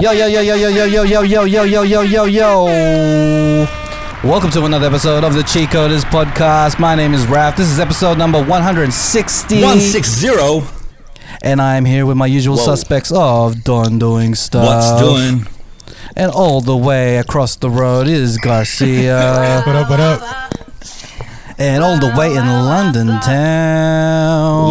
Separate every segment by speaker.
Speaker 1: Yo, yo, yo, yo, yo, yo, yo, yo, yo, yo, yo, yo, yo, yo. Welcome to another episode of the Cheat Coders podcast. My name is Raph. This is episode number 160.
Speaker 2: 160.
Speaker 1: And I'm here with my usual
Speaker 2: Whoa.
Speaker 1: suspects of Don Doing Stuff.
Speaker 2: What's doing?
Speaker 1: And all the way across the road is Garcia.
Speaker 3: What up, what up?
Speaker 1: And all the way in London town.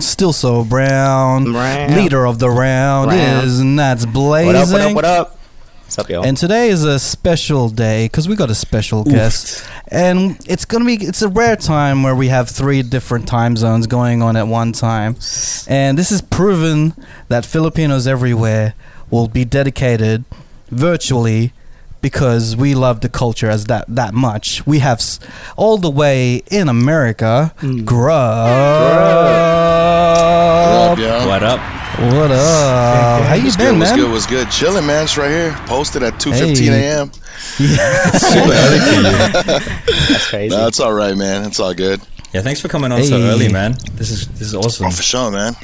Speaker 1: Still so brown.
Speaker 4: Brown.
Speaker 1: Leader of the round
Speaker 4: Brown.
Speaker 1: is Nats Blazing.
Speaker 4: What up, what up, what up? What's up, y'all?
Speaker 1: And today is a special day because we got a special guest, and it's gonna be it's a rare time where we have three different time zones going on at one time, and this is proven that Filipinos everywhere will be dedicated virtually because we love the culture as that that much. We have s- all the way in America, mm. Grub.
Speaker 5: Yeah.
Speaker 2: What up?
Speaker 1: What up? How you
Speaker 5: What's
Speaker 1: been,
Speaker 5: good? What's
Speaker 1: man?
Speaker 5: good? What's good? Chilling, man. It's right here. Posted at 2:15
Speaker 1: Hey.
Speaker 5: a.m.
Speaker 2: Super early for you.
Speaker 4: That's crazy.
Speaker 5: No, it's all right, man. It's all good.
Speaker 2: Yeah, thanks for coming on so early, man. This is this is awesome.
Speaker 5: Oh, for sure, man.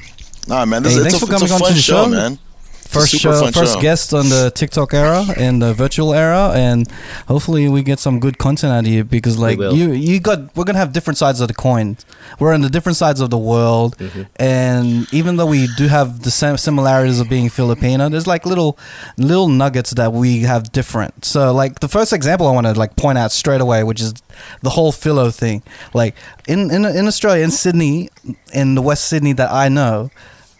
Speaker 5: Nah, man. This
Speaker 1: Hey,
Speaker 5: it's
Speaker 1: thanks
Speaker 5: a,
Speaker 1: for
Speaker 5: it's a
Speaker 1: coming on to the
Speaker 5: show,
Speaker 1: show.
Speaker 5: man.
Speaker 1: First show, first
Speaker 5: show.
Speaker 1: guest on the TikTok era and the virtual era, and hopefully we get some good content out of you because like you you got we're gonna have different sides of the coin. We're on the different sides of the world,
Speaker 4: Mm-hmm.
Speaker 1: and even though we do have the same similarities of being Filipino, there's like little little nuggets that we have different. So like the first example I want to like point out straight away, which is the whole philo thing. Like in in in Australia, in Sydney, in the West Sydney that I know.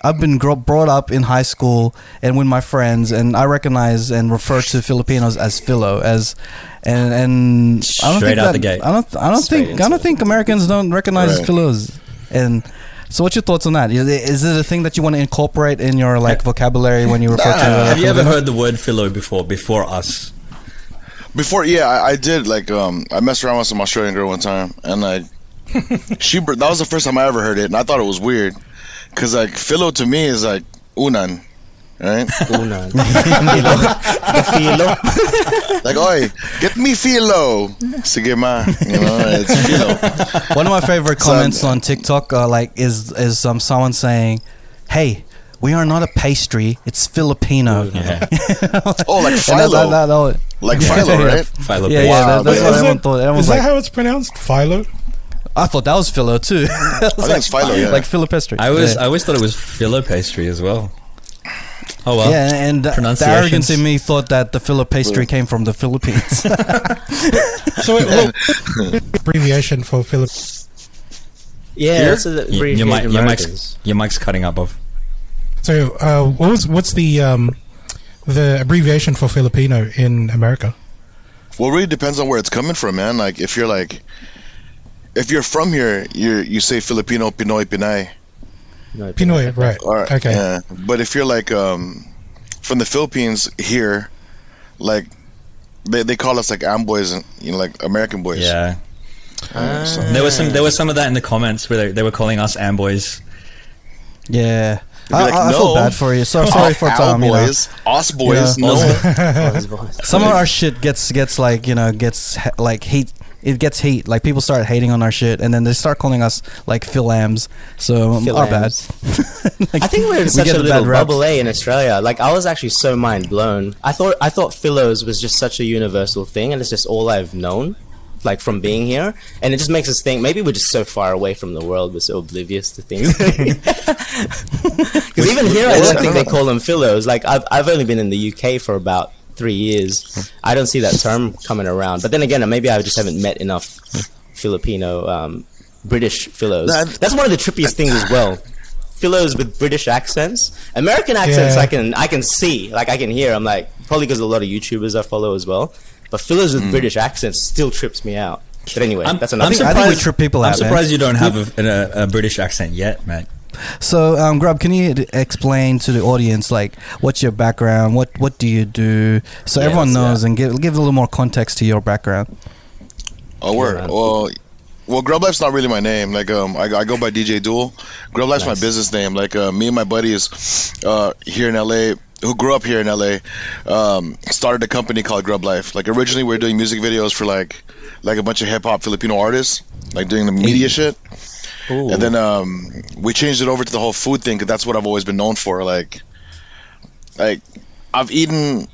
Speaker 1: I've been gro- brought up in high school and with my friends, and I recognize and refer to Filipinos as philo, as and and I don't
Speaker 2: Straight
Speaker 1: think
Speaker 2: out
Speaker 1: that,
Speaker 2: the gate.
Speaker 1: I don't I don't
Speaker 4: Straight
Speaker 1: think I don't
Speaker 4: into
Speaker 1: think Americans don't recognize
Speaker 5: Right.
Speaker 1: philos. And so, what's your thoughts on that? Is it- is it a thing that you want to incorporate in your like vocabulary when you refer to? Uh,
Speaker 2: Have you ever heard the word philo before? Before us?
Speaker 5: Before, yeah, I, I did. Like, um, I messed around with some Australian girl one time, and I, she that was the first time I ever heard it, and I thought it was weird, cause like philo to me is like unan, right?
Speaker 4: Una. the filo.
Speaker 5: like, oi, get me philo, sige ma, you know, it's philo.
Speaker 1: One of my favorite
Speaker 5: So-
Speaker 1: comments on TikTok, uh, like, is is um, someone saying, "Hey, we are not a pastry; it's Filipino."
Speaker 2: Yeah.
Speaker 5: Oh, like
Speaker 1: And that-
Speaker 5: philo,
Speaker 1: that- that- that-
Speaker 5: like
Speaker 1: Yeah.
Speaker 5: philo, right?
Speaker 2: Philo.
Speaker 1: Yeah, yeah,
Speaker 5: Wow,
Speaker 1: that, that's
Speaker 5: man.
Speaker 1: what
Speaker 3: Is
Speaker 1: everyone
Speaker 3: that-
Speaker 1: thought. Everyone
Speaker 3: Is
Speaker 1: was
Speaker 3: that
Speaker 1: like,
Speaker 3: how it's pronounced? Philo?
Speaker 1: I thought that was philo too. I
Speaker 5: I think it's philo, yeah.
Speaker 1: like Filipestry.
Speaker 2: I was
Speaker 1: yeah.
Speaker 2: I always thought it was philo pastry as well. Oh well.
Speaker 1: yeah, and the, the
Speaker 2: pronunciations.
Speaker 1: arrogance in me thought that the Philo pastry came from the Philippines.
Speaker 3: So, it, well, abbreviation for Philip.
Speaker 4: Yeah,
Speaker 5: Here?
Speaker 4: that's a
Speaker 2: Y-
Speaker 4: brief
Speaker 2: your, mic, your mic's your mic's cutting up. Of
Speaker 3: So, uh, what was what's the um, the abbreviation for Filipino in America?
Speaker 5: Well, it really depends on where it's coming from, man. Like if you're like, if you're from here, you you say Filipino, Pinoy, Pinay.
Speaker 4: No,
Speaker 3: Pinoy, right?
Speaker 5: Or,
Speaker 3: Okay.
Speaker 5: Yeah. But if you're like um, from the Philippines here, like they, they call us like Amboys, and you know, like American boys.
Speaker 2: yeah.
Speaker 4: Ah.
Speaker 5: So-
Speaker 2: There was some there was some of that in the comments where they, they were calling us amboys.
Speaker 1: yeah, I,
Speaker 5: like,
Speaker 1: I, I feel bad for you. So sorry for Tom. You know.
Speaker 5: boys, us boys.
Speaker 1: Yeah.
Speaker 5: No,
Speaker 4: his.
Speaker 1: Some of our shit gets gets like you know gets like heat. It gets heat. Like people start hating on our shit, and then they start calling us like Philams. So
Speaker 4: Phil
Speaker 1: our bad. Like,
Speaker 4: I think we're in
Speaker 1: we
Speaker 4: such a little bubble A in Australia. Like I was actually so mind blown. I thought I thought philos was just such a universal thing, and it's just all I've known, like from being here. And it just makes us think maybe we're just so far away from the world, we're so oblivious to things. Because even here, I don't think they call them philos. Like I've I've only been in the UK for about three years. I don't see that term coming around. But then again, maybe I just haven't met enough Filipino, um, British philos.
Speaker 5: Nah,
Speaker 4: That's one of the trippiest things as well. Philos with British accents, American accents,
Speaker 3: Yeah.
Speaker 4: I can I can see, like I can hear. I'm like probably because a lot of YouTubers I follow as well. But philos with British accents still trips me out. But anyway,
Speaker 2: I'm,
Speaker 4: that's
Speaker 2: I'm
Speaker 4: another.
Speaker 1: I
Speaker 4: thing.
Speaker 1: think we trip people
Speaker 2: I'm
Speaker 1: out, man.
Speaker 2: surprised you don't have a, a, a British accent yet, man.
Speaker 1: So, um, Grub, can you explain to the audience like what's your background? What what do you do? So
Speaker 4: Yeah,
Speaker 1: everyone
Speaker 4: let's-
Speaker 1: knows and give give a little more context to your background.
Speaker 5: oh word. well, well, Grub Life's not really my name. Like um, I, I go by DJ Duel. Grub Life's
Speaker 4: Nice.
Speaker 5: my business name. Like uh, me and my buddies, uh, here in LA. Who grew up here in LA, um, started a company called Grub Life. Like originally, we were doing music videos for like, like a bunch of hip hop Filipino artists, like doing the media shit.
Speaker 4: Ooh.
Speaker 5: And then um, we changed it over to the whole food thing because that's what I've always been known for. Like, like I've eaten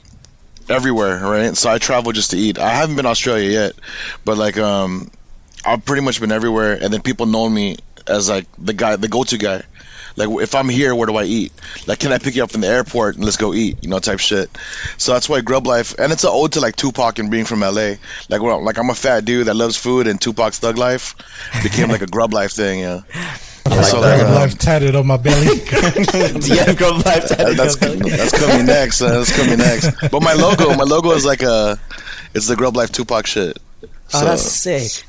Speaker 5: everywhere, right? So I travel just to eat. I haven't been Australia yet, but like um, I've pretty much been everywhere, and then people know me as like the guy, the go-to guy. Like if I'm here, where do I eat? Like, can I pick you up from the airport and let's go eat? You know, type shit. So that's why Grub Life, and it's an ode to like Tupac and being from LA. Like, well, like I'm a fat dude that loves food, and Tupac's Thug Life became like a Grub Life thing. Yeah.
Speaker 3: Like
Speaker 5: So,
Speaker 3: that
Speaker 5: like, um,
Speaker 3: life tatted on my belly.
Speaker 4: yeah, Grub Life.
Speaker 5: That- that's that's coming next. Uh, that's coming next. But my logo, my logo is like a, it's the Grub Life Tupac shit. So,
Speaker 4: Oh, that's sick.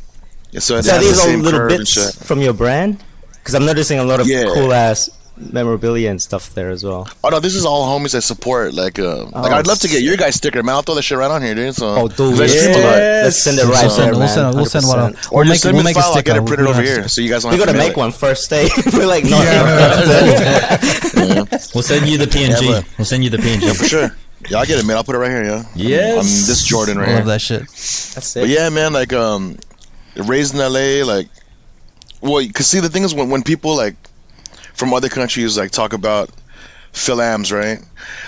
Speaker 5: yeah, so, it
Speaker 4: So are these all little
Speaker 5: curve
Speaker 4: bits from your brand? Because I'm noticing a lot of
Speaker 5: Yeah.
Speaker 4: cool ass memorabilia and stuff there as well.
Speaker 5: Oh no, this is all homies that support. Like, uh, like
Speaker 4: Oh,
Speaker 5: I'd love to get your guys sticker, man. I'll throw that shit right on here, dude. So,
Speaker 4: Oh, dude,
Speaker 5: 'cause I stream a
Speaker 4: let's send it right
Speaker 1: send-
Speaker 4: there,
Speaker 1: we'll
Speaker 4: man.
Speaker 1: send- we'll send one up.
Speaker 5: Or
Speaker 1: We'll
Speaker 5: just
Speaker 1: make-
Speaker 5: send
Speaker 1: we'll
Speaker 5: the
Speaker 1: a
Speaker 5: file. I'll get
Speaker 1: sticker.
Speaker 5: it printed
Speaker 1: We'll
Speaker 5: over here,
Speaker 1: to-
Speaker 5: so you guys don't
Speaker 4: We
Speaker 5: have
Speaker 4: gotta
Speaker 5: to
Speaker 4: make one first day. We're like, no,
Speaker 3: Yeah.
Speaker 2: We'll send you the PNG.
Speaker 5: Yeah,
Speaker 2: we'll send you the PNG.
Speaker 5: for sure. Yeah, I'll get it, man. I'll put it right here, yeah.
Speaker 2: Yes.
Speaker 5: On this Jordan right
Speaker 1: I
Speaker 5: here.
Speaker 1: love that shit.
Speaker 4: that's
Speaker 5: But
Speaker 4: it.
Speaker 5: yeah, man, like um, raised in LA, like, well, cause see, the thing is when when people like from other countries like talk about Philams, right?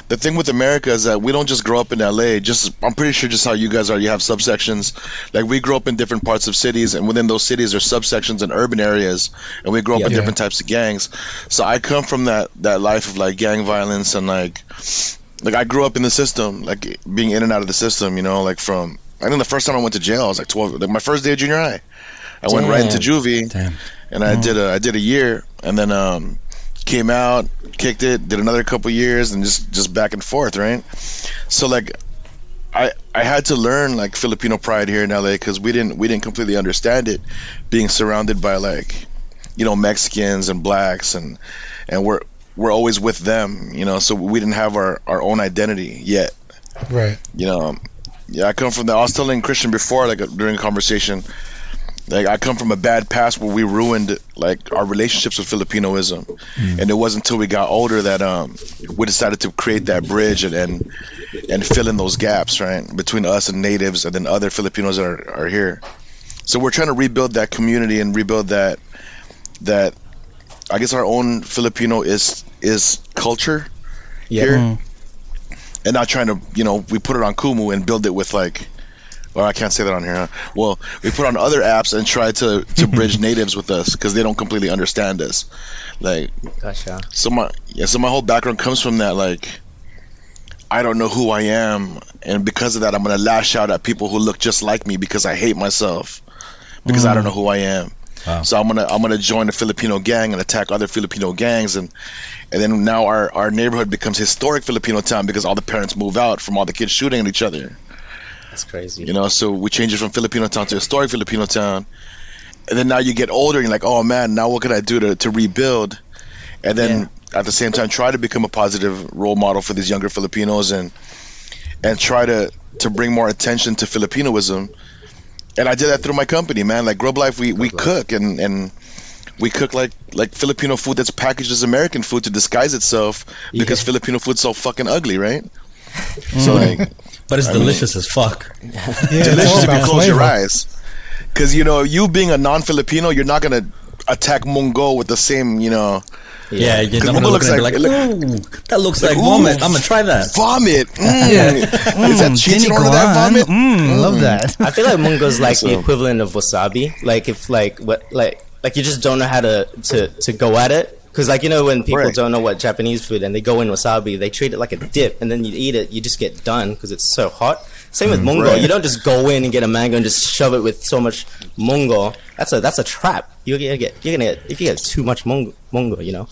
Speaker 5: The thing with America is that we don't just grow up in LA. Just I'm pretty sure just how you guys are. You have subsections. Like we grow up in different parts of cities, and within those cities are subsections in urban areas, and we grow up
Speaker 4: Yeah.
Speaker 5: in
Speaker 3: Yeah.
Speaker 5: different types of gangs. So I come from that that life of like gang violence and like like I grew up in the system, like being in and out of the system. You know, like from I think the first time I went to jail, I was like 12. Like my first day of junior high, I went right into juvie
Speaker 2: Damn.
Speaker 5: and I did a I did a year, and then um, came out, kicked it, did another couple years, and just just back and forth, right? So like, I I had to learn like Filipino pride here in LA because we didn't we didn't completely understand it, being surrounded by like, you know, Mexicans and blacks and and we're we're always with them, you know, so we didn't have our our own identity yet
Speaker 3: right.
Speaker 5: you know, yeah, I come from the. I was telling Christian before, like during a conversation, like I come from a bad past where we ruined like our relationships with Filipinoism, and it wasn't until we got older that um we decided to create that bridge and and, and fill in those gaps, right, between us and natives, and then other Filipinos that are, are here. So we're trying to rebuild that community and rebuild that that I guess our own Filipino is is culture here
Speaker 1: Mm.
Speaker 5: and not trying to, you know, we put it on Kumu and build it with like, well, I can't say that on here. Huh? Well, we put on other apps and try to to bridge natives with us because they don't completely understand us. Like,
Speaker 4: Gotcha.
Speaker 5: so my yeah, so my whole background comes from that. Like, I don't know who I am, and because of that, I'm gonna lash out at people who look just like me because I hate myself because I don't mm. know who I am.
Speaker 2: Wow.
Speaker 5: So I'm gonna I'm gonna join a Filipino gang and attack other Filipino gangs and and then now our, our neighborhood becomes historic Filipino town because all the parents move out from all the kids shooting at each other.
Speaker 4: That's crazy.
Speaker 5: You know, so we change it from Filipino town to historic Filipino town. And then now you get older and you're like, oh man, now what can I do to, to rebuild? And then at the same time try to become a positive role model for these younger Filipinos and and try to to bring more attention to Filipinoism. And I did that through my company, man. Like Grub Life, we, we
Speaker 4: Life.
Speaker 5: cook and, and we cook like like Filipino food that's packaged as American food to disguise itself because
Speaker 4: Yeah.
Speaker 5: Filipino food's so fucking ugly, right? So like
Speaker 2: But it's
Speaker 5: I mean-
Speaker 2: delicious as fuck.
Speaker 3: Yeah, it's
Speaker 5: delicious if you
Speaker 3: about
Speaker 5: close your eyes. Because you know, you being a non-Filipino, you're not gonna attack Mungo with the same, you know,
Speaker 2: Yeah, you're
Speaker 5: Because
Speaker 2: not look
Speaker 5: looks like-
Speaker 2: like, ooh, that looks like,
Speaker 5: like,
Speaker 2: vomit. I'm gonna try that.
Speaker 5: vomit. Mm. Is that
Speaker 1: Mm,
Speaker 5: cheating
Speaker 1: Jenny
Speaker 5: order that
Speaker 1: Guan.
Speaker 5: vomit?
Speaker 1: Mm, Love that.
Speaker 4: I feel like mungo's like the equivalent of wasabi. Like if like what like like you just don't know how to to to go at it. Because like you know when people
Speaker 5: Right.
Speaker 4: don't know what Japanese food and they go in wasabi, they treat it like a dip, and then you eat it, you just get done because it's so hot. Same with mm, mungo.
Speaker 5: Right.
Speaker 4: You don't just go in and get a mango and just shove it with so much mungo. That's a that's a trap. You're gonna get you're gonna get if you get too much mungo, mungo you know.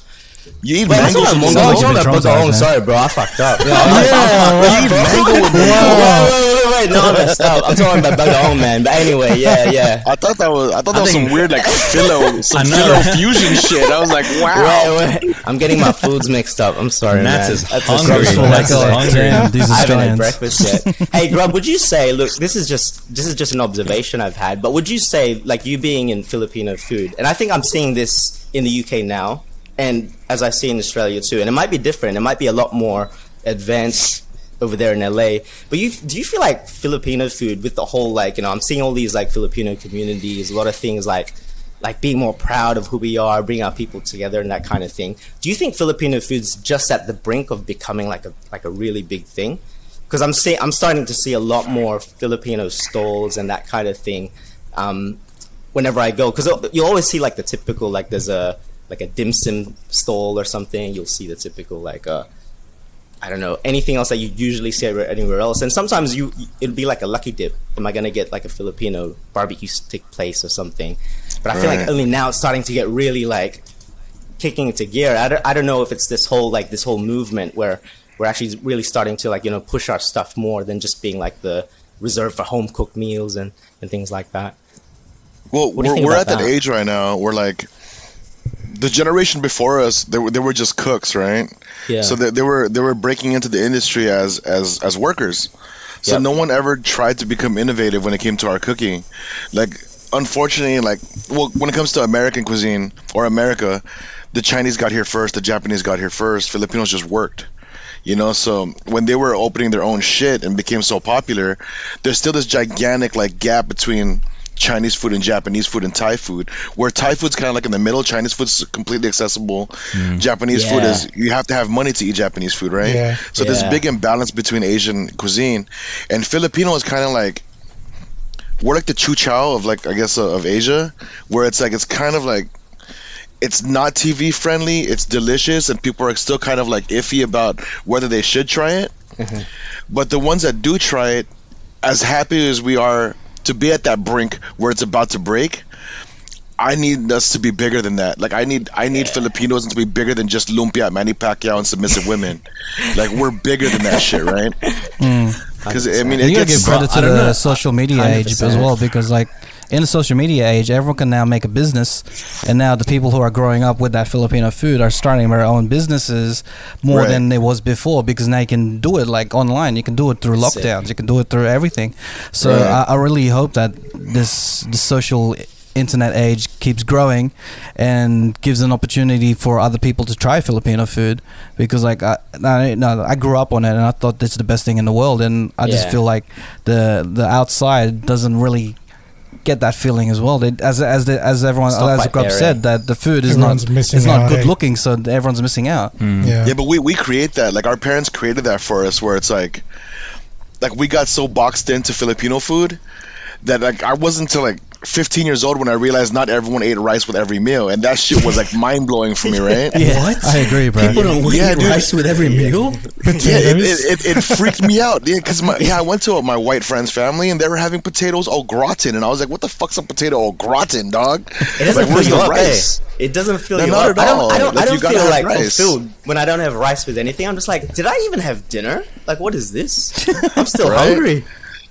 Speaker 5: You eat
Speaker 4: Wait, I'm
Speaker 5: mango
Speaker 4: talking
Speaker 5: with
Speaker 4: about mungo. I'm
Speaker 5: mungo?
Speaker 4: talking about
Speaker 1: Traumatized,
Speaker 4: bagoong. Sorry, bro. I fucked up.
Speaker 5: You eat mango with
Speaker 4: Wait, wait, wait, wait, no, I messed up. I'm talking about bagoong, man. But anyway, yeah, yeah.
Speaker 5: I thought that was I thought that was some weird like philo some
Speaker 2: I
Speaker 5: philo fusion shit. I was like, wow.
Speaker 4: Wait, wait. I'm getting my foods mixed up. I'm sorry,
Speaker 2: Nats
Speaker 4: man.
Speaker 2: is
Speaker 4: That's
Speaker 2: hungry.
Speaker 4: disgraceful.
Speaker 2: Nats
Speaker 4: That's
Speaker 2: is hungry.
Speaker 1: These
Speaker 4: I haven't had breakfast yet. hey, Grub, would you say? Look, this is just this is just an observation I've had. But would you say, like you being in Filipino food, and I think I'm seeing this in the UK now, and as I see in Australia too, and it might be different. It might be a lot more advanced over there in LA. But you do you feel like Filipino food with the whole like you know I'm seeing all these like Filipino communities, a lot of things like like being more proud of who we are, bring our people together, and that kind of thing. Do you think Filipino food's just at the brink of becoming like a like a really big thing? Because I'm see I'm starting to see a lot more Filipino stalls and that kind of thing. Um, whenever I go, because you always see like the typical like there's a like a dim sum stall or something. You'll see the typical like uh, I don't know anything else that you usually see anywhere else. And sometimes you it'll be like a lucky dip. Am I gonna get like a Filipino barbecue stick place or something? But I feel like only now it's starting to get really like kicking into gear. I don't, I don't know if it's this whole like this whole movement where we're actually really starting to like you know push our stuff more than just being like the reserved for home cooked meals and and things like that.
Speaker 5: Well, we're, we're at that
Speaker 4: that?
Speaker 5: age right now where like the generation before us, they were they were just cooks, right?
Speaker 4: Yeah.
Speaker 5: So they, they were they were breaking into the industry as as as workers. So
Speaker 4: Yep.
Speaker 5: no one ever tried to become innovative when it came to our cooking. Like unfortunately, like well, when it comes to American cuisine or America, the Chinese got here first, the Japanese got here first. Filipinos just worked. You know, so when they were opening their own shit and became so popular, there's still this gigantic like gap between Chinese food and Japanese food and Thai food, where Thai food's kind of like in the middle. Chinese food's completely accessible. Japanese food is you have to have money to eat Japanese food, right?
Speaker 3: Yeah.
Speaker 5: So there's
Speaker 4: Yeah.
Speaker 5: big imbalance between Asian cuisine, and Filipino is kind of like we're like the Chu Chow of like I guess uh, of Asia, where it's like it's kind of like it's not TV friendly, it's delicious, and people are still kind of like iffy about whether they should try it. But the ones that do try it, as happy as we are to be at that brink where it's about to break, I need us to be bigger than that. Like I need I need Filipinos to be bigger than just lumpia, Manny Pacquiao, and submissive women. like we're bigger than that shit, right? Hmm. Because I mean, it
Speaker 1: you gotta
Speaker 5: gets
Speaker 1: give credit to the
Speaker 2: know.
Speaker 1: social media age as well because like in the social media age everyone can now make a business and now the people who are growing up with that filipino food are starting their own businesses more
Speaker 5: Right.
Speaker 1: than they was before because now you can do it like online. You can do it through lockdowns. You can do it through everything. So
Speaker 5: Right.
Speaker 1: I, I really hope that this the social internet age keeps growing and gives an opportunity for other people to try Filipino food because like I, I, no, I grew up on it and I thought this is the best thing in the world and I just feel like the the outside doesn't really get that feeling as well. They, as as the, as everyone
Speaker 4: It's
Speaker 1: as
Speaker 4: quite
Speaker 1: Grub
Speaker 4: there,
Speaker 1: said
Speaker 4: eh?
Speaker 1: that the food is
Speaker 3: Everyone's
Speaker 1: not
Speaker 3: missing
Speaker 1: it's not
Speaker 3: out,
Speaker 1: good
Speaker 3: eh?
Speaker 1: looking, so everyone's missing out.
Speaker 3: Yeah.
Speaker 5: Yeah, but we we create that. Like our parents created that for us, where it's like, like we got so boxed into Filipino food that like I wasn't until like 15 years old when I realized not everyone ate rice with every meal, and that shit was like mind blowing for me, right? yeah.
Speaker 2: What?
Speaker 1: I agree, bro.
Speaker 2: People don't
Speaker 5: Yeah,
Speaker 2: eat
Speaker 5: dude.
Speaker 2: rice with every meal.
Speaker 5: Yeah, it, it, it, it freaked me out. Yeah, because yeah, I went to my white friend's family and they were having potatoes au gratin, and I was like, "What the fuck's a potato au gratin, dog?"
Speaker 4: It doesn't
Speaker 5: like,
Speaker 4: fill you
Speaker 5: the
Speaker 4: up,
Speaker 5: rice?
Speaker 4: eh? It doesn't fill
Speaker 5: No,
Speaker 4: you
Speaker 5: not
Speaker 4: up.
Speaker 5: at
Speaker 4: I don't.
Speaker 5: all.
Speaker 4: I don't.
Speaker 5: Like,
Speaker 4: I don't feel like
Speaker 5: rice.
Speaker 4: fulfilled when I don't have rice with anything. I'm just like, did I even have dinner? Like, what is this? I'm still
Speaker 5: Right?
Speaker 4: hungry.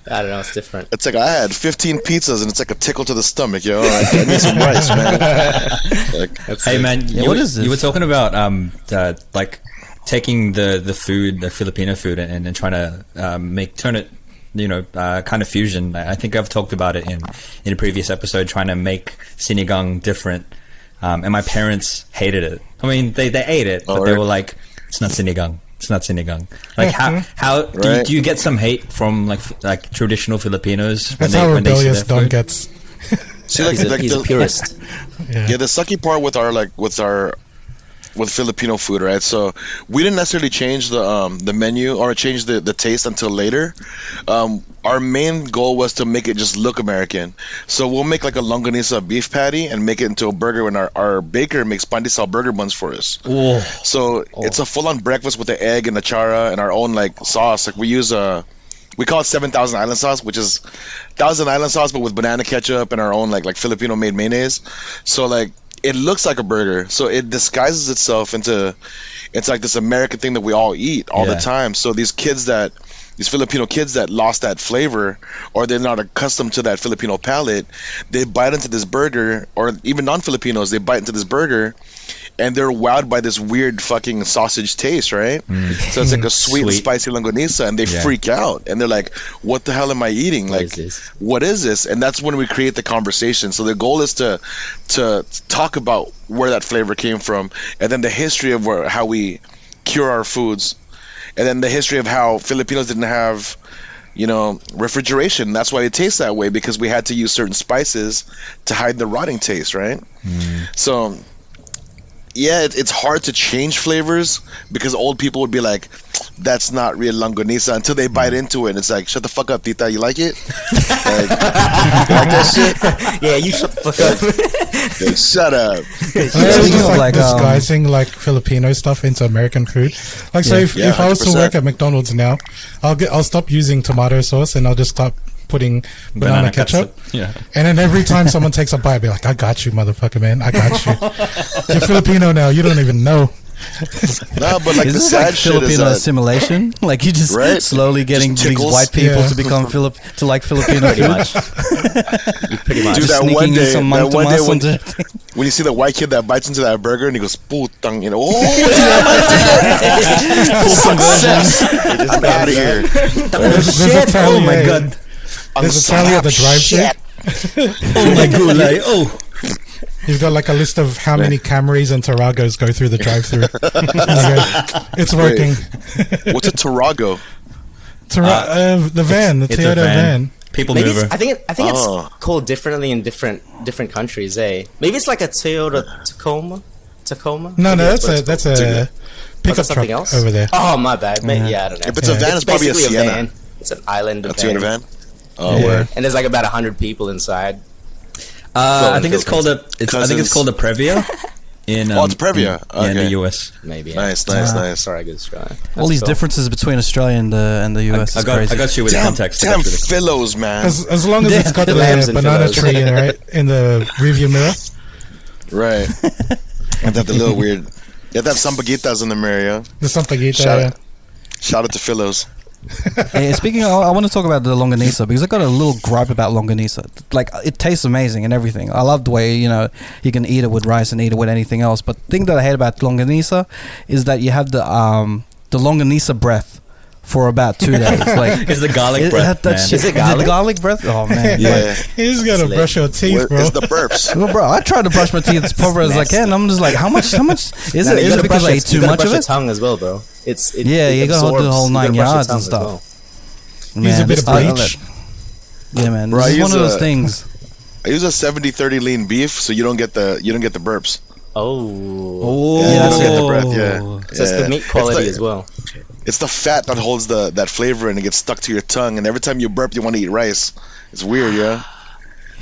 Speaker 4: I don't know. It's different.
Speaker 5: It's like I had 15 pizzas and it's like a tickle to the stomach, yo. I, I need some rice, man. Like,
Speaker 2: Hey man, you,
Speaker 1: what
Speaker 2: were-
Speaker 1: this?
Speaker 2: you were talking about um uh, like taking the the food, the Filipino food, and, and trying to um, make turn it, you know, uh, kind of fusion. I I think I've talked about it in in a previous episode, trying to make sinigang different. Um, and my parents hated it. I mean, they they ate it, but
Speaker 5: Oh,
Speaker 2: they
Speaker 5: right.
Speaker 2: were like, "It's not sinigang. It's not sinigang." Like how mm-hmm. how do, you,
Speaker 5: Right.
Speaker 2: do you get some hate from like f- like traditional Filipinos when
Speaker 3: That's
Speaker 2: they
Speaker 3: how
Speaker 2: when they see
Speaker 3: rebellious
Speaker 2: their
Speaker 3: Don
Speaker 2: food?
Speaker 3: gets.
Speaker 5: see, like,
Speaker 4: He's a,
Speaker 5: like
Speaker 4: he's a
Speaker 5: the,
Speaker 4: purist.
Speaker 3: Yeah.
Speaker 5: Yeah, the sucky part with our like with our with Filipino food, right? So we didn't necessarily change the um the menu or change the the taste until later. Um, our main goal was to make it just look American. So we'll make like a longanisa beef patty and make it into a burger. And our, our baker makes pandesal burger buns for us. So it's a full on breakfast with the egg and the chara and our own like sauce. Like we use a we call it seven thousand island sauce, which is thousand island sauce but with banana ketchup and our own like like Filipino made mayonnaise. So like it looks like a burger. So it disguises itself into it's like this American thing that we all eat all
Speaker 2: Yeah.
Speaker 5: the time. So these kids that these Filipino kids that lost that flavor or they're not accustomed to that Filipino palate, they bite into this burger or even non-Filipinos, they bite into this burger and they're wowed by this weird fucking sausage taste, right? Mm. So it's like a sweet,
Speaker 2: Sweet.
Speaker 5: spicy longanisa, and they
Speaker 2: Yeah.
Speaker 5: freak out, and they're like, "What the hell am I eating?
Speaker 4: What
Speaker 5: like,
Speaker 4: is this?
Speaker 5: what is this?" And that's when we create the conversation. So the goal is to to talk about where that flavor came from, and then the history of where, how we cure our foods, and then the history of how Filipinos didn't have you know, refrigeration. That's why it tastes that way because we had to use certain spices to hide the rotting taste, right? Mm. So, yeah, it, it's hard to change flavors because old people would be like, "That's not real longanisa" until they bite into it. And it's like, "Shut the fuck up, Tita. You like it? like, you like that shit?
Speaker 4: Yeah, you shut the fuck up.
Speaker 5: Like, shut up."
Speaker 3: Yeah, it's just
Speaker 1: of,
Speaker 3: like,
Speaker 1: like, um,
Speaker 3: disguising like Filipino stuff into American food. Like, so
Speaker 1: Yeah.
Speaker 3: if,
Speaker 5: Yeah,
Speaker 3: if I was to work at McDonald's now, I'll get I'll stop using tomato sauce and I'll just stop putting banana, ketchup.
Speaker 2: Yeah.
Speaker 3: And then every time someone takes a bite, I'll be like, "I got you, motherfucker, man! I got you. You're Filipino now. You don't even know."
Speaker 5: No, but like
Speaker 1: is
Speaker 5: the
Speaker 1: this
Speaker 5: sad
Speaker 1: like
Speaker 5: shit
Speaker 1: Filipino
Speaker 5: is that
Speaker 1: assimilation? Like you just
Speaker 5: Right?
Speaker 1: slowly getting
Speaker 5: Just
Speaker 1: these white people
Speaker 3: Yeah.
Speaker 1: to become Filip to like Filipino
Speaker 4: Pretty
Speaker 1: food.
Speaker 4: much. You pretty much.
Speaker 5: Dude,
Speaker 1: Just
Speaker 5: that one
Speaker 1: sneaking in
Speaker 5: day-
Speaker 1: some
Speaker 5: that
Speaker 1: monk
Speaker 5: one day when-
Speaker 1: into-
Speaker 5: when you see the white kid that bites into that burger and he goes, "Putang," you know, oh, success! I'm out of here.
Speaker 3: There's, there's
Speaker 2: Oh my god.
Speaker 5: I'm
Speaker 3: There's a tally at the drive-thru.
Speaker 5: shit.
Speaker 2: Oh my gulay. Oh.
Speaker 3: You've got like a list of how many Camrys and Taragos go through the drive-through. And you go, it's working.
Speaker 5: What's a Tarago?
Speaker 3: Tara- uh, the van, the Toyota
Speaker 2: van.
Speaker 3: van.
Speaker 2: People
Speaker 4: Maybe
Speaker 2: mover.
Speaker 4: I think it, I think
Speaker 5: Oh.
Speaker 4: it's called differently in different different countries. Eh? Maybe it's like a Toyota Tacoma. Tacoma.
Speaker 3: No, no,
Speaker 4: Maybe
Speaker 3: that's a
Speaker 4: it's
Speaker 3: that's
Speaker 4: called.
Speaker 3: a pickup
Speaker 4: that something
Speaker 3: truck
Speaker 4: else
Speaker 3: over there.
Speaker 4: Oh my bad. Maybe, yeah, I don't know.
Speaker 5: If it's a van, it's probably a
Speaker 4: basically
Speaker 5: Sienna.
Speaker 4: van. It's an island
Speaker 5: A
Speaker 4: of
Speaker 5: Toyota
Speaker 4: van.
Speaker 5: Van? Oh,
Speaker 3: Yeah.
Speaker 5: word.
Speaker 4: and there's like about hundred people inside.
Speaker 2: Uh, I think it's called a. It's, I think it's called a Previa. In um,
Speaker 5: Oh, it's Previa.
Speaker 2: In, yeah, in the US.
Speaker 4: Maybe.
Speaker 5: Nice, nice,
Speaker 1: Ah.
Speaker 5: nice.
Speaker 4: Sorry, good try.
Speaker 1: All these differences between Australia and the and the US
Speaker 2: I
Speaker 1: is
Speaker 2: got.
Speaker 1: crazy.
Speaker 2: I got you with
Speaker 5: Damn,
Speaker 2: context. I
Speaker 5: damn
Speaker 2: got you
Speaker 5: fellows, man.
Speaker 3: As, as long as
Speaker 1: Yeah,
Speaker 3: it's got
Speaker 4: the
Speaker 3: the, banana
Speaker 4: fellows.
Speaker 3: tree in, right in the rearview mirror.
Speaker 5: Right. and that the little weird. You have to have some baguetas in the mirror, yeah?
Speaker 3: The sampaguita.
Speaker 5: Shout
Speaker 3: yeah.
Speaker 5: out. Shout out to Philos.
Speaker 1: Hey, speaking, of, I want to talk about the longanisa because I got a little gripe about longanisa. Like, it tastes amazing and everything. I love the way you know you can eat it with rice and eat it with anything else. But the thing that I hate about longanisa is that you have the um the longanisa breath for about two days. Like,
Speaker 2: It's the garlic
Speaker 1: it-
Speaker 2: breath,
Speaker 1: that
Speaker 2: man.
Speaker 1: shit-
Speaker 4: Is it
Speaker 1: the
Speaker 4: garlic?
Speaker 1: garlic breath? Oh man,
Speaker 5: Yeah.
Speaker 3: You just gotta
Speaker 4: It's lit.
Speaker 3: brush your teeth,
Speaker 5: Where-
Speaker 3: bro.
Speaker 5: It's the burps.
Speaker 1: Well, bro, I tried to brush my teeth as proper as I can. I'm just like, how much? How much is
Speaker 4: No,
Speaker 1: it?
Speaker 4: no, you
Speaker 1: Is it because I ate too much
Speaker 4: brush
Speaker 1: of
Speaker 4: your
Speaker 1: it?
Speaker 4: tongue as well, bro. It's it,
Speaker 1: Yeah,
Speaker 4: it
Speaker 1: you gotta do the whole nine
Speaker 4: gotta brush your
Speaker 1: yards and stuff.
Speaker 4: well.
Speaker 3: Use a bit of
Speaker 1: I- I-
Speaker 3: bleach.
Speaker 1: Yeah, man.
Speaker 5: Bro, I
Speaker 1: This is one of those things.
Speaker 5: I use a 70-30 lean beef, so you don't get the you don't get the burps.
Speaker 4: Oh,
Speaker 1: Oh,
Speaker 5: Yeah,
Speaker 1: yeah, that's
Speaker 5: don't get the breath. Yeah,
Speaker 4: so it's
Speaker 5: Yeah.
Speaker 4: the meat quality
Speaker 5: the-
Speaker 4: as well.
Speaker 5: It's the fat that holds the that flavor and it gets stuck to your tongue. And every time you burp, you want to eat rice. It's weird, yeah.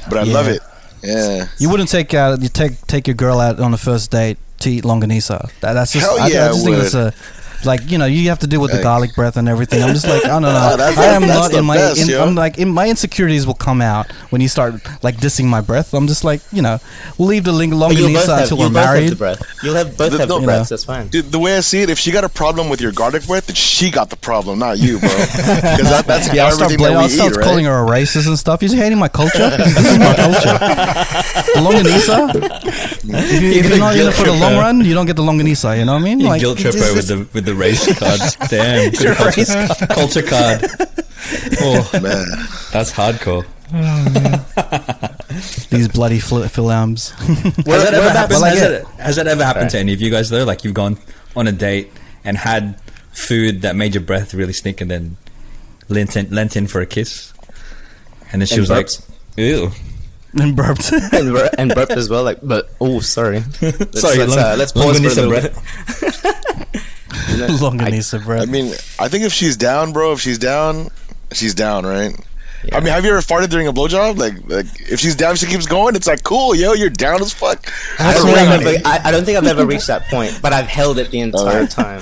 Speaker 5: But I love it. Yeah.
Speaker 1: You wouldn't take out you take take your girl out on a first date to eat longanisa. That, that's just
Speaker 5: Hell
Speaker 1: I,
Speaker 5: yeah,
Speaker 1: I just
Speaker 5: I
Speaker 1: think
Speaker 5: would.
Speaker 1: it's a like you know you have to deal with the garlic breath and everything. I'm just like I don't know.
Speaker 5: Ah, that's-
Speaker 1: I am not in my
Speaker 5: best,
Speaker 1: in,
Speaker 5: yo.
Speaker 1: I'm like in my insecurities will come out when you start like dissing my breath. I'm just like you know we'll leave the ling-
Speaker 4: But you'll both
Speaker 1: longanisa
Speaker 4: have,
Speaker 1: until
Speaker 4: you'll
Speaker 1: we're
Speaker 4: both have the
Speaker 1: married.
Speaker 4: breath. You'll have both
Speaker 5: The-
Speaker 4: have the
Speaker 5: no,
Speaker 4: breaths.
Speaker 1: know.
Speaker 4: That's fine.
Speaker 5: Dude, the way I see it, if she got a problem with your garlic breath, then she got the problem, not you, bro. Because that, that's
Speaker 1: Yeah, I'll start,
Speaker 5: everything
Speaker 1: blaming,
Speaker 5: that
Speaker 1: I'll start
Speaker 5: eat, right?
Speaker 1: calling her a racist and stuff. You're hating my culture. this is my culture. The longanisa. If, you, if you're not in it for the long run, you don't get the longanisa. You know what I mean?
Speaker 2: You
Speaker 1: Like,
Speaker 2: guilt trip her with the with the race card. Damn, good culture, culture card. Oh,
Speaker 5: Man.
Speaker 2: that's hardcore.
Speaker 1: these bloody fil- filams.
Speaker 2: Has that ever happened?
Speaker 1: Well,
Speaker 2: has,
Speaker 1: get-
Speaker 2: that, has that ever happened to any of you guys though? Like you've gone on a date and had food that made your breath really stink, and then lent in, lent in for a kiss, and then she
Speaker 4: And
Speaker 2: was
Speaker 4: burped.
Speaker 2: like, "Ew."
Speaker 1: and burped.
Speaker 4: and, bur- and burped as well. Like, but oh, sorry. Let's,
Speaker 2: Sorry,
Speaker 4: let's,
Speaker 2: long-
Speaker 4: uh, let's pause for a
Speaker 2: longanisa
Speaker 4: little
Speaker 2: breath.
Speaker 4: bit.
Speaker 1: longanisa, bro.
Speaker 5: I mean, I think if she's down, bro, if she's down, she's down, right?
Speaker 4: Yeah.
Speaker 5: I mean, have you ever farted during a blowjob? Like, like if she's down, she keeps going. It's like, cool, yo, you're down as fuck.
Speaker 4: I don't, think I've
Speaker 3: right.
Speaker 4: ever, I, I don't think I've ever reached that point, but I've held it the entire
Speaker 5: Alright.
Speaker 4: time.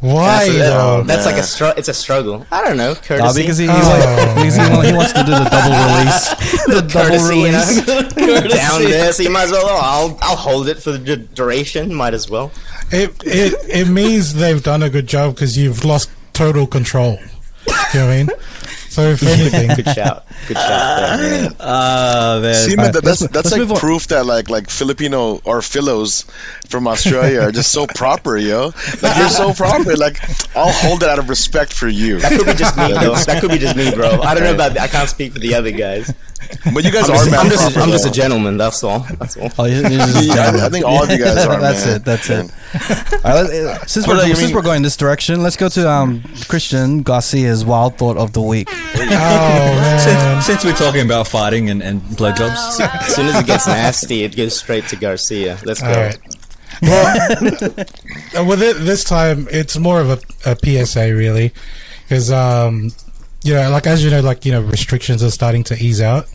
Speaker 3: Why
Speaker 4: That's,
Speaker 3: though?
Speaker 4: that's like a str- It's a struggle. I don't know. Courtesy.
Speaker 1: Ah, because he, he's
Speaker 3: Oh,
Speaker 1: like, because he, he wants to do the double release. The double
Speaker 4: courtesy, you
Speaker 1: release.
Speaker 4: know? down there, so you might as well. Oh, I'll I'll hold it for the du- duration. Might as well.
Speaker 3: It it it means they've done a good job because you've lost total control. You know what I mean? So if anything,
Speaker 4: Good shout. Good shout. There.
Speaker 2: Ah man.
Speaker 5: See, man,
Speaker 1: Alright,
Speaker 5: that, that's
Speaker 1: let's-
Speaker 5: that's
Speaker 1: let's move
Speaker 5: like
Speaker 1: on.
Speaker 5: proof that like like Filipino or Philos from Australia are just so proper, yo. Like you're so proper. Like I'll hold it out of respect for you.
Speaker 4: That could be just me, though. That could be just me, bro. I don't know about. I can't speak for the other guys.
Speaker 5: But you guys
Speaker 4: I'm
Speaker 5: are
Speaker 4: just, I'm, just,
Speaker 5: proper,
Speaker 4: I'm just a gentleman. That's all. That's all.
Speaker 1: Oh, you- you're just
Speaker 5: Yeah, I- I think all of you guys are,
Speaker 1: that's
Speaker 5: man.
Speaker 1: it. That's it.
Speaker 5: Man.
Speaker 1: All right, uh, since we're since
Speaker 5: mean-
Speaker 1: we're going this direction, let's go to um, Christian Garcia's wild thought of the week.
Speaker 3: Oh man.
Speaker 2: Since, since we're talking about fighting and, and blowjobs,
Speaker 4: As soon as it gets nasty, it goes straight to Garcia. Let's go.
Speaker 3: All right. Well, with it this time, it's more of a, a PSA really, because um, you know, like as you know, like you know, restrictions are starting to ease out,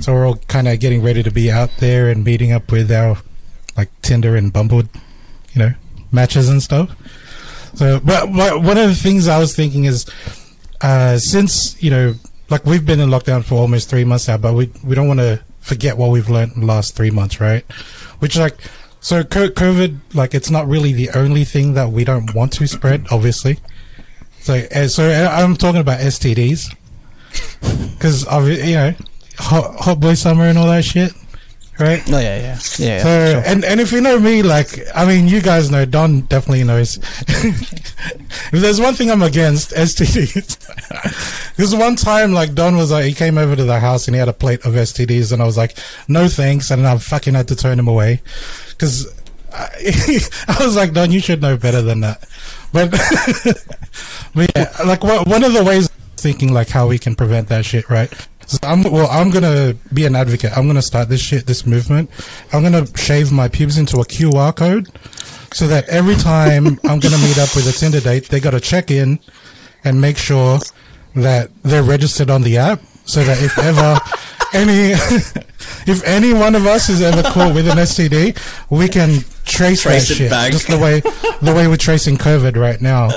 Speaker 3: so we're all kind of getting ready to be out there and meeting up with our like Tinder and Bumble, you know, matches and stuff. So, but, but one of the things I was thinking is, uh, since you know, like we've been in lockdown for almost three months now, but we we don't want to forget what we've learned in the last three months, right? Which like, so COVID, like it's not really the only thing that we don't want to spread, obviously. So, uh, so uh, I'm talking about STDs, because I've you know, hot, hot boy summer and all that shit, right?
Speaker 1: Oh yeah, yeah, yeah.
Speaker 3: So,
Speaker 1: sure.
Speaker 3: and, and if you know me, like, I mean, you guys know, Don definitely knows. if there's one thing I'm against, STDs. because one time, like, Don was like, he came over to the house and he had a plate of STDs, and I was like, no thanks, and I fucking had to turn him away. Because I, I was like, Don, you should know better than that. But, but yeah, like, one of the ways thinking, like, how we can prevent that shit, right? So I'm well. I'm gonna be an advocate. I'm gonna start this shit, this movement. I'm gonna shave my pubes into a QR code, so that every time I'm gonna meet up with a Tinder date, they gotta check in and make sure that they're registered on the app, so that if ever any if any one of us is ever caught with an STD, we can trace,
Speaker 2: Trace
Speaker 3: that
Speaker 2: it
Speaker 3: shit,
Speaker 2: back.
Speaker 3: just the way the way we're tracing COVID right now.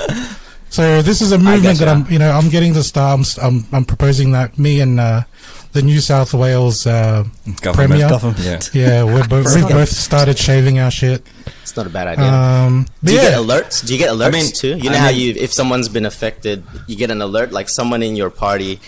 Speaker 3: So this is a movement that. I'm, you know, I'm getting to start. I'm, s- I'm, I'm proposing that me and uh, the New South Wales uh,
Speaker 2: government.
Speaker 3: Premier,
Speaker 1: Government.
Speaker 2: Yeah.
Speaker 3: yeah, we're both, we've both started shaving our shit.
Speaker 4: It's not a bad idea.
Speaker 3: Um,
Speaker 4: Do you
Speaker 3: yeah,
Speaker 4: get alerts? Do you get alerts I
Speaker 2: mean-
Speaker 4: too? You know
Speaker 2: I
Speaker 4: how
Speaker 2: mean-
Speaker 4: you, if someone's been affected, you get an alert, like someone in your party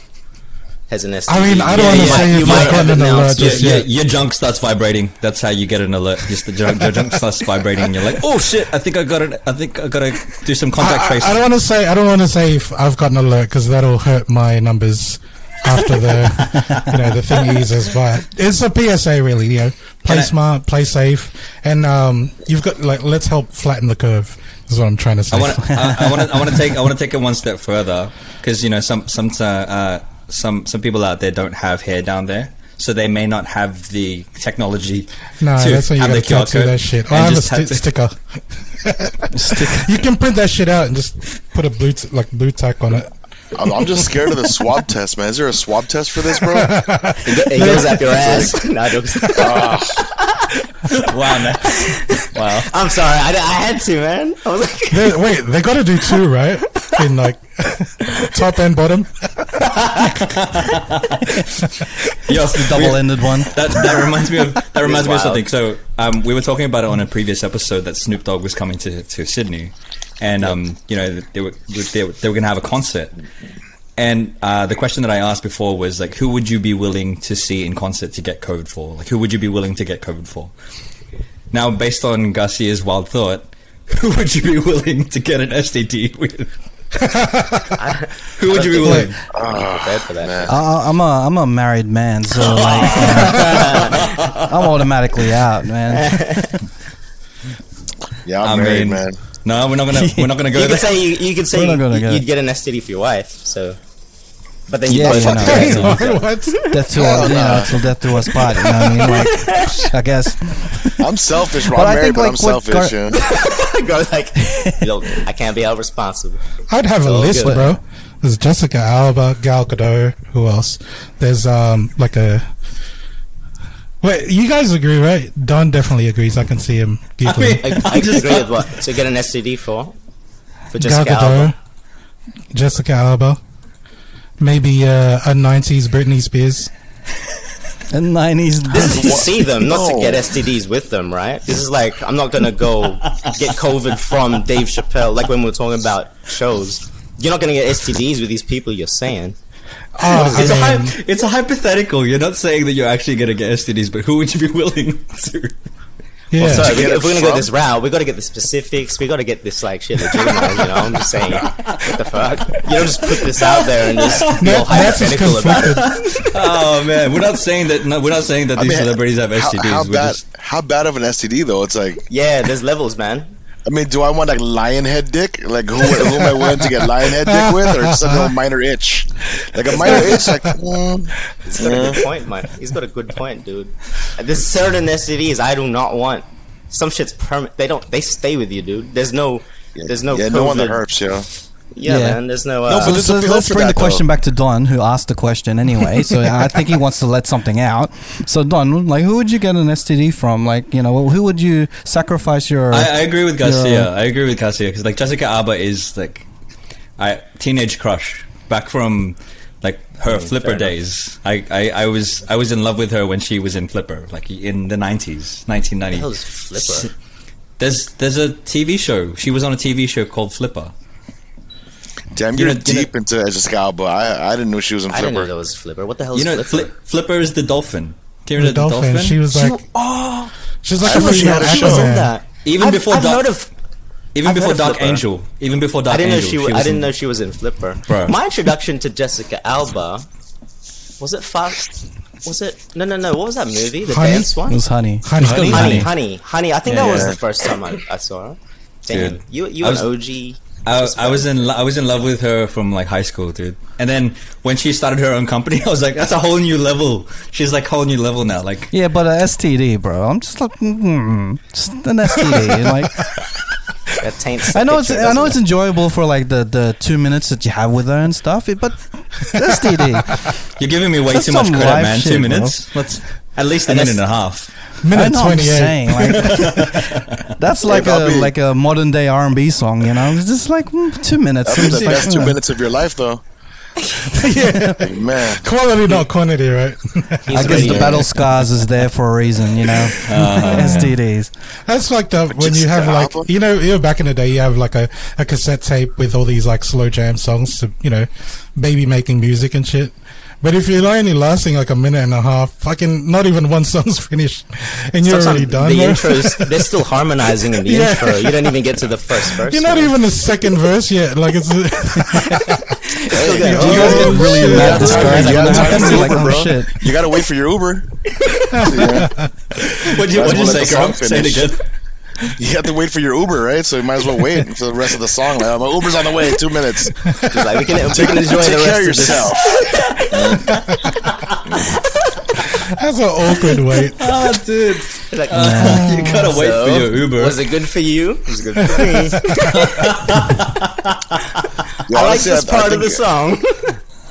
Speaker 4: has an STD.
Speaker 3: I mean, I don't
Speaker 2: Yeah,
Speaker 3: want to
Speaker 2: yeah.
Speaker 3: say
Speaker 4: You
Speaker 3: if
Speaker 4: might
Speaker 3: I've an alert just
Speaker 2: your,
Speaker 3: yet.
Speaker 2: your junk starts vibrating. That's how you get an alert. Just the junk, your junk starts vibrating, and you're like, "Oh shit! I think I got it. I think I gotta do some contact
Speaker 3: I, I,
Speaker 2: tracing."
Speaker 3: I don't want to say I don't want to say if I've gotten an alert because that'll hurt my numbers after the you know the thing eases. But it's a PSA, really. You know, play
Speaker 2: I-
Speaker 3: smart, play safe, and um, you've got like let's help flatten the curve. Is what I'm trying to say.
Speaker 2: I want to. I want to. I want to take. I want to take it one step further because you know some some uh, some some people out there don't have hair down there, so they may not have the technology.
Speaker 3: No,
Speaker 2: to
Speaker 3: that's why you
Speaker 2: have
Speaker 3: gotta
Speaker 2: the QR
Speaker 3: tattoo
Speaker 2: code
Speaker 3: that shit.
Speaker 2: and
Speaker 3: I have a
Speaker 2: just
Speaker 3: sti-
Speaker 2: have to-
Speaker 3: sticker. you can print that shit out and just put a blue t- like blue tack on it.
Speaker 5: I'm, I'm just scared of the swab test, man. Is there a swab test for this, bro?
Speaker 4: It, it goes up your ass. no, I don't-
Speaker 2: wow, man. Wow.
Speaker 4: I'm sorry, I, I had to, man. I was like,
Speaker 3: They, wait, they got to do two, right? In like top and bottom.
Speaker 2: Yo,
Speaker 1: Double-ended one.
Speaker 2: That, that reminds me of that reminds me of something. So um, we were talking about it on a previous episode that Snoop Dogg was coming to, to Sydney, and um, you know they were they were, they were going to have a concert. And uh, the question that I asked before was like, who would you be willing to see in concert to get COVID for? Like, who would you be willing to get COVID for? Now, based on Garcia's wild thought, who would you be willing to get an STD with? who would you be willing?
Speaker 4: prepared for that.
Speaker 1: I, I'm a I'm a married man, so like uh, I'm automatically out, man.
Speaker 5: Yeah, I'm
Speaker 2: I
Speaker 5: married,
Speaker 2: mean,
Speaker 5: man.
Speaker 2: No, we're not gonna we're not gonna go
Speaker 4: You
Speaker 2: there.
Speaker 4: could say you, you could say
Speaker 1: We're
Speaker 4: you,
Speaker 1: gonna go.
Speaker 4: would get an STD for your wife. So, but then you
Speaker 1: Yeah,
Speaker 4: both
Speaker 1: yeah, no, yeah,
Speaker 4: get
Speaker 1: yeah.
Speaker 4: STD.
Speaker 3: what?
Speaker 1: Death to us, you know, till death do us part. You know what I mean? Like, I guess.
Speaker 5: I'm selfish, bro.
Speaker 1: But
Speaker 5: I'm
Speaker 1: I
Speaker 5: married,
Speaker 1: think,
Speaker 5: but
Speaker 1: like,
Speaker 5: I'm selfish.
Speaker 1: Gar-
Speaker 5: yeah.
Speaker 4: Go like, you know, I can't be held responsible.
Speaker 3: I'd have a list,
Speaker 4: good.
Speaker 3: bro. There's Jessica Alba, Gal Gadot. Who else? There's um like a. Wait, you guys agree, right? Don definitely agrees. I can see him giggling.
Speaker 2: mean-
Speaker 4: I, I agree with what? So get an STD for for
Speaker 3: Gal Gadot,
Speaker 4: Alba.
Speaker 3: Jessica Alba, maybe uh, a '90s Britney Spears.
Speaker 1: In nineties,
Speaker 4: This is to see them, not to get STDs with them, right? This is like I'm not gonna go get COVID from Dave Chappelle, like when we we're talking about shows. You're not gonna get STDs with these people. You're saying.
Speaker 3: Oh,
Speaker 2: It's a,
Speaker 3: I mean,
Speaker 2: hy- it's a hypothetical. You're not saying that you're actually going to get STDs, but who would you be willing to?
Speaker 3: Yeah.
Speaker 4: So we, if we're gonna go this route, we've got to get the specifics. We've got to get this like shit legitimized. You know, I'm just saying, what the fuck? You don't just put this out there and just be all
Speaker 3: Nats is
Speaker 4: hypothetical about it.
Speaker 3: conflicted.
Speaker 2: Oh man, we're not saying that. No, we're not saying that
Speaker 5: I
Speaker 2: these
Speaker 5: mean,
Speaker 2: celebrities have
Speaker 5: how,
Speaker 2: STDs.
Speaker 5: how
Speaker 2: we're
Speaker 5: bad?
Speaker 2: just
Speaker 5: How bad of an STD though? It's like,
Speaker 4: Yeah, there's levels, man.
Speaker 5: I mean, do I want like lion head dick? Like who, who am I willing to get lion head dick with, or just a little minor itch? Like a minor itch, like mm,
Speaker 4: He's got a good point, man. He's got a good point, dude. There's certain STDs I do not want. Some shit's permanent. They don't. They stay with you, dude. There's no. There's no.
Speaker 5: yeah, no one that
Speaker 4: COVID.
Speaker 5: hurts, yo.
Speaker 4: Yeah,
Speaker 1: Yeah.
Speaker 4: man. There's no.
Speaker 5: No,
Speaker 4: Uh,
Speaker 5: but
Speaker 1: So
Speaker 5: there's a
Speaker 1: let's, let's bring the question
Speaker 5: though.
Speaker 1: back to Don, who asked the question anyway. So I think he wants to let something out. So Don, like, who would you get an STD from? Like, you know, who would you sacrifice your?
Speaker 2: I, I agree with
Speaker 1: your-
Speaker 2: Garcia. I agree with Garcia because like Jessica Alba is like, I teenage crush back from like her Flipper days. I, I, I was I was in love with her when she was in Flipper, like in the nineties, nineteen
Speaker 4: the
Speaker 2: ninety.
Speaker 4: hell is Flipper?
Speaker 2: There's there's a TV show. She was on a TV show called Flipper.
Speaker 5: Damn,
Speaker 2: You
Speaker 5: you're
Speaker 2: know- you know-
Speaker 5: deep into Jessica Alba. I, I didn't know she was in Flipper.
Speaker 4: I didn't know
Speaker 5: Flipper.
Speaker 4: was Flipper. What the hell is
Speaker 2: You know,
Speaker 4: Flipper?
Speaker 2: Fli- Flipper is the dolphin. Do you
Speaker 3: The
Speaker 2: remember the
Speaker 3: dolphin.
Speaker 2: dolphin?
Speaker 3: She was
Speaker 4: She-
Speaker 3: like,
Speaker 4: oh,
Speaker 3: she's like
Speaker 5: I
Speaker 3: a
Speaker 5: know she
Speaker 3: female
Speaker 5: had a
Speaker 4: she
Speaker 5: show.
Speaker 4: was in
Speaker 3: Aquaman.
Speaker 4: that.
Speaker 2: Even
Speaker 4: I've,
Speaker 2: before
Speaker 4: I've
Speaker 2: Doc-
Speaker 4: of.
Speaker 2: Even
Speaker 4: I've
Speaker 2: before Dark Angel. Even before Dark
Speaker 4: I didn't know
Speaker 2: Angel.
Speaker 4: she. Was,
Speaker 2: was
Speaker 4: I didn't
Speaker 2: in-
Speaker 4: know she was in Flipper.
Speaker 2: Bro.
Speaker 4: My introduction to Jessica Alba was it Fast? Was it no no no? What was that movie? The
Speaker 3: Honey?
Speaker 4: dance one.
Speaker 1: it was honey.
Speaker 3: Honey.
Speaker 1: It's called
Speaker 4: honey, honey, honey. I think that was
Speaker 5: Yeah.
Speaker 4: the first time I, I saw her. Damn,
Speaker 2: Dude.
Speaker 4: you you
Speaker 2: I
Speaker 4: an
Speaker 2: was-
Speaker 4: OG.
Speaker 2: I, I was in lo- I was in love with her from like high school, dude. And then when she started her own company, I was like, that's a whole new level. She's like whole new level now. Like,
Speaker 1: Yeah, but a STD, bro. I'm just like, mm, just an STD. like,
Speaker 4: That taints.
Speaker 1: I know
Speaker 4: the
Speaker 1: it's I know
Speaker 4: doesn't
Speaker 1: it's enjoyable for like the, the two minutes that you have with her and stuff. It, but STD.
Speaker 2: you're giving me way
Speaker 1: That's
Speaker 2: too much credit, man.
Speaker 1: shit,
Speaker 2: Two
Speaker 1: bro.
Speaker 2: minutes. Let's at least a minute
Speaker 4: that's-
Speaker 2: and a half.
Speaker 1: I
Speaker 3: Minute
Speaker 1: know. I'm
Speaker 3: twenty eight.
Speaker 1: saying like that's like
Speaker 5: but I'll
Speaker 1: a
Speaker 5: be-
Speaker 1: like a modern day R and B song. You know, it's just like mm, two minutes.
Speaker 5: That'd be the
Speaker 1: just like,
Speaker 5: best two minutes of your life, though.
Speaker 3: yeah.
Speaker 5: Like, man,
Speaker 3: Quality, not quantity, right?
Speaker 4: He's
Speaker 1: I guess the battle scars is there for a reason. You know, STDs.
Speaker 3: That's like the when you have like
Speaker 5: Alba?
Speaker 3: you know you know back in the day you have like a, a cassette tape with all these like slow jam songs to you know baby making music and shit. But if you're only lasting like a minute and a half, fucking not even one song's finished, and you're
Speaker 4: Sometimes
Speaker 3: already done.
Speaker 4: The
Speaker 3: bro.
Speaker 4: intros, they're still harmonizing in the
Speaker 3: Yeah.
Speaker 4: intro. You don't even get to the first verse.
Speaker 3: You're not
Speaker 4: man.
Speaker 3: even the second verse yet. Like it's
Speaker 5: Hey,
Speaker 4: got-
Speaker 1: Do you guys oh, get really
Speaker 3: shit.
Speaker 1: mad
Speaker 5: Yeah,
Speaker 1: discouraged
Speaker 5: you gotta
Speaker 1: that
Speaker 5: for
Speaker 1: like,
Speaker 5: Uber,
Speaker 1: oh
Speaker 5: bro.
Speaker 1: shit.
Speaker 5: You gotta wait for your Uber. Yeah.
Speaker 2: What'd you, what'd you say,
Speaker 5: let song
Speaker 2: Say it again.
Speaker 5: You have to wait for your Uber, right? So you might as well wait for the rest of the song. Like, my Uber's on the way. Two minutes.
Speaker 4: Just like we can, we can enjoy
Speaker 5: Take
Speaker 4: the
Speaker 5: care of
Speaker 4: rest of this.
Speaker 5: yourself.
Speaker 3: that's an awkward wait.
Speaker 2: Oh, dude.
Speaker 4: Like, uh,
Speaker 2: you gotta wait
Speaker 4: so,
Speaker 2: for your Uber.
Speaker 4: Was it good for you? It was good for me.
Speaker 5: Yeah,
Speaker 4: I like this
Speaker 5: I- I
Speaker 4: part of the song.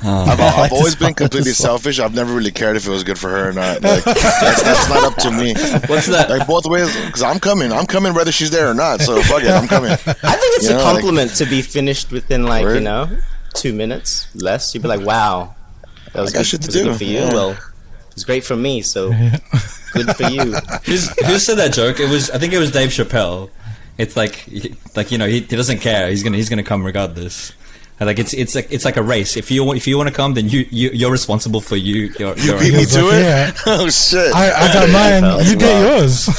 Speaker 5: I've,
Speaker 1: I like
Speaker 5: I've always been
Speaker 1: part of the
Speaker 5: completely selfish. I've never really cared if it was good for her or not. Like, that's, that's not up to me.
Speaker 2: What's that?
Speaker 5: Like both ways, because I'm coming. I'm coming whether she's there or not. So fuck it, I'm coming.
Speaker 4: I think it's
Speaker 5: You
Speaker 4: a
Speaker 5: know, like-
Speaker 4: compliment to be finished within like you know two minutes less. You'd be like, wow, that was
Speaker 5: got
Speaker 4: good,
Speaker 5: shit to
Speaker 4: was
Speaker 5: do.
Speaker 4: good for you.
Speaker 5: Yeah.
Speaker 4: Well, it's great for me. So good for you.
Speaker 2: Who's, who said that joke? It was I think it was Dave Chappelle. It's like like you know he, he doesn't care. He's gonna he's gonna come regardless. And, Like it's it's like it's like a race. If you want if you want to come, then you, you you're responsible for you. Your,
Speaker 5: You beat me to
Speaker 3: like,
Speaker 5: it.
Speaker 3: yeah.
Speaker 5: Oh shit.
Speaker 3: I, I got mine. You get yours.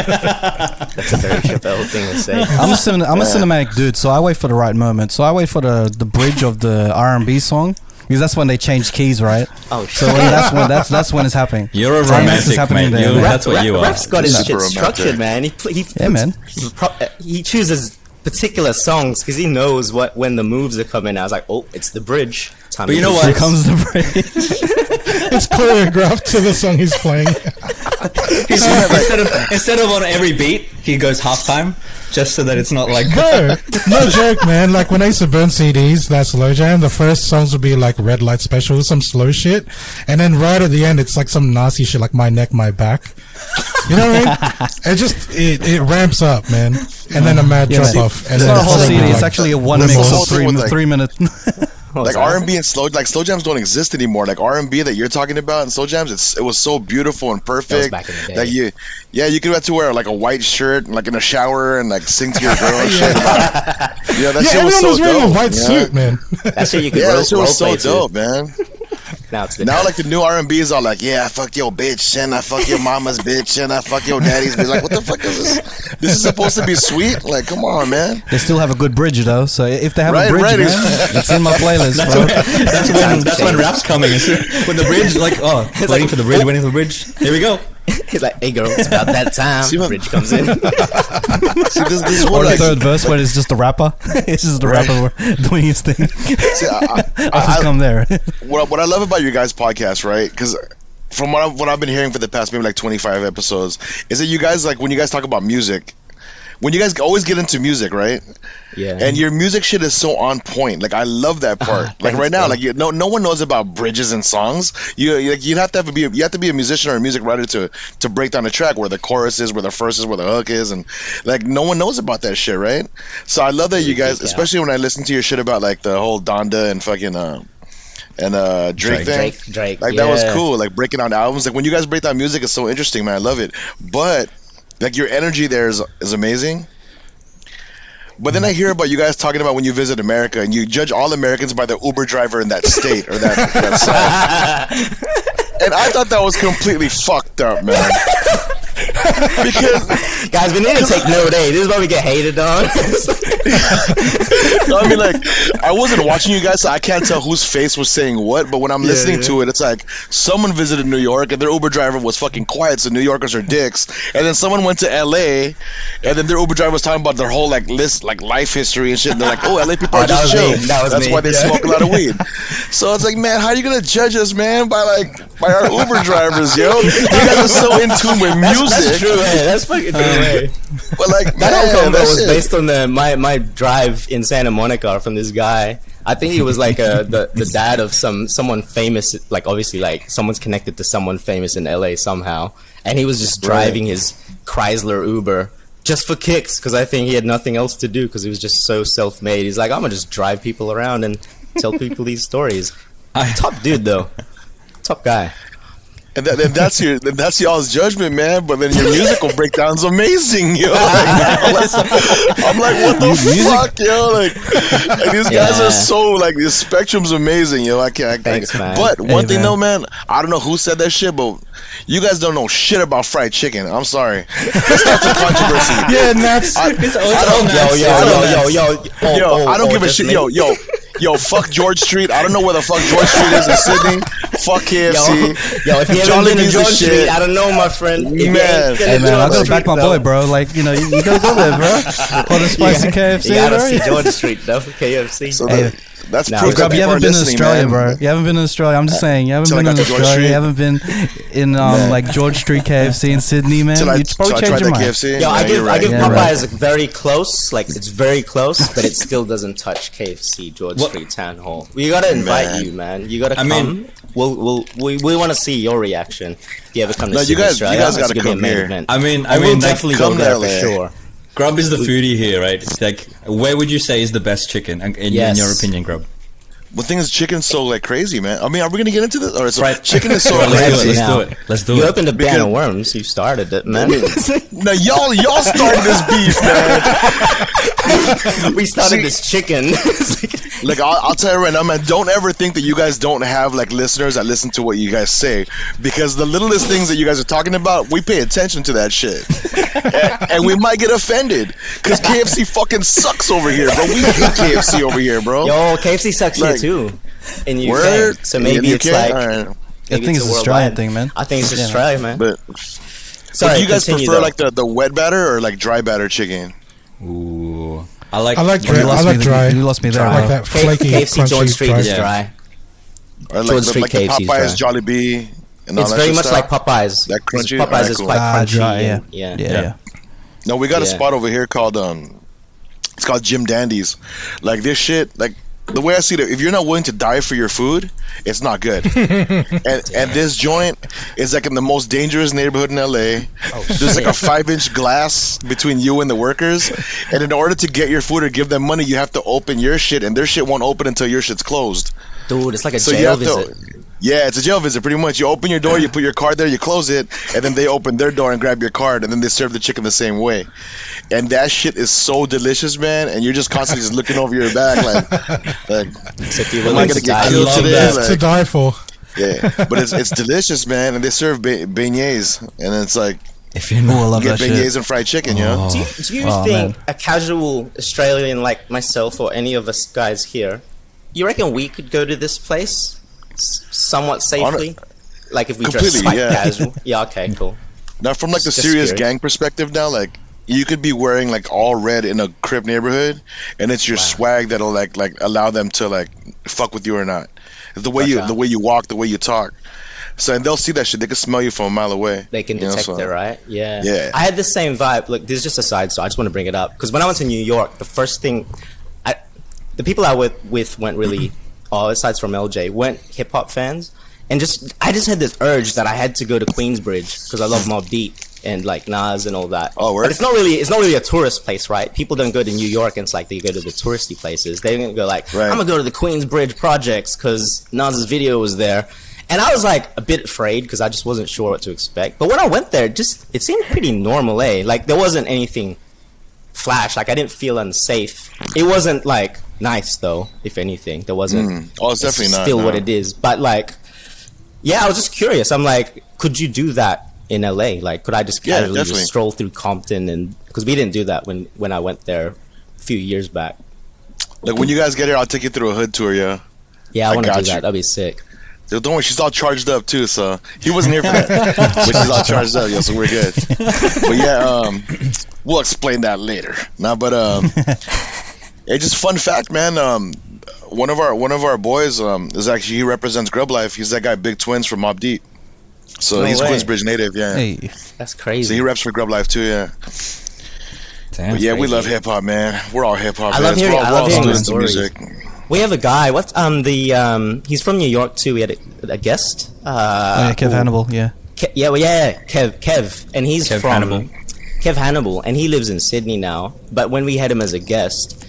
Speaker 4: That's a very Chappelle thing to say.
Speaker 1: I'm a cin- I'm a cinematic dude, so I wait for the right moment. So I wait for the the bridge of the R and B song because that's when they change keys, right?
Speaker 4: Oh
Speaker 1: So
Speaker 4: shit.
Speaker 1: when that's when that's that's when it's happening.
Speaker 2: You're a romantic,
Speaker 1: happening
Speaker 2: mate.
Speaker 1: there, man.
Speaker 2: that's what you are.
Speaker 4: Raph's got his shit structured, man. He pl- he
Speaker 1: Yeah, man.
Speaker 4: he pro- he chooses particular songs because he knows what when the moves are coming. I was like, oh, it's the bridge. Time
Speaker 2: But
Speaker 4: to
Speaker 2: you know what?
Speaker 1: Here comes the bridge.
Speaker 3: It's choreographed to the song he's playing.
Speaker 2: He's- instead of instead of on every beat, he goes halftime, just so that it's not like
Speaker 3: Bro, no joke, man. Like when I used to burn CDs, that slow jam, the first songs would be like Red Light Special, some slow shit, and then right at the end, it's like some nasty shit, like My Neck, My Back. You know what I mean? It just it, it ramps up, man, and then a mad
Speaker 1: Yeah,
Speaker 3: drop off. And
Speaker 1: It's
Speaker 3: then
Speaker 1: not a whole
Speaker 3: followed
Speaker 1: CD.
Speaker 3: by,
Speaker 1: It's actually a one
Speaker 3: the
Speaker 1: mix
Speaker 3: whole
Speaker 1: of three
Speaker 5: thing like-
Speaker 1: three minutes.
Speaker 5: Like? R and B and slow like slow jams don't exist anymore. Like R and B that you're talking about and slow jams, it's it was so beautiful and perfect.
Speaker 4: back in the day.
Speaker 5: That you, yeah, you could have to wear like a white shirt, like in a shower, and like sing to your girl and shit. yeah, that
Speaker 3: Yeah,
Speaker 5: shit was
Speaker 3: everyone
Speaker 5: so
Speaker 3: was wearing
Speaker 5: dope.
Speaker 3: a white
Speaker 5: yeah.
Speaker 3: suit, man.
Speaker 4: That shit you could
Speaker 5: Yeah,
Speaker 4: role,
Speaker 5: that shit was so
Speaker 4: role play
Speaker 5: dope, man.
Speaker 4: Now it's the
Speaker 5: Now, like the new R and B is all like, yeah, I fuck your bitch and I fuck your mama's bitch and I fuck your daddy's bitch. Like, what the fuck is this? This is supposed to be sweet. Like, come on, man.
Speaker 1: They still have a good bridge though, so if they have
Speaker 5: Right,
Speaker 1: a bridge,
Speaker 5: right.
Speaker 1: man, it's in my playlist,
Speaker 2: That's
Speaker 1: bro.
Speaker 2: when, that's when that's when rap's coming. When the bridge, like, oh, waiting
Speaker 4: like-
Speaker 2: for the bridge, waiting for the bridge. Here we go.
Speaker 4: He's like, "Hey, girl, it's about that time."
Speaker 5: See
Speaker 4: Bridge comes in.
Speaker 5: See, this, this
Speaker 1: Or
Speaker 5: what
Speaker 1: the third verse where it's just the rapper. it's just the
Speaker 5: Right.
Speaker 1: rapper doing his thing.
Speaker 5: see, I, I,
Speaker 1: I'll just
Speaker 5: I-
Speaker 1: come there.
Speaker 5: what, what I love about your guys' podcast, right? Because from what I've, what I've been hearing for the past maybe like 25 episodes, is that you guys like when you guys talk about music, when you guys always get into music, right?
Speaker 4: Yeah.
Speaker 5: And your music shit is so on point. Like I love that part. like
Speaker 4: thanks,
Speaker 5: right now,
Speaker 4: bro.
Speaker 5: like you, no no one knows about bridges and songs. You like you have to have to be a, you have to be a musician or a music writer to to break down a track where the chorus is, where the first is, where the hook is, and like no one knows about that shit, right? So I love that you guys,
Speaker 4: Yeah.
Speaker 5: especially when I listen to your shit about like the whole Donda and fucking uh and uh Drake,
Speaker 2: Drake.
Speaker 5: thing.
Speaker 4: Drake, Drake.
Speaker 5: Like that was cool. Like breaking down albums. Like when you guys break down music, it's so interesting, man. I love it. But like your energy there is is amazing. But then I hear about you guys talking about when you visit America and you judge all Americans by the Uber driver in that state or that, that side. And I thought that was completely fucked up, man. Because
Speaker 4: Guys, we need to take note. Hey, this is why we get hated on.
Speaker 5: I mean, like, I wasn't watching you guys, so I can't tell whose face was saying what. But when I'm listening to it, it's like someone visited New York and their Uber driver was fucking quiet, so New Yorkers are dicks. And then someone went to L.A. and then their Uber driver was talking about their whole like list, like life history and shit. And they're like, "Oh, L.A. people
Speaker 4: Oh,
Speaker 5: are just chill.
Speaker 4: That
Speaker 5: That's
Speaker 4: me.
Speaker 5: why they
Speaker 4: Yeah.
Speaker 5: smoke a lot of weed." So it's like, man, how are you gonna judge us, man, by like by our Uber drivers, yo? You guys are so in tune with music,
Speaker 4: That's true. Hey, that's fucking true. hey.
Speaker 5: but like,
Speaker 4: That
Speaker 5: man,
Speaker 4: whole convo
Speaker 5: that
Speaker 4: was
Speaker 5: shit-
Speaker 4: based on the my my drive in Santa Monica from this guy. I think he was like a, the the dad of some someone famous, like obviously like someone's connected to someone famous in LA somehow, and he was just driving his Chrysler Uber just for kicks because I think he had nothing else to do because he was just so self made. He's like, I'm gonna just drive people around and tell people these stories.
Speaker 2: I-
Speaker 4: Top dude though, top guy.
Speaker 5: And, that, and that's your then that's y'all's judgment, man. But then your musical breakdown's amazing, yo. Like, I'm like, what the fuck, yo? Like, like these guys
Speaker 4: Yeah.
Speaker 5: are so like the spectrum's amazing, yo. I can't. I,
Speaker 4: Thanks,
Speaker 5: I,
Speaker 4: man.
Speaker 5: But one
Speaker 1: Hey,
Speaker 5: thing though, man, I don't know who said that shit, but you guys don't know shit about fried chicken. I'm sorry. Let's start some controversy.
Speaker 3: Yeah, Nats.
Speaker 5: I,
Speaker 2: It's
Speaker 5: I don't,
Speaker 2: nuts.
Speaker 4: Yo, yo,
Speaker 5: I
Speaker 4: yo,
Speaker 5: don't,
Speaker 4: yo, yo, oh,
Speaker 5: yo,
Speaker 4: oh,
Speaker 5: I don't
Speaker 4: oh,
Speaker 5: give a
Speaker 4: just
Speaker 5: shit.
Speaker 4: me.
Speaker 5: Yo, yo, yo, fuck George Street. I don't know where the fuck George Street is in Sydney. Fuck KFC.
Speaker 4: Yo, yo, if you haven't
Speaker 5: Jolly
Speaker 4: been to George
Speaker 5: is
Speaker 4: Street,
Speaker 5: shit.
Speaker 4: I don't know, my friend. If
Speaker 5: Man.
Speaker 1: Hey man,
Speaker 4: I'll
Speaker 1: go back
Speaker 4: Street,
Speaker 1: my
Speaker 4: though,
Speaker 1: boy, bro. Like you know, you, you gotta go there, bro. For the spicy KFC,
Speaker 4: You gotta
Speaker 1: bro.
Speaker 4: see George Street though, KFC.
Speaker 5: So
Speaker 1: Hey.
Speaker 5: That, that's
Speaker 4: Nah,
Speaker 5: proof
Speaker 1: Grub,
Speaker 5: that
Speaker 1: you haven't been to Australia,
Speaker 5: man.
Speaker 1: bro. You haven't been to Australia. I'm just saying, you haven't
Speaker 5: Till
Speaker 1: been to
Speaker 5: got to George
Speaker 1: Australia. You haven't been in um like George Street KFC in Sydney, man.
Speaker 5: I,
Speaker 1: You'd
Speaker 5: till
Speaker 1: probably
Speaker 5: I
Speaker 1: change your
Speaker 5: that
Speaker 1: mind.
Speaker 5: KFC.
Speaker 4: Yo, I
Speaker 5: Yeah,
Speaker 4: give
Speaker 5: you're
Speaker 4: I give
Speaker 1: Yeah,
Speaker 4: Popeyes very close, like it's very close, but it still doesn't touch KFC George
Speaker 2: What-
Speaker 4: Street Town Hall. We gotta invite
Speaker 5: Man.
Speaker 4: you, man. You gotta come.
Speaker 2: I
Speaker 4: come.
Speaker 2: mean-
Speaker 4: we'll, we'll we we want to see your reaction if you ever come to
Speaker 5: No, you
Speaker 4: Sydney,
Speaker 5: guys-
Speaker 4: Australia.
Speaker 5: you guys gotta
Speaker 4: gonna be a
Speaker 5: come here.
Speaker 2: I mean,
Speaker 4: I
Speaker 2: I
Speaker 4: will
Speaker 2: mean, like,
Speaker 4: definitely
Speaker 5: come
Speaker 4: there for sure.
Speaker 2: Grub is the foodie here, right? Like, where would you say is the best chicken in, in your opinion, Grub?
Speaker 5: The thing is, chicken's so like crazy, man. I mean, are we gonna get into this? All right, so
Speaker 2: Right.
Speaker 5: chicken is so
Speaker 2: Let's do it. Let's do it. Let's do
Speaker 4: You
Speaker 2: it.
Speaker 4: You opened a
Speaker 5: Because-
Speaker 4: can of worms. You started it, man.
Speaker 5: Now y'all, y'all started this beef, man.
Speaker 4: we started
Speaker 5: See-
Speaker 4: this chicken.
Speaker 5: Like I'll, I'll tell you right now, man. Don't ever think that you guys don't have like listeners that listen to what you guys say, because the littlest things that you guys are talking about, we pay attention to that shit, and, and we might get offended because KFC fucking sucks over here, bro. We hate KFC over here, bro.
Speaker 4: Yo, KFC sucks
Speaker 5: Like,
Speaker 4: here too. In UK,
Speaker 5: Word.
Speaker 4: so maybe
Speaker 5: In
Speaker 4: it's
Speaker 5: UK?
Speaker 4: like
Speaker 5: All right.
Speaker 1: I think
Speaker 4: it's
Speaker 1: it's
Speaker 4: a
Speaker 1: Australian thing, man.
Speaker 4: I think it's
Speaker 1: Yeah.
Speaker 4: Australia, man.
Speaker 5: But,
Speaker 4: Sorry,
Speaker 5: but do you guys prefer
Speaker 4: though.
Speaker 5: like the, the wet batter or like dry batter chicken?
Speaker 2: Ooh, I like.
Speaker 3: I like
Speaker 1: You
Speaker 3: dry.
Speaker 1: lost
Speaker 3: I like
Speaker 1: there.
Speaker 3: dry.
Speaker 1: You lost me there,
Speaker 3: I like that flaky,
Speaker 4: KFC George
Speaker 3: crunchy
Speaker 4: Street
Speaker 3: dry.
Speaker 4: is
Speaker 2: Yeah.
Speaker 4: dry.
Speaker 5: Or like
Speaker 4: George
Speaker 5: the,
Speaker 4: Street
Speaker 5: like the Popeyes
Speaker 4: dry.
Speaker 5: Jollibee? And
Speaker 4: It's very much
Speaker 5: stuff?
Speaker 4: like Popeyes.
Speaker 5: That crunchy?
Speaker 4: Popeyes
Speaker 5: Alright,
Speaker 4: is
Speaker 5: cool.
Speaker 4: quite
Speaker 1: Ah,
Speaker 4: crunchy.
Speaker 1: dry, yeah.
Speaker 4: and- yeah.
Speaker 1: Yeah, yeah.
Speaker 5: No, we got a spot over here called um, it's called Jim Dandy's. Like this shit, like the way I see it, if you're not willing to die for your food, it's not good. and and this joint is like in the most dangerous neighborhood in LA. Oh, There's like a five inch glass between you and the workers, and in order to get your food or give them money, you have to open your shit, and their shit won't open until your shit's closed.
Speaker 4: Dude, it's like a
Speaker 5: So
Speaker 4: jail visit.
Speaker 5: to. Yeah, it's a jail visit pretty much. You open your door, you put your card there, you close it, and then they open their door and grab your card, and then they serve the chicken the same way. And that shit is so delicious, man. And you're just constantly just looking over your back, like, like
Speaker 4: Except you're
Speaker 5: am I gonna get
Speaker 4: die.
Speaker 5: killed today?
Speaker 2: that.
Speaker 3: It's to die for.
Speaker 5: Yeah, but it's it's delicious, man. And they serve be- beignets, and it's like
Speaker 2: If you know,
Speaker 1: Ooh, I
Speaker 2: not,
Speaker 1: love
Speaker 5: you get
Speaker 1: that
Speaker 5: beignets
Speaker 1: shit.
Speaker 5: and fried chicken, you know. Oh.
Speaker 4: Do you, do you
Speaker 1: Oh,
Speaker 4: think
Speaker 1: man.
Speaker 4: a casual Australian like myself or any of us guys here, you reckon we could go to this place s- somewhat safely? Like if we dress like
Speaker 5: yeah.
Speaker 4: casual? Yeah, okay, cool.
Speaker 5: Now, from like the
Speaker 4: Just
Speaker 5: serious
Speaker 4: scary.
Speaker 5: gang perspective, now like you could be wearing like all red in a crip neighborhood, and it's your swag that'll like like allow them to like fuck with you or not. The way you the way you walk, the way you talk. So and they'll see that shit. They can smell you from a mile away.
Speaker 4: They can
Speaker 5: You know,
Speaker 4: detect
Speaker 5: so-
Speaker 4: it, right? Yeah.
Speaker 5: Yeah.
Speaker 4: I had the same vibe. Look, this is just a side story. I just want to bring it up because when I went to New York, the first thing, I, the people I went with weren't really, oh, aside from LJ, weren't hip hop fans, and just I just had this urge that I had to go to Queensbridge because I love Mobb Deep and like Nas and all that.
Speaker 5: Oh, word?
Speaker 4: but it's not really it's not really a tourist place, right? People don't go to New York and it's like they go to the touristy places. They don't go like
Speaker 5: Right.
Speaker 4: I'm gonna go to the Queensbridge projects because Nas's video was there. And I was like a bit afraid because I just wasn't sure what to expect. But when I went there, just it seemed pretty normal, eh? Like there wasn't anything flash. Like I didn't feel unsafe. It wasn't like nice though. If anything, there wasn't.
Speaker 5: Mm. Oh, it's definitely not,
Speaker 4: still what it is. But like, yeah, I was just curious. I'm like, could you do that in LA? Like, could I just
Speaker 5: Yeah,
Speaker 4: casually
Speaker 5: definitely.
Speaker 4: just stroll through Compton and because we didn't do that when when I went there a few years back.
Speaker 5: Like when you guys get here, I'll take you through a hood tour. Yeah.
Speaker 4: Yeah, I,
Speaker 5: I
Speaker 4: want to do
Speaker 5: you.
Speaker 4: that. That'd be sick.
Speaker 5: Dude, don't worry, she's all charged up too. So he wasn't here for that, but she's all charged up. Yeah, so we're good. But yeah, um, we'll explain that later. Now, but um, yeah, just fun fact, man. Um, one of our one of our boys um is actually he represents Grub Life. He's that guy, Big Twins from Mobb Deep. So
Speaker 4: No
Speaker 5: he's
Speaker 4: way.
Speaker 5: Queensbridge native. Yeah.
Speaker 1: Hey,
Speaker 4: That's crazy.
Speaker 5: So he reps for Grub Life too. Yeah.
Speaker 2: Damn.
Speaker 5: But yeah, we love hip hop, man. We're all hip hop.
Speaker 4: I love hearing-
Speaker 5: We're all,
Speaker 4: I
Speaker 5: we're
Speaker 4: love
Speaker 5: all
Speaker 4: hearing the stories.
Speaker 5: music.
Speaker 4: We have a guy. What's um the um he's from New York too. We had a, a guest.
Speaker 1: oh,
Speaker 4: Uh,
Speaker 1: yeah, Kev
Speaker 4: ooh,
Speaker 1: Hannibal. Yeah.
Speaker 4: Ke- yeah, well, yeah, Kev, Kev, and he's
Speaker 2: Kev
Speaker 4: from
Speaker 2: Hannibal.
Speaker 4: Kev Hannibal, and he lives in Sydney now. But when we had him as a guest,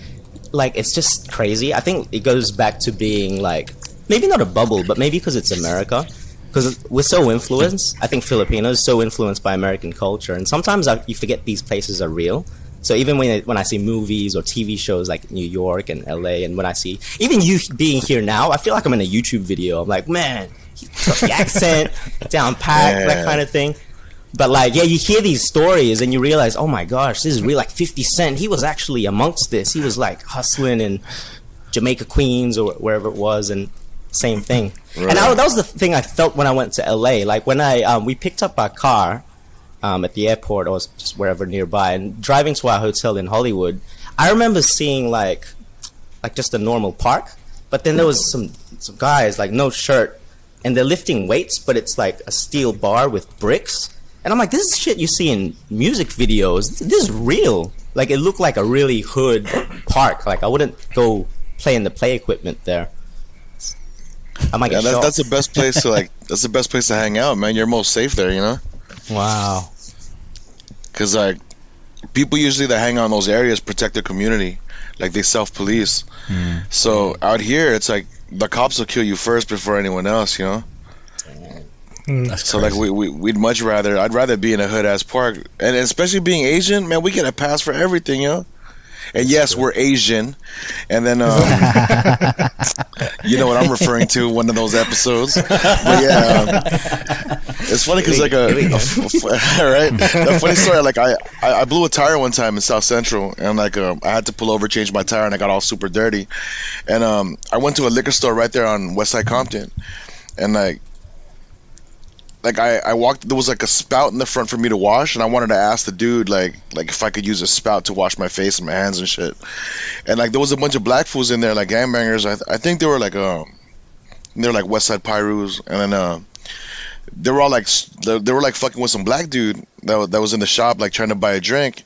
Speaker 4: like it's just crazy. I think it goes back to being like maybe not a bubble, but maybe because it's America. Because we're so influenced. I think Filipinos so influenced by American culture, and sometimes I, you forget these places are real. So even when I, when I see movies or TV shows like New York and LA, and when I see even you being here now, I feel like I'm in a YouTube video. I'm like, man, the accent down pat, that kind of thing. But like, yeah, you hear these stories and you realize, oh my gosh, this is real. Like Fifty Cent, he was actually amongst this. He was like hustling in Jamaica, Queens, or wherever it was, and same thing. And I, that was the thing I felt when I went to LA. Like when I um, we picked up our car um, at the airport or just wherever nearby, and driving to our hotel in Hollywood, I remember seeing like like just a normal park, but then there was some some guys like no shirt, and they're lifting weights, but it's like a steel bar with bricks, and I'm like, this is shit you see in music videos. This is real. Like it looked like a really hood park. Like I wouldn't go play in the play equipment there. I might
Speaker 5: Yeah,
Speaker 4: get
Speaker 5: that's, that's the best place to like. That's the best place to hang out, man. You're most safe there, you know.
Speaker 4: wow.
Speaker 5: Because like people usually that hang out in those areas protect their community, like they self police. Hmm. So out here, it's like the cops will kill you first before anyone else, you know.
Speaker 2: That's
Speaker 5: So like we, we we'd much rather I'd rather be in a hood ass park, and especially being Asian, man, we get a pass for everything, you know. And yes, we're Asian, and then um, you know what I'm referring to one of those episodes. But yeah, um, it's funny because like a,
Speaker 4: Here we go.
Speaker 5: all right, the funny story. Like I, I I blew a tire one time in South Central, and like um, I had to pull over, change my tire, and I got all super dirty. And um, I went to a liquor store right there on West Side Compton, and like like I, I walked there was like a spout in the front for me to wash and I wanted to ask the dude like like if I could use a spout to wash my face and my hands and shit. And like there was a bunch of black fools in there like gangbangers. I, I think they were like um they were like West Side Pirus and then uh they were all like they, were like fucking with some black dude that was, that was in the shop like trying to buy a drink.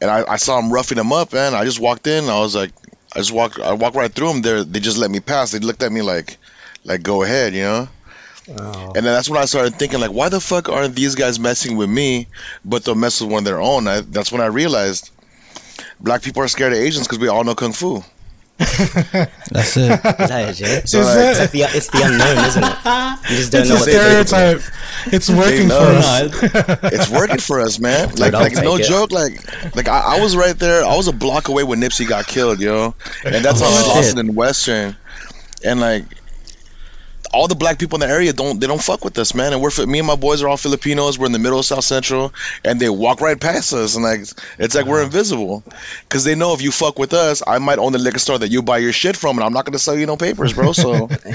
Speaker 5: And I, I saw him roughing him up and I just walked in. I was like I just walked I walked right through them. They they just let me pass. They looked at me like like go ahead, you know? Oh. And then that's when I started thinking, like, why the fuck aren't these guys messing with me, but they'll mess with one of their own? I, that's when I realized black people are scared of Asians because we all know kung fu.
Speaker 1: That's it.
Speaker 4: Is that it, Jay?
Speaker 5: So
Speaker 3: Is
Speaker 5: like,
Speaker 3: that-
Speaker 4: It's the, it's the unknown, isn't it? You just don't
Speaker 3: It's
Speaker 4: know
Speaker 3: a
Speaker 4: what
Speaker 3: stereotype. It's working for us.
Speaker 5: it's working for us, man. Like, like no
Speaker 4: it.
Speaker 5: joke. Like, like I, I was right there. I was a block away when Nipsey got killed, yo, and that's on
Speaker 4: Oh, shit.
Speaker 5: Slauson and Western, and like. All the black people in the area don't they don't fuck with us, man. And we're me and my boys are all Filipinos. We're in the middle of South Central, and they walk right past us, and like it's like we're uh-huh. invisible, because they know if you fuck with us, I might own the liquor store that you buy your shit from, and I'm not gonna sell you no papers, bro. So,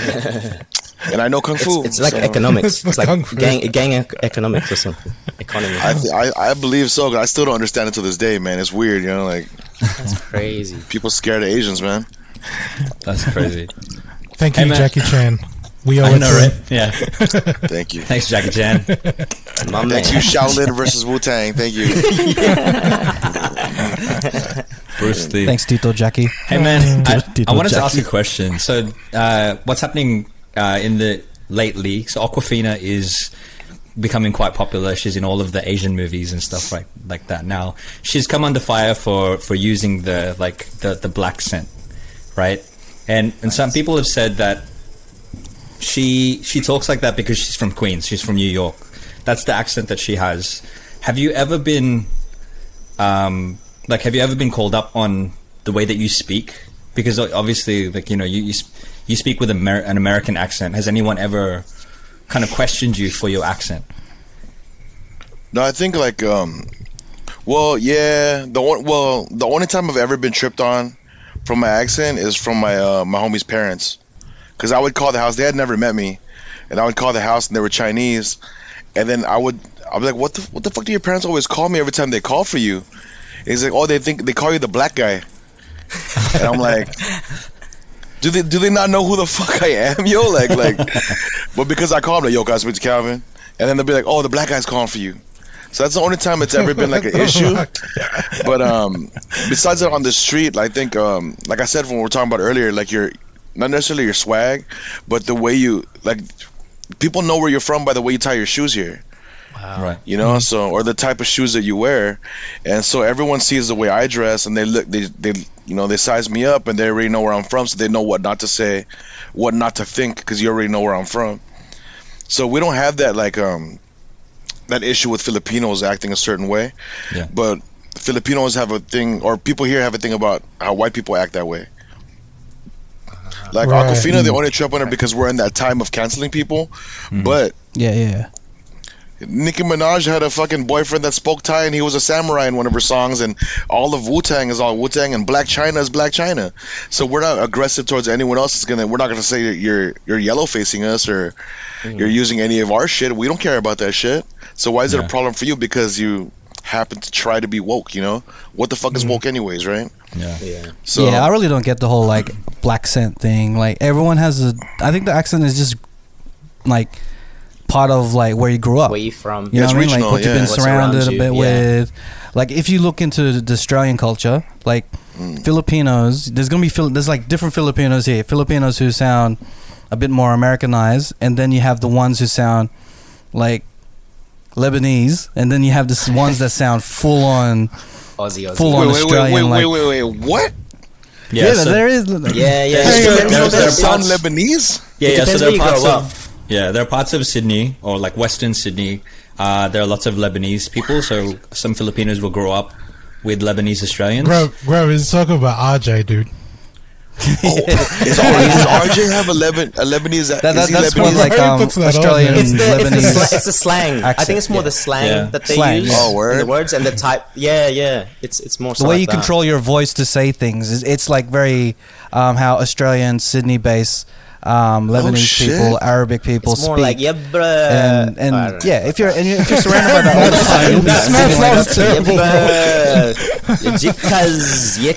Speaker 5: and I know kung fu.
Speaker 4: It's, it's like
Speaker 5: so-
Speaker 4: economics. It's like
Speaker 3: Kung fu.
Speaker 4: gang gang economics or something. Economy.
Speaker 5: I, th- I I believe so. 'cause I still don't understand it to this day, man. It's weird, you know, like
Speaker 4: That's crazy.
Speaker 5: people scared of Asians, man.
Speaker 2: That's crazy.
Speaker 3: Thank you,
Speaker 2: man.
Speaker 3: Jackie Chan. We owe
Speaker 2: I
Speaker 3: it
Speaker 2: know,
Speaker 3: to
Speaker 2: right?
Speaker 3: him.
Speaker 2: Yeah.
Speaker 5: Thank you.
Speaker 2: Thanks, Jackie Chan.
Speaker 4: My man.
Speaker 5: Thank you, Shaolin versus Wu Tang. Thank you.
Speaker 2: Bruce Lee.
Speaker 1: Thanks, Tito Jackie.
Speaker 2: Hey man, I,
Speaker 1: Tito
Speaker 2: I wanted to ask
Speaker 1: Jackie.
Speaker 2: a question. So, uh, what's happening uh, in the lately? So, Awkwafina is becoming quite popular. She's in all of the Asian movies and stuff like like that. Now, she's come under fire for for using the like the the blaccent, right? And and some people have said that she she talks like that because she's from Queens. She's from New York. That's the accent that she has. Have you ever been um, like have you ever been called up on the way that you speak because obviously like you know you you, you speak with Amer- an American accent has anyone ever kind of questioned you for your accent
Speaker 5: No, I think like um, well, yeah. The one, well, the only time I've ever been tripped on from my accent is from my uh, my homie's parents, because I would call the house. They had never met me, and I would call the house, and they were Chinese, and then I would I'd be like, what the what the fuck do your parents always call me every time they call for you? And he's like, oh, they think they call you the black guy, and I'm like. Do they do they not know who the fuck I am, yo? Like like, but because I call them, like, yo, guys, it's Calvin, and then they'll be like, oh, the black guy's calling for you. So that's the only time it's ever been like an issue. But um, besides that, on the street, I think um, like I said when we were talking about earlier, like your not necessarily your swag, but the way you like people know where you're from by the way you tie your shoes here.
Speaker 2: right
Speaker 5: You know, so or the type of shoes that you wear, and so everyone sees the way I dress, and they look, they they you know they size me up, and they already know where I'm from, so they know what not to say, what not to think, because you already know where I'm from. So we don't have that like um that issue with Filipinos acting a certain way,
Speaker 2: Yeah.
Speaker 5: but Filipinos have a thing, or people here have a thing about how white people act that way. Like
Speaker 3: Right.
Speaker 5: Awkwafina, they mm. only trip on her because we're in that time of canceling people, mm. but
Speaker 1: Yeah, yeah.
Speaker 5: Nicki Minaj had a fucking boyfriend that spoke Thai and he was a samurai in one of her songs, and all of Wu Tang is all Wu Tang, and Blac Chyna is Blac Chyna. So we're not aggressive towards anyone else. It's gonna. We're not gonna say that you're you're yellow facing us or mm. you're using any of our shit. We don't care about that shit. So why is it a problem for you because you happen to try to be woke? You know what the fuck is woke anyways, right?
Speaker 2: yeah
Speaker 4: Yeah.
Speaker 5: So
Speaker 1: yeah, I really don't get the whole like blaccent thing. Like everyone has a. I think the accent is just like part of like where you grew up.
Speaker 4: Where you from?
Speaker 1: You know
Speaker 5: It's
Speaker 1: what I mean? Like
Speaker 5: regional,
Speaker 1: what you've
Speaker 5: yeah.
Speaker 1: been
Speaker 4: What's
Speaker 1: surrounded
Speaker 4: around
Speaker 1: a bit
Speaker 4: yeah.
Speaker 1: with. Like if you look into the Australian culture, like
Speaker 5: Mm.
Speaker 1: Filipinos, there's gonna be Fil- there's like different Filipinos here. Filipinos who sound a bit more Americanized, and then you have the ones who sound like Lebanese, and then you have the ones that sound full on.
Speaker 4: Aussie, Aussie.
Speaker 1: Full
Speaker 5: wait,
Speaker 1: on
Speaker 5: wait, wait,
Speaker 1: Australian,
Speaker 5: wait,
Speaker 1: like-
Speaker 5: wait, wait, wait, what?
Speaker 2: yeah,
Speaker 1: Yeah,
Speaker 2: so,
Speaker 1: there is.
Speaker 4: Yeah, yeah.
Speaker 3: Hey,
Speaker 4: yeah.
Speaker 2: there- there are
Speaker 5: Sound
Speaker 2: parts-
Speaker 5: Lebanese?
Speaker 2: yeah, yeah so there are parts
Speaker 4: grow
Speaker 2: of yeah there are parts of Sydney or like Western Sydney uh, there are lots of Lebanese people so some Filipinos will grow up with Lebanese Australians
Speaker 3: Bro, bro, he's talking about RJ, dude.
Speaker 5: Oh, is, does RJ have a, Leban, a Lebanese?
Speaker 1: That, that,
Speaker 5: is
Speaker 1: that's
Speaker 5: Lebanese?
Speaker 1: more like um,
Speaker 3: he puts that on
Speaker 1: Australian
Speaker 3: there?
Speaker 4: It's the, it's, the
Speaker 1: Lebanese.
Speaker 4: it's the slang. I think it's more
Speaker 1: yeah.
Speaker 4: the slang
Speaker 2: Yeah.
Speaker 4: that they
Speaker 1: Slang,
Speaker 4: use
Speaker 1: yeah.
Speaker 5: Oh, word.
Speaker 4: the words and the type. Yeah, yeah. It's it's more so
Speaker 1: the way
Speaker 4: like
Speaker 1: you
Speaker 4: that.
Speaker 1: control your voice to say things is it's like very um, how Australian Sydney based um, Lebanese
Speaker 5: shit.
Speaker 1: people, Arabic people
Speaker 4: It's more
Speaker 1: speak.
Speaker 4: like yeah, bruh.
Speaker 1: and and
Speaker 4: I don't know.
Speaker 1: yeah, if you're and if you're surrounded by that all the time, you'll be speaking like
Speaker 3: sounds terrible.
Speaker 4: Yeah. Yeah,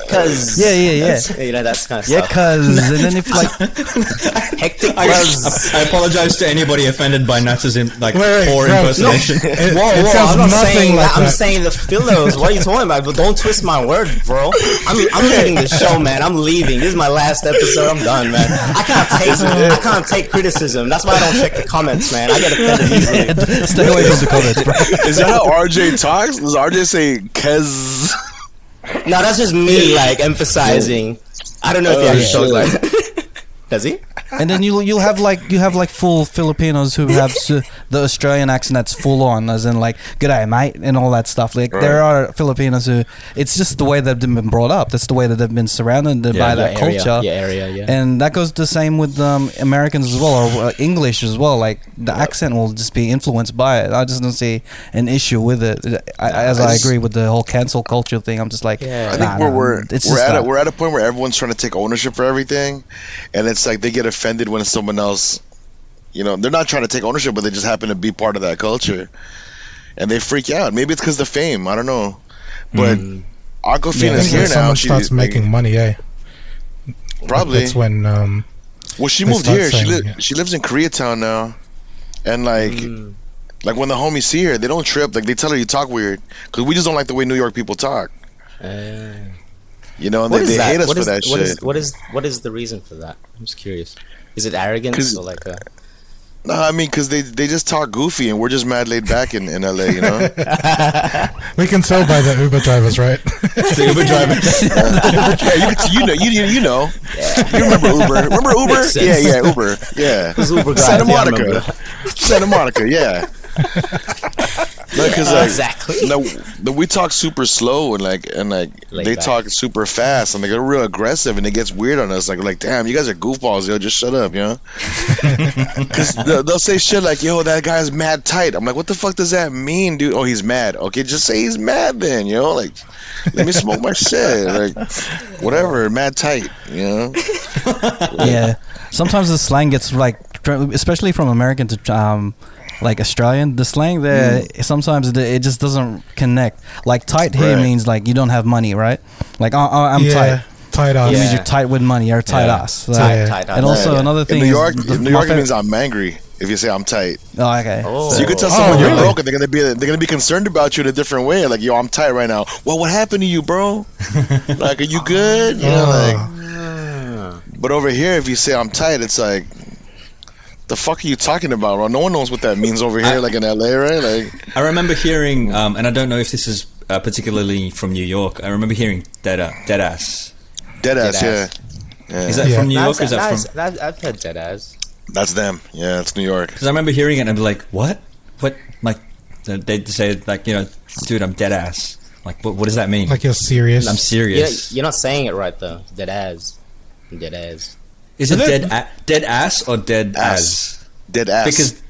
Speaker 1: Yeah, yeah, yeah.
Speaker 4: That's- You know, that's kind of
Speaker 1: Yeah,
Speaker 4: stuff.
Speaker 1: cuz and then if like
Speaker 4: Hectic
Speaker 2: I. I apologize to anybody offended by Nats's im- like
Speaker 3: Wait, wait,
Speaker 2: poor
Speaker 3: no,
Speaker 2: impersonation.
Speaker 3: It,
Speaker 4: Whoa,
Speaker 3: it
Speaker 4: whoa, I'm not saying
Speaker 3: like
Speaker 4: that. I'm saying the Philos. What are you talking about? But don't twist my word, bro. I'm, I'm leaving the show, man. I'm leaving. This is my last episode. I'm done, man. I can't take I can't take criticism. That's why I don't check the comments, man. I get offended easily.
Speaker 1: stay away from the comments, bro.
Speaker 5: Is that how RJ talks? Does RJ say Kez?
Speaker 4: No, that's just me like emphasizing. I don't know if he
Speaker 5: Oh,
Speaker 4: actually talks
Speaker 5: shit.
Speaker 4: like. Does he?
Speaker 1: and then you'll you'll have like you have like full Filipinos who have su- the Australian accent that's full on, as in like "G'day, mate" and all that stuff. Like there are Filipinos who it's just the way they've been brought up. That's the way that they've been surrounded by that
Speaker 4: area,
Speaker 1: culture.
Speaker 4: your area, yeah.
Speaker 1: And that goes the same with um, Americans as well, or uh, English as well. Like the accent will just be influenced by it. I just don't see an issue with it. I, as I,
Speaker 5: I
Speaker 1: agree with the whole cancel culture thing, I'm just like,
Speaker 4: Yeah.
Speaker 5: I
Speaker 1: nah,
Speaker 5: think we're
Speaker 1: nah,
Speaker 5: we're,
Speaker 1: it's
Speaker 5: we're at a, we're at a point where everyone's trying to take ownership for everything, and it's like they get offended when someone else, you know, they're not trying to take ownership, but they just happen to be part of that culture, and they freak out. Maybe it's because the fame. I don't know, but
Speaker 4: Mm.
Speaker 3: I
Speaker 5: Awkwafina's
Speaker 3: think
Speaker 5: here
Speaker 3: when
Speaker 5: now.
Speaker 3: someone
Speaker 5: She-
Speaker 3: starts making money, eh?
Speaker 5: probably.
Speaker 3: That's when um,
Speaker 5: Well, she moved
Speaker 3: start
Speaker 5: here. She li-
Speaker 3: yeah.
Speaker 5: she lives in Koreatown now, and like
Speaker 4: Mm.
Speaker 5: like when the homies see her, they don't trip. Like they tell her you talk weird because we just don't like the way New York people talk.
Speaker 4: Uh,
Speaker 5: You know, and
Speaker 4: what
Speaker 5: they, they hate us
Speaker 4: What
Speaker 5: for
Speaker 4: is-
Speaker 5: that
Speaker 4: what
Speaker 5: shit.
Speaker 4: is- what is what is the reason for that? I'm just curious. Is it arrogance
Speaker 5: 'Cause-
Speaker 4: or like a?
Speaker 5: No, I mean, because they they just talk goofy, and we're just mad laid back in, in LA. You know,
Speaker 3: we can tell by the Uber drivers, right?
Speaker 2: The Uber drivers.
Speaker 5: yeah, you, you know, you you know, you remember Uber? Remember Uber? Yeah, yeah, Uber. Yeah,
Speaker 4: Uber guys,
Speaker 5: Santa
Speaker 4: yeah,
Speaker 5: Monica, Santa Monica. Yeah. Because like,
Speaker 4: Exactly.
Speaker 5: no, no, we talk super slow and like and like
Speaker 4: Laid
Speaker 5: they
Speaker 4: back.
Speaker 5: talk super fast and they get real aggressive and it gets weird on us. Like like damn, you guys are goofballs, yo. Just shut up, you know. Because they'll, they'll say shit like, "Yo, that guy's mad tight." I'm like, "What the fuck does that mean, dude?" Oh, he's mad. Okay, just say he's mad then, yo. Like, let me smoke my shit. Like, whatever, mad tight, you know.
Speaker 1: yeah. Sometimes the slang gets like, especially from American to um, like Australian, the slang there hmm. sometimes it, it just doesn't connect. Like tight here
Speaker 5: Right.
Speaker 1: means like you don't have money, right? Like oh, oh, I'm
Speaker 3: yeah,
Speaker 1: tight.
Speaker 3: tight ass.
Speaker 1: It means you're tight with money. You're tight
Speaker 2: Yeah.
Speaker 1: ass. So-
Speaker 3: Tight,
Speaker 4: tight,
Speaker 1: and also
Speaker 4: yeah.
Speaker 1: another thing
Speaker 5: In New York,
Speaker 1: is the-
Speaker 5: in New York, means I'm angry. If you say I'm tight,
Speaker 1: Oh, okay.
Speaker 4: Oh.
Speaker 5: so you could tell
Speaker 3: Oh,
Speaker 5: someone you're
Speaker 3: really?
Speaker 5: broke, and they're gonna be they're gonna be concerned about you in a different way. Like, yo, I'm tight right now. Well, what happened to you, bro? like, are you good? You know, oh. like.
Speaker 3: Oh.
Speaker 5: But over here, if you say I'm tight, it's like, the fuck are you talking about, bro? No one knows what that means over here,
Speaker 2: I-
Speaker 5: like in LA, right? Like,
Speaker 2: I remember hearing, um, and I don't know if this is uh, particularly from New York. I remember hearing dead, uh, dead ass.
Speaker 5: dead ass, yeah. Yeah.
Speaker 2: Is that
Speaker 3: Yeah.
Speaker 2: from New
Speaker 4: Nah,
Speaker 2: York? Or is that
Speaker 4: it's-
Speaker 2: from?
Speaker 4: nah, it's- I've heard dead ass.
Speaker 5: That's them. Yeah, it's New York.
Speaker 2: Because I remember hearing it and I'd be like, "What? What?" Like they'd say, "Like you know, dude, I'm dead ass." Like, what? What does that mean?
Speaker 3: Like you're serious.
Speaker 2: I'm
Speaker 4: You're,
Speaker 2: serious.
Speaker 4: you're not saying it right though. Dead ass. Dead ass.
Speaker 2: Is it- dead? A- dead ass or dead
Speaker 5: Ass.
Speaker 2: as?
Speaker 5: Dead ass.
Speaker 2: Because
Speaker 4: Dead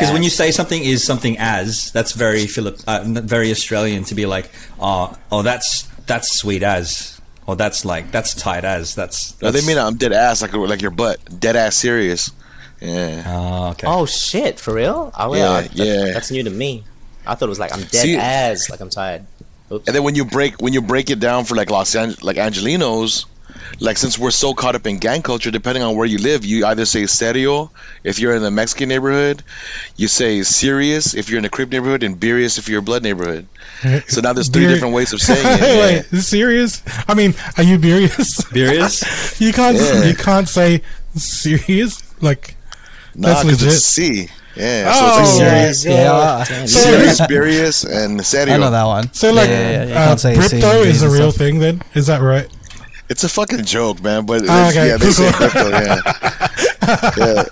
Speaker 2: because when you say something is something as, that's very Philip, uh, very Australian to be like, "Oh, oh, that's that's sweet as," or that's like that's tight as. That's,
Speaker 5: no, they mean I'm dead ass, like like your butt. Dead ass serious. Yeah.
Speaker 2: Oh, okay.
Speaker 4: Oh shit! For real? Oh,
Speaker 5: Yeah,
Speaker 4: yeah, that-
Speaker 5: yeah.
Speaker 4: That's new to me. I thought it was like I'm dead
Speaker 5: See-
Speaker 4: as like I'm tired. Oops.
Speaker 5: And then when you break when you break it down for like Los Angeles, like Angelinos, like since we're so caught up in gang culture, depending on where you live, you either say serio if you're in the Mexican neighborhood, you say serious if you're in the Crip neighborhood, and Burious if you're a Blood neighborhood. So now there's three
Speaker 3: Beer-
Speaker 5: different ways of saying it. yeah.
Speaker 3: Wait, serious? I mean, are you serious?
Speaker 2: Serious?
Speaker 3: you can't.
Speaker 5: Yeah.
Speaker 3: You can't say serious. Like
Speaker 5: Nah,
Speaker 3: That's
Speaker 5: because
Speaker 3: legit.
Speaker 5: it's C. Yeah,
Speaker 3: Oh,
Speaker 5: so it's like serious,
Speaker 1: Yeah, yeah.
Speaker 4: Damn.
Speaker 3: So-
Speaker 5: serious, Burious, and serio.
Speaker 1: I know that one.
Speaker 3: so. Like
Speaker 1: yeah, yeah, yeah.
Speaker 3: Uh,
Speaker 1: say
Speaker 3: crypto is a real
Speaker 1: stuff.
Speaker 3: thing. Then is that right?
Speaker 5: It's a fucking joke, man. But
Speaker 3: Oh, okay.
Speaker 5: yeah, they say crypto. Yeah,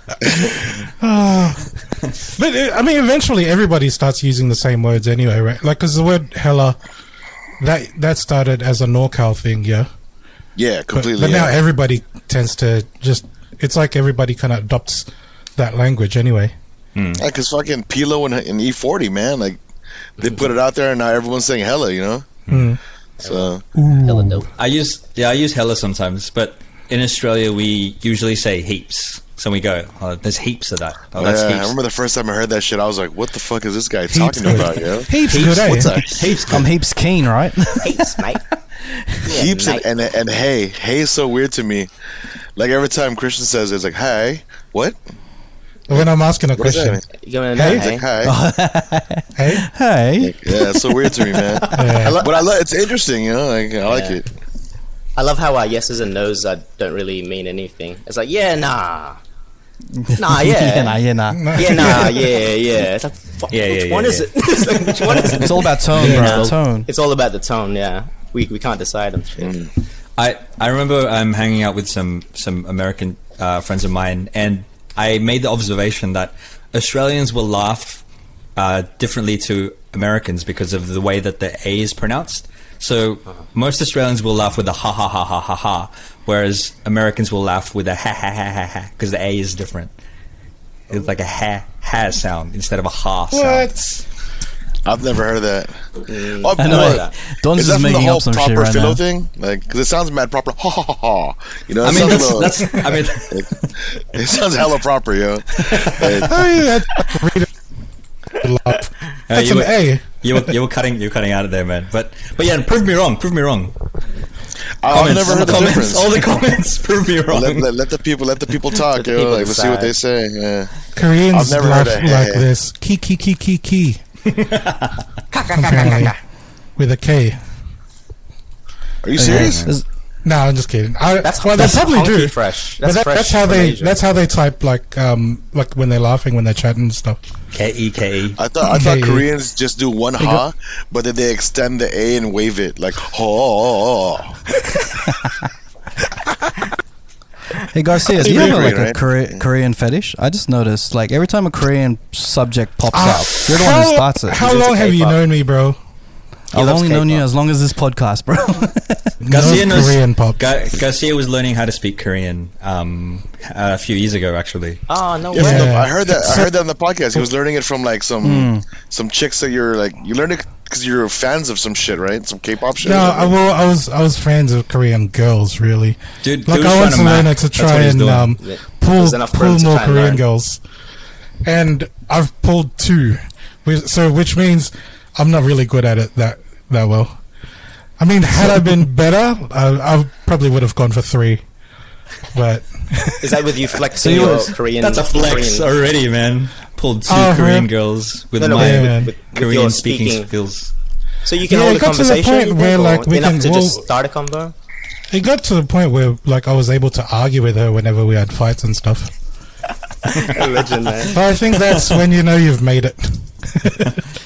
Speaker 5: yeah.
Speaker 3: But uh, I mean, eventually everybody starts using the same words anyway, right? Like, because the word hella that that started as a NorCal thing, yeah.
Speaker 5: Yeah, completely.
Speaker 3: but now
Speaker 5: yeah.
Speaker 3: everybody tends to just. It's like everybody kind of adopts that language anyway.
Speaker 5: Like, because fucking Pilo and, and E40, man, like they put it out there, and now everyone's saying hella, you know.
Speaker 3: Hmm.
Speaker 5: So
Speaker 4: Hella dope.
Speaker 2: I use yeah, I use hella sometimes, but in Australia we usually say heaps. So we go, oh, there's heaps of that. Oh, that's
Speaker 5: yeah, I remember the first time I heard that shit, I was like, "What the fuck is this guy
Speaker 3: Heaps
Speaker 5: talking
Speaker 3: good.
Speaker 5: about, yo?"
Speaker 3: Heaps,
Speaker 2: Heaps,
Speaker 3: good, eh?
Speaker 5: What's that?
Speaker 2: heaps.
Speaker 1: I'm heaps keen, right?
Speaker 4: Heaps, mate. Yeah,
Speaker 5: Heaps
Speaker 4: mate.
Speaker 5: and, and and hey, hey is so weird to me. Like every time Christian says, it, "It's like hi, what?"
Speaker 3: When I'm asking a
Speaker 5: What
Speaker 3: question.
Speaker 4: You gonna know,
Speaker 3: Hey.
Speaker 4: Hey?
Speaker 5: like hi.
Speaker 3: hey,
Speaker 1: hey.
Speaker 5: yeah, it's so weird to me, man.
Speaker 3: Yeah.
Speaker 5: But I love it's interesting, you know. Like I like it.
Speaker 4: I love how uh, yeses and nos uh, don't really mean anything. It's like yeah, nah, nah,
Speaker 1: yeah,
Speaker 4: yeah,
Speaker 1: nah, yeah, nah.
Speaker 4: yeah, nah, yeah, yeah. It's like fuck,
Speaker 2: Yeah,
Speaker 4: which
Speaker 2: yeah,
Speaker 4: one
Speaker 2: yeah,
Speaker 4: is
Speaker 2: yeah.
Speaker 4: it? it's like, which one is it?
Speaker 1: It's all about tone,
Speaker 4: Yeah,
Speaker 1: bro.
Speaker 4: it's all-
Speaker 1: Tone.
Speaker 4: It's all about the tone. Yeah, we we can't decide on shit.
Speaker 5: Mm.
Speaker 2: I, I remember um, hanging out with some some American uh, friends of mine, and I made the observation that Australians will laugh uh, differently to Americans because of the way that the A is pronounced. So most Australians will laugh with a ha ha ha ha ha ha, whereas Americans will laugh with a ha ha ha ha ha because the A is different. It's like a ha ha sound instead of a ha sound.
Speaker 3: What?
Speaker 5: I've never heard of that. Oh,
Speaker 1: I know.
Speaker 5: what?
Speaker 4: that.
Speaker 1: Don's
Speaker 5: Is
Speaker 1: just
Speaker 5: that from the
Speaker 1: making up some shit
Speaker 5: proper
Speaker 1: right
Speaker 5: philo
Speaker 1: now.
Speaker 5: thing? Like, because it sounds mad proper. Ha ha ha ha. You know, it
Speaker 2: I mean, that's,
Speaker 5: little-
Speaker 2: that's I mean,
Speaker 5: it sounds hella proper, yo. Like,
Speaker 3: Oh, yeah, that's read it. Laugh.
Speaker 2: uh, you,
Speaker 3: an
Speaker 2: were,
Speaker 3: A.
Speaker 2: you were you were cutting you were cutting out of there, man. But but yeah, prove me wrong. Prove me wrong.
Speaker 5: I've
Speaker 2: Comments,
Speaker 5: never heard
Speaker 2: the
Speaker 5: the
Speaker 2: comments.
Speaker 5: difference.
Speaker 2: All the comments prove me wrong.
Speaker 5: let, let, let the people let the people talk,
Speaker 4: Let the
Speaker 5: yo.
Speaker 4: people
Speaker 5: Like, let's see what they say. Yeah.
Speaker 3: Koreans
Speaker 5: I've never
Speaker 3: laugh
Speaker 5: heard of
Speaker 3: like
Speaker 5: hey.
Speaker 3: this. Key, key, key, key, key. Apparently. With a K.
Speaker 5: Are you serious?
Speaker 1: Is-
Speaker 3: No, I'm just kidding. I,
Speaker 4: That's
Speaker 3: well,
Speaker 4: that's
Speaker 3: they probably do.
Speaker 4: fresh. That's
Speaker 3: that,
Speaker 4: fresh.
Speaker 3: that's how they.
Speaker 4: Asia.
Speaker 3: That's how they type like um like when they're laughing when they're chatting and stuff.
Speaker 2: K E K E.
Speaker 5: I thought I thought
Speaker 3: Okay.
Speaker 5: Koreans just do one ha, but then they extend the a and wave it like ho.
Speaker 1: Hey Garcia, do you have a, like
Speaker 5: Korean,
Speaker 1: a
Speaker 5: right?
Speaker 1: Kore- Korean fetish? I just noticed, like every time a Korean subject pops
Speaker 3: Ah,
Speaker 1: up, you're the one who starts it.
Speaker 3: How
Speaker 4: He's into
Speaker 3: long have you known me, bro?
Speaker 1: I've
Speaker 4: loves
Speaker 1: only known you as long as this podcast, bro.
Speaker 2: Garcia knows-
Speaker 3: Korean pop.
Speaker 2: Gar- Garcia was learning how to speak Korean um, a few years ago, actually.
Speaker 4: Oh no
Speaker 5: Yeah,
Speaker 4: way.
Speaker 3: Yeah.
Speaker 5: I heard that. I heard that on the podcast. He was learning it from like some some chicks that you're like you learned it because you're fans of some shit, right? Some K-pop shit.
Speaker 3: No, I, well, I was I was fans of Korean girls, really.
Speaker 2: Dude,
Speaker 3: Like
Speaker 2: dude
Speaker 3: I
Speaker 2: trying
Speaker 3: want
Speaker 2: to
Speaker 3: to learn to try and
Speaker 2: doing.
Speaker 3: um, pull pull more Korean
Speaker 4: learn.
Speaker 3: girls, and I've pulled two, so which means I'm not really good at it that that well. I mean, had I been better, I, I probably would have gone for three, but
Speaker 4: Is that with you flexing
Speaker 1: you
Speaker 4: your Korean?
Speaker 2: That's a flex
Speaker 4: Korean,
Speaker 2: already, man. Pulled two
Speaker 3: Oh,
Speaker 2: Korean
Speaker 3: man.
Speaker 2: girls with
Speaker 4: No, no,
Speaker 2: my
Speaker 3: yeah,
Speaker 4: with, with, with
Speaker 2: Korean speaking,
Speaker 4: speaking.
Speaker 2: skills.
Speaker 4: So you can
Speaker 3: Yeah,
Speaker 4: hold
Speaker 3: it
Speaker 4: a
Speaker 3: got to the
Speaker 4: conversation.
Speaker 3: point
Speaker 4: you
Speaker 3: where,
Speaker 4: think,
Speaker 3: like, we
Speaker 4: enough
Speaker 3: can-
Speaker 4: to
Speaker 3: well-
Speaker 4: just start a convo.
Speaker 3: it got to the point where like I was able to argue with her whenever we had fights and stuff.
Speaker 4: Legend, man.
Speaker 3: But I think that's when you know you've made it.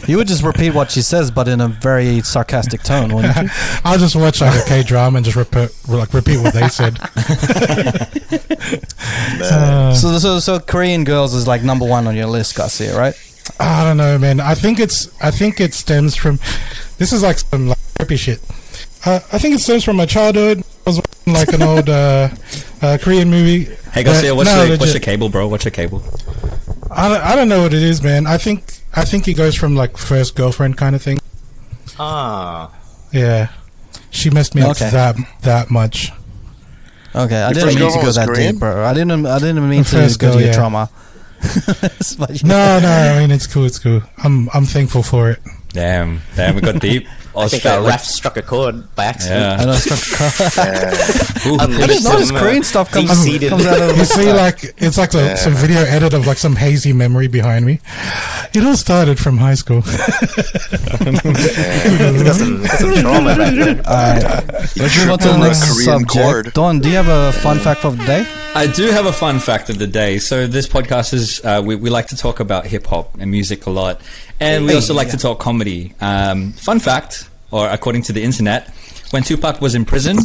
Speaker 1: You would just repeat what she says, but in a very sarcastic tone, wouldn't you?
Speaker 3: I'll just watch like a K drama and just repeat like repeat what they said. Uh,
Speaker 1: So, so, so Korean girls is like number one on your list, Garcia, right?
Speaker 3: I don't know, man. I think it's I think it stems from this is like some like trippy shit. Uh, I think it stems from my childhood. I was watching like an old uh, uh, Korean movie.
Speaker 2: Hey, Garcia,
Speaker 3: But
Speaker 2: what's,
Speaker 3: no,
Speaker 2: your,
Speaker 3: legit.
Speaker 2: what's your cable, bro? What's your cable?
Speaker 3: I don't, I don't know what it is, man. I think I think it goes from like first girlfriend kind of thing.
Speaker 4: Ah,
Speaker 3: Yeah, she messed me
Speaker 1: Okay.
Speaker 3: up that that much.
Speaker 1: Okay, I
Speaker 5: Your
Speaker 1: didn't mean to go that
Speaker 5: Korean?
Speaker 1: deep, bro. I didn't. I didn't mean
Speaker 3: The
Speaker 1: to
Speaker 3: first
Speaker 1: go
Speaker 3: girl,
Speaker 1: to your
Speaker 3: yeah.
Speaker 1: trauma.
Speaker 3: No, no. I mean, it's cool. It's cool. I'm I'm thankful for it.
Speaker 2: Damn, damn, we got deep.
Speaker 4: I think uh,
Speaker 2: Australia-
Speaker 4: Raph struck a chord by accident.
Speaker 1: I
Speaker 2: Yeah.
Speaker 1: know. It's
Speaker 2: Ooh,
Speaker 1: I didn't know this
Speaker 4: Some, uh,
Speaker 1: Korean stuff comes,
Speaker 4: deep-seated-
Speaker 1: comes out of.
Speaker 3: You see, like it's like a, some video edit of like some hazy memory behind me. It all started from high school.
Speaker 4: He's got some, got some trauma back there.
Speaker 1: Alright, let's move on to the
Speaker 5: a
Speaker 1: next
Speaker 5: Korean
Speaker 1: subject.
Speaker 5: chord.
Speaker 1: Don, do you have a fun fact of the day?
Speaker 2: I do have a fun fact of the day. So this podcast is uh, we, we like to talk about hip hop and music a lot, and we also like to talk comedy. Um, fun fact, or according to the internet, when Tupac was in prison,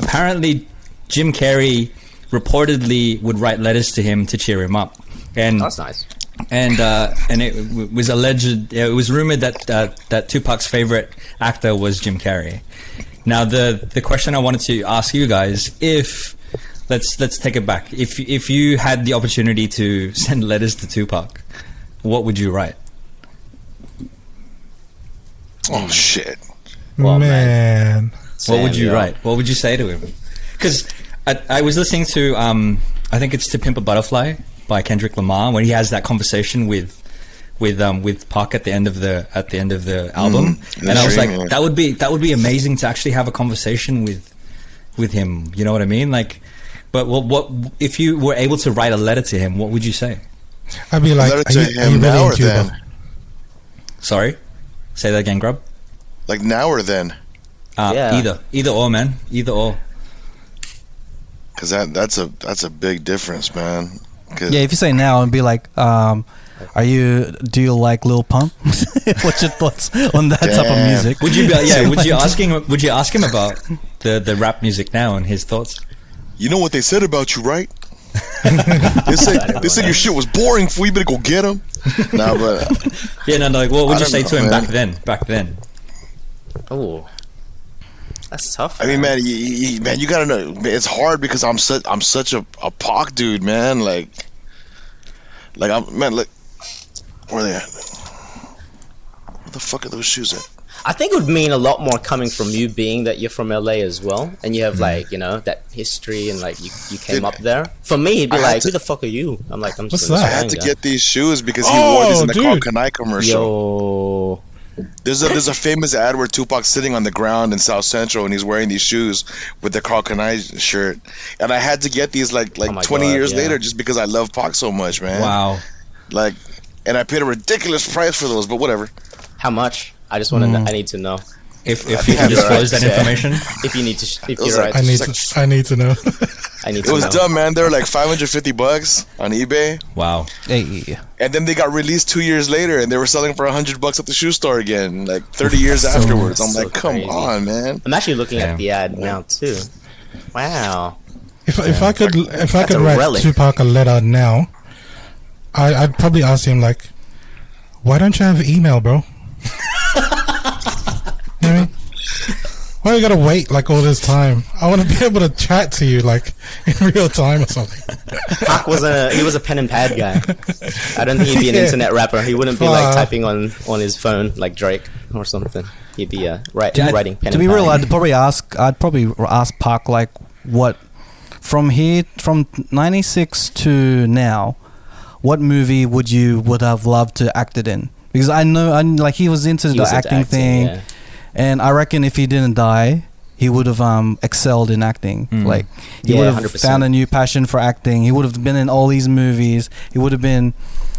Speaker 2: apparently Jim Carrey reportedly would write letters to him to cheer him up, and
Speaker 4: That's nice.
Speaker 2: and uh, and it w- was alleged. It was rumored that uh, that Tupac's favorite actor was Jim Carrey. Now the the question I wanted to ask you guys if let's let's take it back. If if you had the opportunity to send letters to Tupac, what would you write?
Speaker 5: Oh shit!
Speaker 2: Well,
Speaker 3: man.
Speaker 2: What would you write? What would you say to him? Because I, I was listening to, um, I think it's "To Pimp a Butterfly" by Kendrick Lamar, when he has that conversation with, with, um, with Pac at the end of the at the end of the album,
Speaker 5: in the
Speaker 2: and I was like, that would be that would be amazing to actually have a conversation with, with him. You know what I mean? Like, but what what if you were able to write a letter to him? What would you say?
Speaker 3: I'd be like, are you, are you really
Speaker 5: or
Speaker 3: in Cuba?
Speaker 5: then?
Speaker 2: Sorry, say that again, Grub.
Speaker 5: Like now or then?
Speaker 2: Uh,
Speaker 4: Yeah.
Speaker 2: Either either or, man. Either or.
Speaker 5: Because that that's a that's a big difference, man. 'Cause-
Speaker 1: Yeah, if you say now and be like, um, "Are you? Do you like Lil Pump? What's your thoughts on that type of music?"
Speaker 2: Would you be yeah? Would you
Speaker 1: Like-
Speaker 2: ask him? Would you ask him about the the rap music now and his thoughts?
Speaker 5: You know what they said about you, right? they said they said your shit was boring. Fool, you better go get him. nah, but
Speaker 2: Yeah, no, no. like what would
Speaker 5: I
Speaker 2: you say
Speaker 5: know,
Speaker 2: to him
Speaker 5: man.
Speaker 2: back then? Back then,
Speaker 4: Oh, that's tough.
Speaker 5: I mean, man, you, you, man, you gotta know. It's hard because I'm such I'm such a a Pac dude, man. Like, like I'm man. Look, where they at? Where the fuck are those shoes at?
Speaker 4: I think it would mean a lot more coming from you, being that you're from LA as well, and you have
Speaker 5: Hmm.
Speaker 4: like you know that history and like you, you came
Speaker 5: Dude,
Speaker 4: up there. For me, it'd be
Speaker 5: I
Speaker 4: like,
Speaker 5: to-
Speaker 4: who the fuck are you? I'm like, I'm
Speaker 3: What's
Speaker 4: just an
Speaker 3: that?
Speaker 5: I had to
Speaker 4: Australian
Speaker 5: get these shoes because he
Speaker 3: Oh,
Speaker 5: wore these in the Karl
Speaker 3: dude.
Speaker 5: Kani commercial.
Speaker 4: Yo,
Speaker 5: There's a there's a famous ad where Tupac's sitting on the ground in South Central and he's wearing these shoes with the Karl Kani shirt, and I had to get these like like
Speaker 4: Oh
Speaker 5: 20
Speaker 4: God,
Speaker 5: years
Speaker 4: yeah.
Speaker 5: later just because I love Pac so much, man.
Speaker 2: wow.
Speaker 5: Like, and I paid a ridiculous price for those, but whatever.
Speaker 4: how much? I just want to. know mm. I need to know
Speaker 2: If if you can
Speaker 5: think
Speaker 2: disclose
Speaker 4: right.
Speaker 2: that information,
Speaker 4: if you need to. Sh- if you're
Speaker 5: like-
Speaker 4: right,
Speaker 3: I need
Speaker 5: It's
Speaker 3: to. I need to know.
Speaker 4: I need
Speaker 5: It was
Speaker 4: know.
Speaker 5: dumb, man. They were like 550 bucks on eBay,
Speaker 2: wow.
Speaker 1: Hey,
Speaker 5: and then they got released two years later, and they were selling for 100 bucks at the shoe store again, like 30 years afterwards. I'm
Speaker 4: so
Speaker 5: like, come
Speaker 4: crazy.
Speaker 5: on, man.
Speaker 4: I'm actually looking
Speaker 2: Damn.
Speaker 4: at the ad now too. Wow.
Speaker 3: If if I could if I
Speaker 4: That's
Speaker 3: could
Speaker 4: a
Speaker 3: write
Speaker 4: relic.
Speaker 3: Tupac a letter now, I, I'd probably ask him like, "Why don't you have email, bro?" you know what I mean? Why you gotta wait like all this time? I want to be able to chat to you like in real time or something.
Speaker 4: Pac was a he was a pen and pad guy. I don't think he'd be an
Speaker 3: Yeah.
Speaker 4: internet rapper. He wouldn't be like typing on on his phone like Drake or something. He'd be uh, write,
Speaker 1: To-
Speaker 4: writing pen and
Speaker 1: to
Speaker 4: and
Speaker 1: be
Speaker 4: pad.
Speaker 1: real, I'd probably ask. I'd probably ask Pac like what from here from '96 to now. What movie would you would have loved to acted in? Because I know, I like he was into
Speaker 4: He
Speaker 1: the
Speaker 4: was into
Speaker 1: acting, thing,
Speaker 4: yeah.
Speaker 1: And I reckon if he didn't die, he would have um excelled in acting. Like he
Speaker 4: Yeah,
Speaker 1: would have
Speaker 4: 100%.
Speaker 1: found a new passion for acting. He would have been in all these movies. He would have been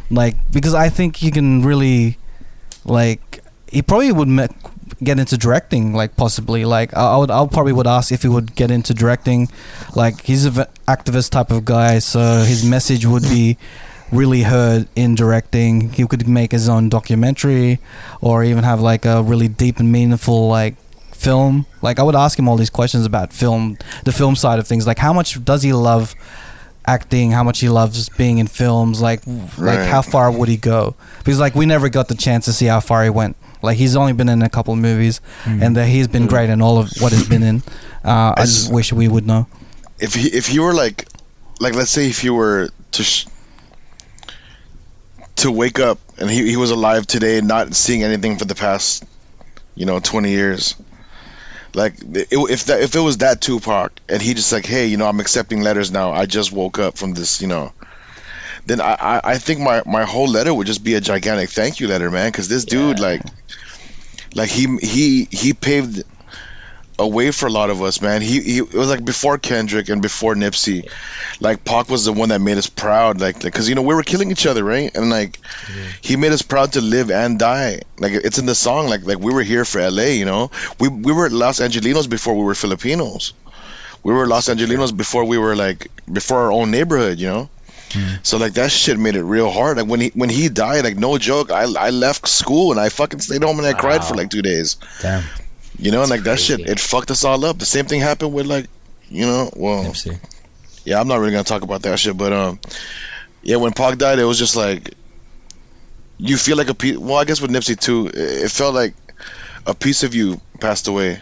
Speaker 1: like because I think he can really like he probably would me- get into directing like possibly like I, I would I probably would ask if he would get into directing like he's an activist type of guy so his message would be really heard in directing. He could make his own documentary or even have like a really deep and meaningful like film. Like I would ask him all these questions about film the film side of things. Like how much does he love acting? How much he loves being in films? Like like how far would he go? Because like we never got the chance to see how far he went. Like he's only been in a couple of movies and that he's been great in all of what he's been in. Uh, i just
Speaker 5: just-
Speaker 1: wish we would know.
Speaker 5: If he if you were like, like let's say if you were to sh- to wake up and he, he was alive today, not seeing anything for the past, you know, 20 years. Like it, if that if it was that Tupac and he just like, hey, you know, I'm accepting letters now. I just woke up from this, you know. Then I, I, I think my, my whole letter would just be a gigantic thank you letter, man. Because this dude,
Speaker 4: Yeah.
Speaker 5: like, like he he he paved a way for a lot of us, man. He, he it was like before Kendrick and before Nipsey, like Pac was the one that made us proud, like because you know we were killing each other, right? And like mm-hmm. he made us proud to live and die. Like it's in the song, like like we were here for L.A. You know, we we were Los Angelinos before we were Filipinos. We were Los Angelinos before we were like before our own neighborhood, you know. Mm-hmm. So like that shit made it real hard. Like when he when he died, like no joke, I I left school and I fucking stayed home and I cried for like two days.
Speaker 2: Damn.
Speaker 5: You know, and like that shit, it fucked us all up. The same thing happened with like, you know, well,
Speaker 2: Nipsey.
Speaker 5: yeah, I'm not really gonna talk about that shit, but um, yeah, when Pac died, it was just like, you feel like a piece. Well, I guess with Nipsey too, it it felt like a piece of you passed away.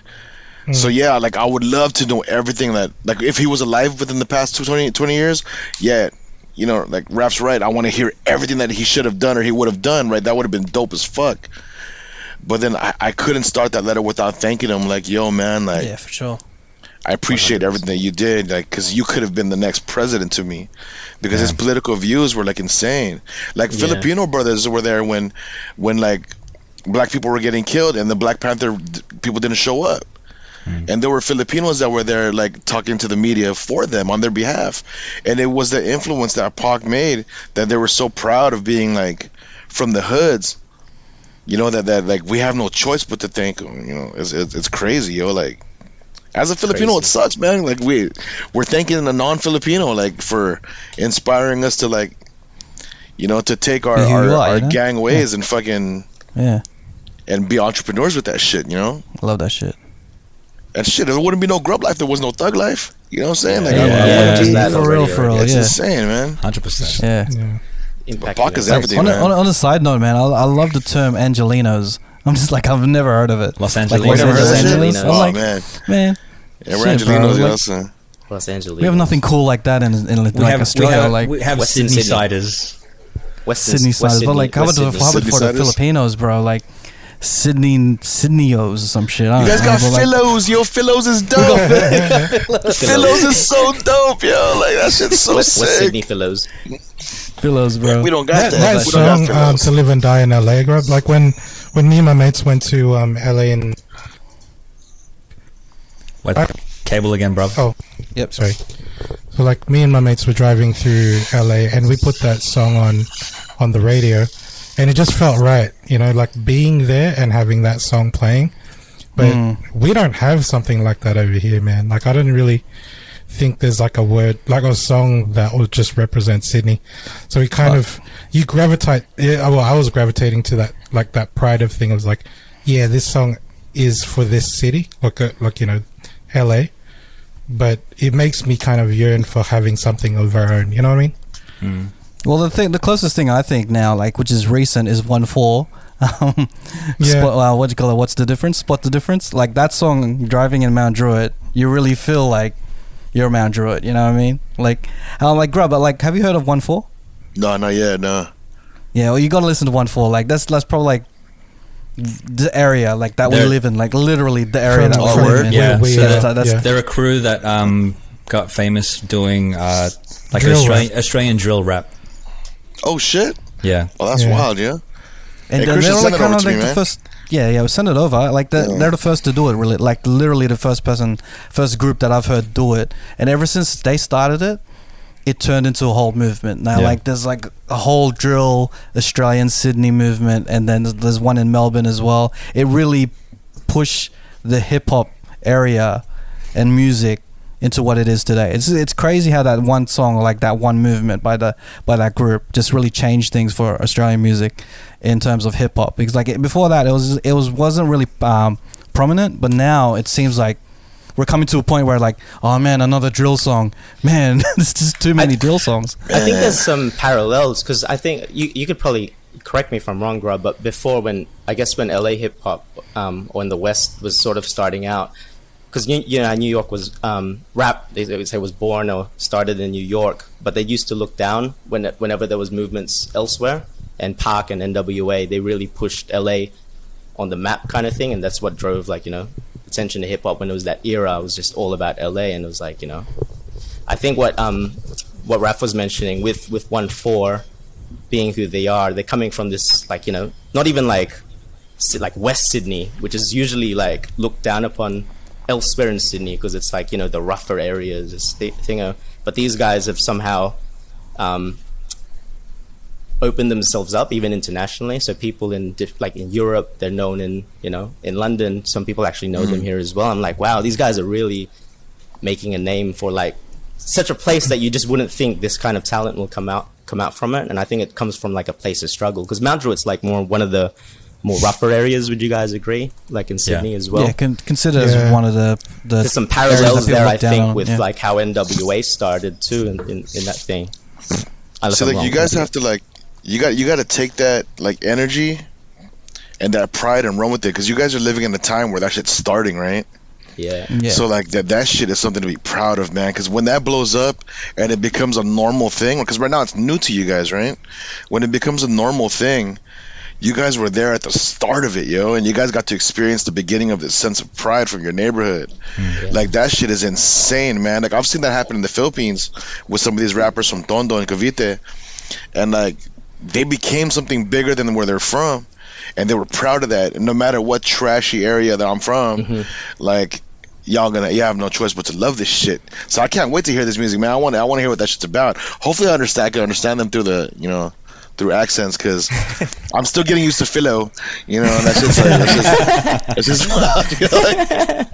Speaker 5: So yeah, like I would love to know everything that, like, if he was alive within the past two- 20, 20 years, yeah, you know, like Rap's right. I want to hear everything that he should have done or he would have done. Right, that would have been dope as fuck. But then I, I couldn't start that letter without thanking him. Like, yo, man, like,
Speaker 1: yeah for sure
Speaker 5: I appreciate everything that you did, like, because you could have been the next president to me, because his political views were like insane. Like
Speaker 4: Yeah.
Speaker 5: Filipino brothers were there when, when like, black people were getting killed and the Black Panther people didn't show up, hmm. and there were Filipinos that were there like talking to the media for them on their behalf, and it was the influence that Pac made that they were so proud of being like from the hoods. You know that that like we have no choice but to thank him. You know, it's it's, it's crazy, yo. Like as a Filipino, it sucks, man. Like we we're thanking a non-Filipino like for inspiring us to like, you know, to take our our,
Speaker 1: are,
Speaker 5: our
Speaker 1: you know?
Speaker 5: gang ways and fucking
Speaker 1: yeah
Speaker 5: and be entrepreneurs with that shit. You know,
Speaker 1: i love that shit
Speaker 5: And shit, there wouldn't be no grub life. There was no thug life. You know what I'm saying? Like,
Speaker 2: Yeah,
Speaker 5: I'm-
Speaker 2: yeah,
Speaker 5: I'm-
Speaker 2: yeah.
Speaker 4: just that
Speaker 1: for real, for real,
Speaker 5: it's
Speaker 1: yeah,
Speaker 5: insane, man.
Speaker 2: Hundred percent.
Speaker 1: yeah.
Speaker 3: Yeah.
Speaker 4: Impacting
Speaker 5: Pac is everything,
Speaker 1: on, a,
Speaker 5: man.
Speaker 1: on, a, on a side note, man, I, I love the term Angelinos. I'm just like I've never heard of it.
Speaker 2: Los
Speaker 1: Like,
Speaker 2: Angelinos.
Speaker 1: Los
Speaker 5: Never heard
Speaker 1: Angeles.
Speaker 5: Oh
Speaker 1: like,
Speaker 5: man,
Speaker 1: man,
Speaker 5: yeah, we're
Speaker 1: shit, bro, like-
Speaker 5: yes, sir.
Speaker 4: Los Angeles.
Speaker 1: we have nothing cool like that in, in like
Speaker 2: We have, we
Speaker 1: Australia.
Speaker 2: have,
Speaker 1: like
Speaker 2: we have
Speaker 4: Western
Speaker 2: Sydney
Speaker 4: Sydney.
Speaker 2: ciders.
Speaker 4: Western,
Speaker 1: Sydney
Speaker 4: West
Speaker 1: sides, but like how about, the, how about for the? Filipinos, bro? Like Sydney Sydneyos or some shit. I
Speaker 5: You
Speaker 1: don't
Speaker 5: guys
Speaker 1: know,
Speaker 5: got
Speaker 1: but, like,
Speaker 5: Philos, yo. Philos is dope. Philos is so dope, yo. Like that shit's so
Speaker 4: West, West
Speaker 5: sick.
Speaker 4: Sydney fellows.
Speaker 1: Philos, bro.
Speaker 5: We don't got
Speaker 3: That,
Speaker 5: that.
Speaker 3: that
Speaker 5: we don't
Speaker 3: song,
Speaker 5: got
Speaker 3: um, "To Live and Die in LA," grub. Like when when me and my mates went to um, LA and
Speaker 2: What?
Speaker 3: I-
Speaker 2: Cable again, bro.
Speaker 3: oh,
Speaker 1: Yep.
Speaker 3: sorry. So like me and my mates were driving through LA and we put that song on on the radio and it just felt right, you know, like being there and having that song playing. But
Speaker 1: Mm.
Speaker 3: we don't have something like that over here, man. Like I don't really think there's like a word like a song that will just represent Sydney. So we kind of you gravitate yeah, well I was gravitating to that like that pride of thing. I was like, yeah, this song is for this city, like uh, like you know, LA but it makes me kind of yearn for having something of our own. You know what I mean?
Speaker 1: Well, the thing, the closest thing I think now, like which is recent, is OneFour. Um,
Speaker 3: Yeah.
Speaker 1: spot, uh, what do you call it? What's the difference? Spot the difference. Like that song, driving in Mount Druitt, you really feel like you're Mount Druitt. You know what I mean? Like, uh, like grub. But like, have you heard of OneFour?
Speaker 5: No, not yet. No.
Speaker 1: Yeah, well, you gotta listen to OneFour. Like that's that's probably like the area like that we live in. Like literally the area that we
Speaker 5: from
Speaker 1: live in.
Speaker 2: Yeah,
Speaker 3: where we
Speaker 2: so
Speaker 3: are,
Speaker 1: that's- that's-
Speaker 3: yeah.
Speaker 2: They're a crew that um, got famous doing uh, like
Speaker 3: Drill
Speaker 2: Australian, Australian drill rap.
Speaker 5: Oh shit.
Speaker 2: Yeah.
Speaker 5: Oh, that's
Speaker 3: Yeah.
Speaker 5: wild. Yeah.
Speaker 1: And
Speaker 5: Hey,
Speaker 1: then they're like kind of
Speaker 5: to me,
Speaker 1: like the
Speaker 5: man.
Speaker 1: first. Yeah, yeah, we send it over. Like the,
Speaker 5: Yeah.
Speaker 1: they're the first to do it. Really, like literally the first person, first group that I've heard do it. And ever since they started it, it turned into a whole movement. Now,
Speaker 2: Yeah.
Speaker 1: like there's like a whole drill Australian Sydney movement, and then there's one in Melbourne as well. It really pushed the hip hop area and music into what it is today. It's it's crazy how that one song, like that one movement by the by that group, just really changed things for Australian music in terms of hip hop. Because like it- before that, it was it was wasn't really um, prominent, but now it seems like we're coming to a point where like, oh man, another drill song. Man, there's just too many drill songs.
Speaker 4: I think there's some parallels because I think you you could probably correct me if I'm wrong, Grub, but before when I guess when LA hip hop um, or in the West was sort of starting out, because you, know New York was um, rap they would say was born or started in New York, but they used to look down when whenever there was movements elsewhere. And Pac and NWA they really pushed LA on the map kind of thing, and that's what drove like you know attention to hip hop when it was that era. It was just all about LA, and it was like you know I think what um what Raph was mentioning with with OneFour being who they are, they're coming from this like you know not even like like West Sydney, which is usually like looked down upon elsewhere in Sydney because it's like you know the rougher areas, thing. uh, But these guys have somehow um, opened themselves up even internationally. So people in diff- like in Europe, they're known in you know in London. Some people actually know them here as well. I'm like, wow, these guys are really making a name for like such a place that you just wouldn't think this kind of talent will come out come out from it. And I think it comes from like a place of struggle because Mount Druitt's like more one of the more rougher areas. Would you guys agree? Like in Sydney as well.
Speaker 1: yeah, con- consider as
Speaker 3: Yeah.
Speaker 1: one of the the
Speaker 4: There's some parallels there, I think,
Speaker 1: on,
Speaker 4: with
Speaker 1: yeah.
Speaker 4: like how NWA started too in, in, in that thing. Unless
Speaker 5: So
Speaker 4: I'm
Speaker 5: like you guys have to like you got you got to take that like energy and that pride and run with it because you guys are living in a time where that shit's starting, right?
Speaker 4: yeah.
Speaker 1: yeah.
Speaker 5: So like that that shit is something to be proud of, man. Because when that blows up and it becomes a normal thing, because right now it's new to you guys, right? When it becomes a normal thing, you guys were there at the start of it, yo, and you guys got to experience the beginning of this sense of pride from your neighborhood. Hmm. Like that shit is insane, man. Like I've seen that happen in the Philippines with some of these rappers from Tondo and Cavite, and like they became something bigger than where they're from. And they were proud of that. And no matter what trashy area that I'm from, mm-hmm. like y'all gonna you have no choice but to love this shit. So I can't wait to hear this music, man. I want I want to hear what that shit's about. Hopefully, I understand. I can understand them through the you know through accents because I'm still getting used to Philo. You know, and that's just like that's just, that's just wild, you know, like-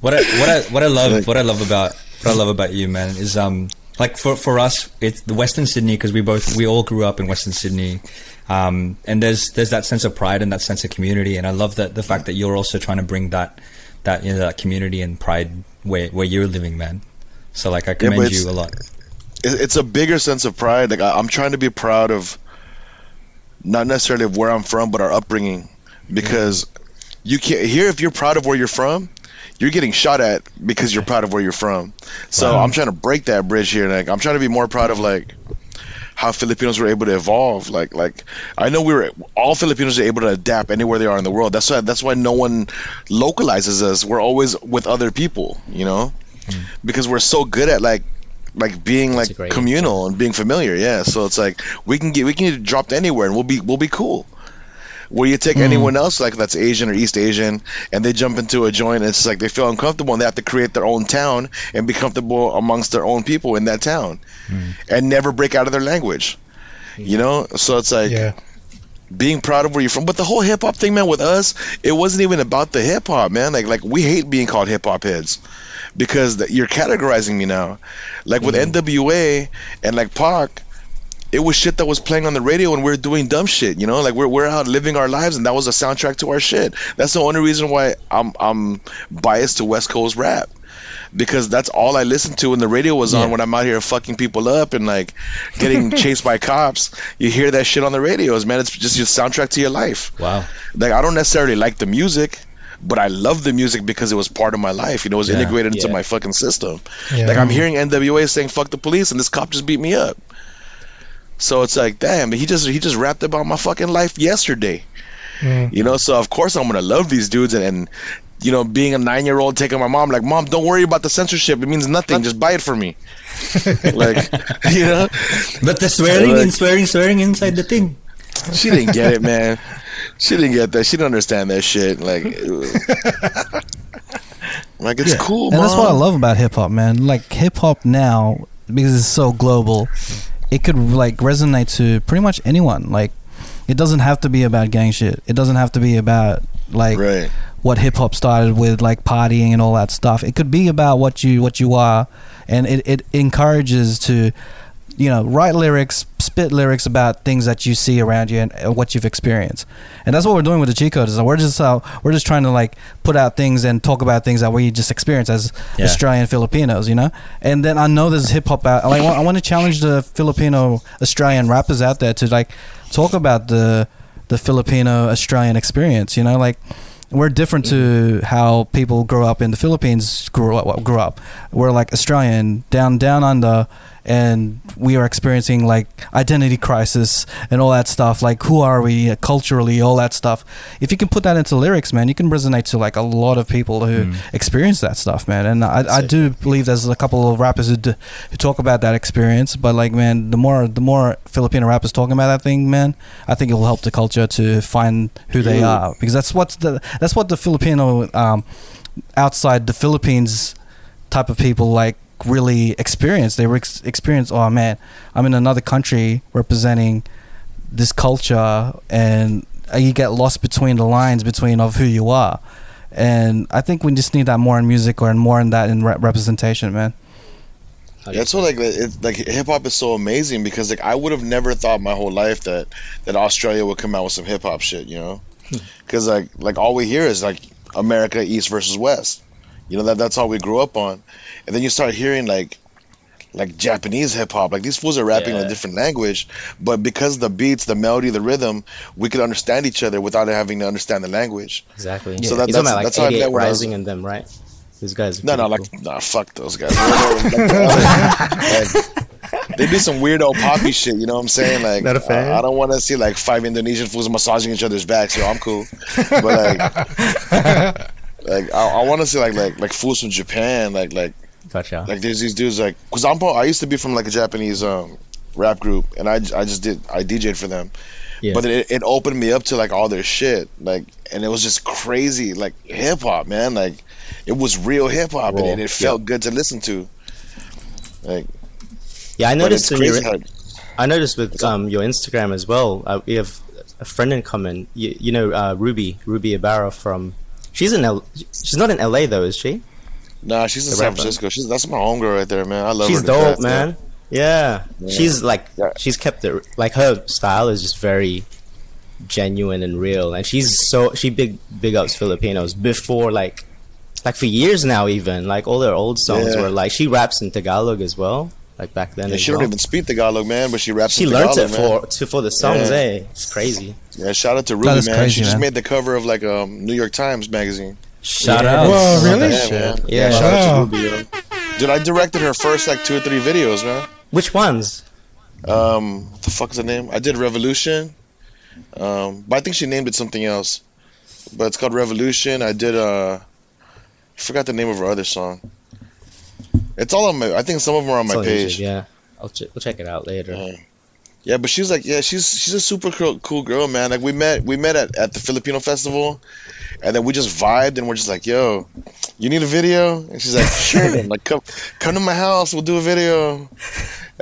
Speaker 2: What I what I what I love
Speaker 5: Like-
Speaker 2: what I love about what I love about you, man, is um like for for us, it's the Western Sydney because we both we all grew up in Western Sydney, um, and there's there's that sense of pride and that sense of community, and I love that the fact that you're also trying to bring that that you know that community and pride where where you're living, man. So like I commend
Speaker 5: it's-
Speaker 2: you a lot.
Speaker 5: it's a bigger sense of pride. Like I'm trying to be proud of, not necessarily of where I'm from, but our upbringing, because you can't here if you're proud of where you're from, you're getting shot at because you're proud of where you're from. So I'm trying to break that bridge here. Like I'm trying to be more proud of like how Filipinos were able to evolve. Like like I know we were all Filipinos are able to adapt anywhere they are in the world. That's why that's why no one localizes us. We're always with other people, you know, hmm. because we're so good at like like being like
Speaker 4: great
Speaker 5: communal and being familiar. Yeah, so it's like we can get we can get dropped anywhere and we'll be we'll be cool. Where you take anyone else like that's Asian or East Asian and they jump into a joint and it's like they feel uncomfortable and they have to create their own town and be comfortable amongst their own people in that town and never break out of their language. You know? So it's like
Speaker 3: Yeah.
Speaker 5: Being proud of where you're from. But the whole hip hop thing, man, with us, it wasn't even about the hip hop, man. Like like we hate being called hip hop heads because the, you're categorizing me now. Like with mm. NWA and like Pac, it was shit that was playing on the radio and we are doing dumb shit, you know? Like we're we're out living our lives and that was a soundtrack to our shit. That's the only reason why I'm I'm biased to West Coast rap. Because that's all I listened to when the radio was on
Speaker 2: Yeah.
Speaker 5: when I'm out here fucking people up and like getting chased by cops. You hear that shit on the radios, man. It's just your soundtrack to your life
Speaker 2: Wow.
Speaker 5: like I don't necessarily like the music, but I love the music because it was part of my life. You know, it was
Speaker 2: Yeah,
Speaker 5: integrated into my fucking system.
Speaker 3: Yeah.
Speaker 5: Like I'm hearing NWA saying "fuck the police" and this cop just beat me up. So it's like, damn, he just he just rapped about my fucking life yesterday.
Speaker 3: Mm.
Speaker 5: You know, so of course I'm gonna love these dudes and. and you know, being a nine-year-old, taking my mom like, "Mom, don't worry about the censorship. It means nothing. Just buy it for me." like, you know,
Speaker 2: But the swearing
Speaker 5: Like-
Speaker 2: and swearing, swearing inside the thing.
Speaker 5: she didn't get it, man. She didn't get that. She didn't understand that shit. Like, like it's cool,
Speaker 1: and that's what I love about hip hop, man. Like hip hop now, because it's so global, it could like resonate to pretty much anyone. Like, it doesn't have to be about gang shit. It doesn't have to be about like
Speaker 5: Right.
Speaker 1: What hip hop started with, like partying and all that stuff. It could be about what you what you are, and it it encourages to, you know, write lyrics, spit lyrics about things that you see around you and what you've experienced. And that's what we're doing with the cheat code. Is we're just uh, we're just trying to like put out things and talk about things that we just experience as
Speaker 2: Yeah.
Speaker 1: Australian Filipinos, you know. And then I know there's hip hop out. Like I want to challenge the Filipino Australian rappers out there to like talk about the the Filipino Australian experience. You know, like we're different to mm-hmm. how people grow up in the Philippines grew up. Grew up. We're like Australian down down under, and we are experiencing like identity crisis and all that stuff. Like who are we uh, culturally? All that stuff. If you can put that into lyrics, man, you can resonate to like a lot of people who experience that stuff, man. And I, I do believe there's a couple of rappers who, do, who talk about that experience. But like, man, the more the more Filipino rappers talking about that thing, man, I think it will help the culture to find who they are because that's what the that's what the Filipino um, outside the Philippines type of people like really experience. They ex- experienced. oh man, I'm in another country representing this culture, and you get lost between the lines between of who you are. And I think we just need that more in music or and more in that in re- representation, man.
Speaker 5: That's what like it, like hip hop is so amazing because like I would have never thought my whole life that that Australia would come out with some hip hop shit, you know? Because like like all we hear is like America East versus West, you know that that's all we grew up on, and then you start hearing like like Japanese hip hop, like these fools are rapping in a different language, but because the beats, the melody, the rhythm, we could understand each other without having to understand the language.
Speaker 4: Exactly.
Speaker 5: So that-
Speaker 4: You're talking
Speaker 5: that's-
Speaker 4: about like
Speaker 5: that's how I
Speaker 4: 88
Speaker 5: met was-
Speaker 4: Rising and them, right? These guys. are
Speaker 5: No, no,
Speaker 4: pretty
Speaker 5: like
Speaker 4: cool.
Speaker 5: nah, fuck those guys. Like, like, they do some weirdo poppy shit. You know what I'm saying? Like,
Speaker 4: Not a fan?
Speaker 5: I, I don't want to see like five Indonesian fools massaging each other's backs. Yo, I'm cool, but like, like I, I want to see like like like fools from Japan. Like like
Speaker 4: Gotcha.
Speaker 5: like there's these dudes like because I'm I used to be from like a Japanese um rap group, and I, I just did I DJ'd for them.
Speaker 4: Yeah.
Speaker 5: But it, it opened me up to like all their shit, like, and it was just crazy, like hip hop, man. Like, it was real hip hop, and
Speaker 4: Raw,
Speaker 5: it, felt good to listen to. Like,
Speaker 4: yeah, I noticed
Speaker 5: it's
Speaker 4: in your,
Speaker 5: crazy how
Speaker 4: I noticed with um, your Instagram as well. Uh, we have a friend in common. You, you know uh, Ruby Ruby Ibarra from. She's in L. She's not in LA though, is she?
Speaker 5: Nah, she's in
Speaker 4: The
Speaker 5: San
Speaker 4: rapper.
Speaker 5: Francisco. She's that's my homegirl right there, man. I love
Speaker 4: She's
Speaker 5: her. She's
Speaker 4: dope,
Speaker 5: death,
Speaker 4: man. Yeah.
Speaker 5: Yeah.
Speaker 4: she's like
Speaker 5: Yeah.
Speaker 4: she's kept it like her style is just very genuine and real, and she's so she big big ups Filipinos before like like for years now. Even like all their old songs
Speaker 5: Yeah.
Speaker 4: were like she raps in Tagalog as well. Like back then,
Speaker 5: Yeah, she
Speaker 4: well.
Speaker 5: don't even speak Tagalog, man, but she raps.
Speaker 4: She
Speaker 5: Tagalog,
Speaker 4: it
Speaker 5: man.
Speaker 4: for to, for the songs.
Speaker 5: Yeah.
Speaker 4: Eh, it's crazy.
Speaker 5: Yeah, shout out to Ruby, man.
Speaker 1: crazy,
Speaker 5: she just
Speaker 1: man.
Speaker 5: made the cover of like um New York Times magazine.
Speaker 2: Shout
Speaker 4: Yeah.
Speaker 2: out.
Speaker 3: Whoa, really?
Speaker 5: Yeah, man.
Speaker 4: Yeah.
Speaker 5: shout out to Ruby. Yo. Dude, I directed her first like two or three videos, man.
Speaker 4: Which ones?
Speaker 5: Um, what the fuck is the name? I did Revolution. Um, but I think she named it something else. But it's called Revolution. I did uh, I forgot the name of her other song. It's all on my. I think some of them are on my
Speaker 4: So
Speaker 5: page.
Speaker 4: Yeah, I'll ch- we'll check it out later.
Speaker 5: Yeah. Yeah, but she's like, yeah, she's she's a super cool, cool girl, man. Like we met we met at, at the Filipino festival, and then we just vibed, and we're just like, yo, you need a video? And she's like, sure. like come come to my house, we'll do a video.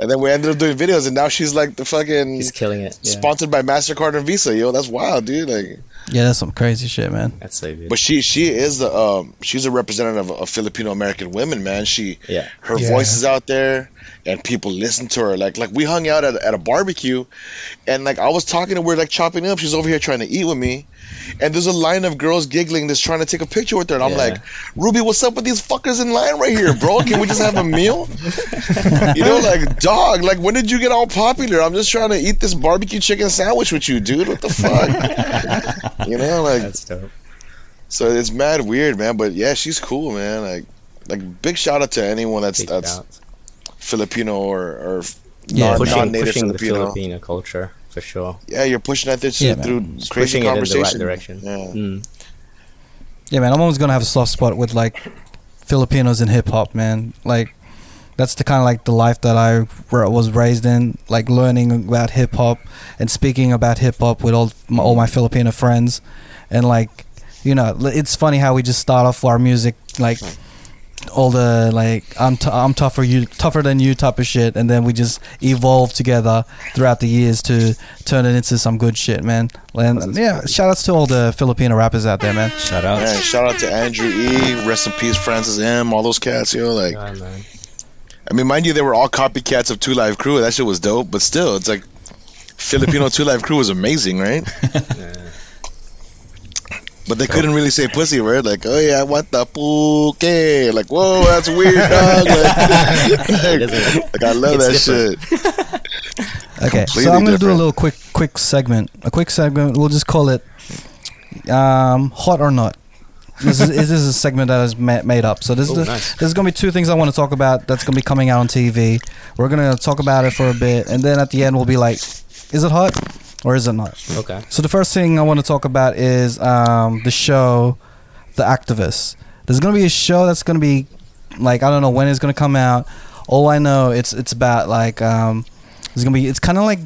Speaker 5: And then we ended up doing videos, and now she's like the fucking
Speaker 4: He's killing it. Yeah.
Speaker 5: sponsored by Mastercard and Visa. Yo, that's wild, dude. Like,
Speaker 1: Yeah, that's some crazy shit, man.
Speaker 4: That's so good.
Speaker 5: but she she is the um she's a representative of, of Filipino American women, man. She
Speaker 4: yeah.
Speaker 5: her
Speaker 3: Yeah.
Speaker 5: voice is out there and people listen to her like like we hung out at, at a barbecue and like i was talking to her like chopping up she's over here trying to eat with me and there's a line of girls giggling that's trying to take a picture with her. And i'm
Speaker 4: Yeah.
Speaker 5: like ruby what's up with these fuckers in line right here bro? Can we just have a meal? You know like dog like when did you get all popular? I'm just trying to eat this barbecue chicken sandwich with you dude. What the fuck? You know like
Speaker 4: That's dope.
Speaker 5: so it's mad weird man. But yeah she's cool man. Like like big shout out to anyone that's
Speaker 4: Big
Speaker 5: that's
Speaker 4: shout.
Speaker 5: Filipino or, or
Speaker 1: Yeah,
Speaker 5: non,
Speaker 4: pushing
Speaker 5: non-native
Speaker 4: pushing the
Speaker 5: Filipino.
Speaker 4: Filipino culture for sure.
Speaker 5: Yeah, you're pushing that through,
Speaker 1: Yeah, man.
Speaker 5: through
Speaker 4: Just
Speaker 5: crazy
Speaker 4: pushing it in the right direction.
Speaker 5: Yeah.
Speaker 4: Mm.
Speaker 1: Yeah, man. I'm always gonna have a soft spot with like Filipinos in hip hop, man. Like that's the kind of like the life that I ra- was raised in, like learning about hip hop and speaking about hip hop with all my, all my Filipino friends, and like you know, it's funny how we just start off our music like all the like I'm t- I'm tougher you tougher than you type of shit, and then we just evolved together throughout the years to turn it into some good shit, man. And yeah, shout outs to all the Filipino rappers out there, man.
Speaker 2: Shout out.
Speaker 5: Man, shout out to Andrew E. Rest in peace, Francis M. All those cats, yo. Like,
Speaker 4: Yeah, man.
Speaker 5: I mean, mind you, they were all copycats of Two Live Crew. That shit was dope, but still, it's like Filipino Two Live Crew was amazing, right? But they couldn't really say pussy, right? Like, oh yeah, what the puke? Like, whoa, that's weird, dog. Like,
Speaker 4: It doesn't-
Speaker 5: like, I love
Speaker 4: It's
Speaker 5: that
Speaker 4: different.
Speaker 5: shit.
Speaker 1: Okay,
Speaker 5: Completely
Speaker 1: so I'm gonna do a little quick, quick segment. A quick segment. We'll just call it um, "Hot or Not." This is, this is a segment that is ma- made up. So this
Speaker 4: Oh,
Speaker 1: is the,
Speaker 4: nice.
Speaker 1: there's gonna be two things I want to talk about. That's gonna be coming out on TV. We're gonna talk about it for a bit, and then at the end we'll be like, "Is it hot or is it not?"
Speaker 4: Okay.
Speaker 1: So the first thing I want to talk about is um, the show, The Activists. There's gonna be a show that's gonna be like I don't know when it's gonna come out. All I know it's it's about like um, it's gonna be it's kind of like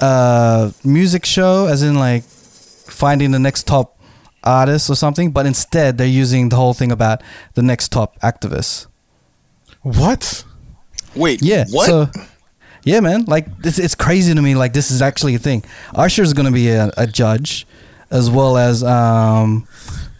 Speaker 1: a music show, as in like finding the next top artist or something. But instead they're using the whole thing about the next top activist.
Speaker 3: What?
Speaker 5: Wait,
Speaker 1: Yeah.
Speaker 5: what?
Speaker 1: So, yeah, man. Like this, it's crazy to me. Like this is actually a thing. Usher's gonna be a, a judge, as well as um,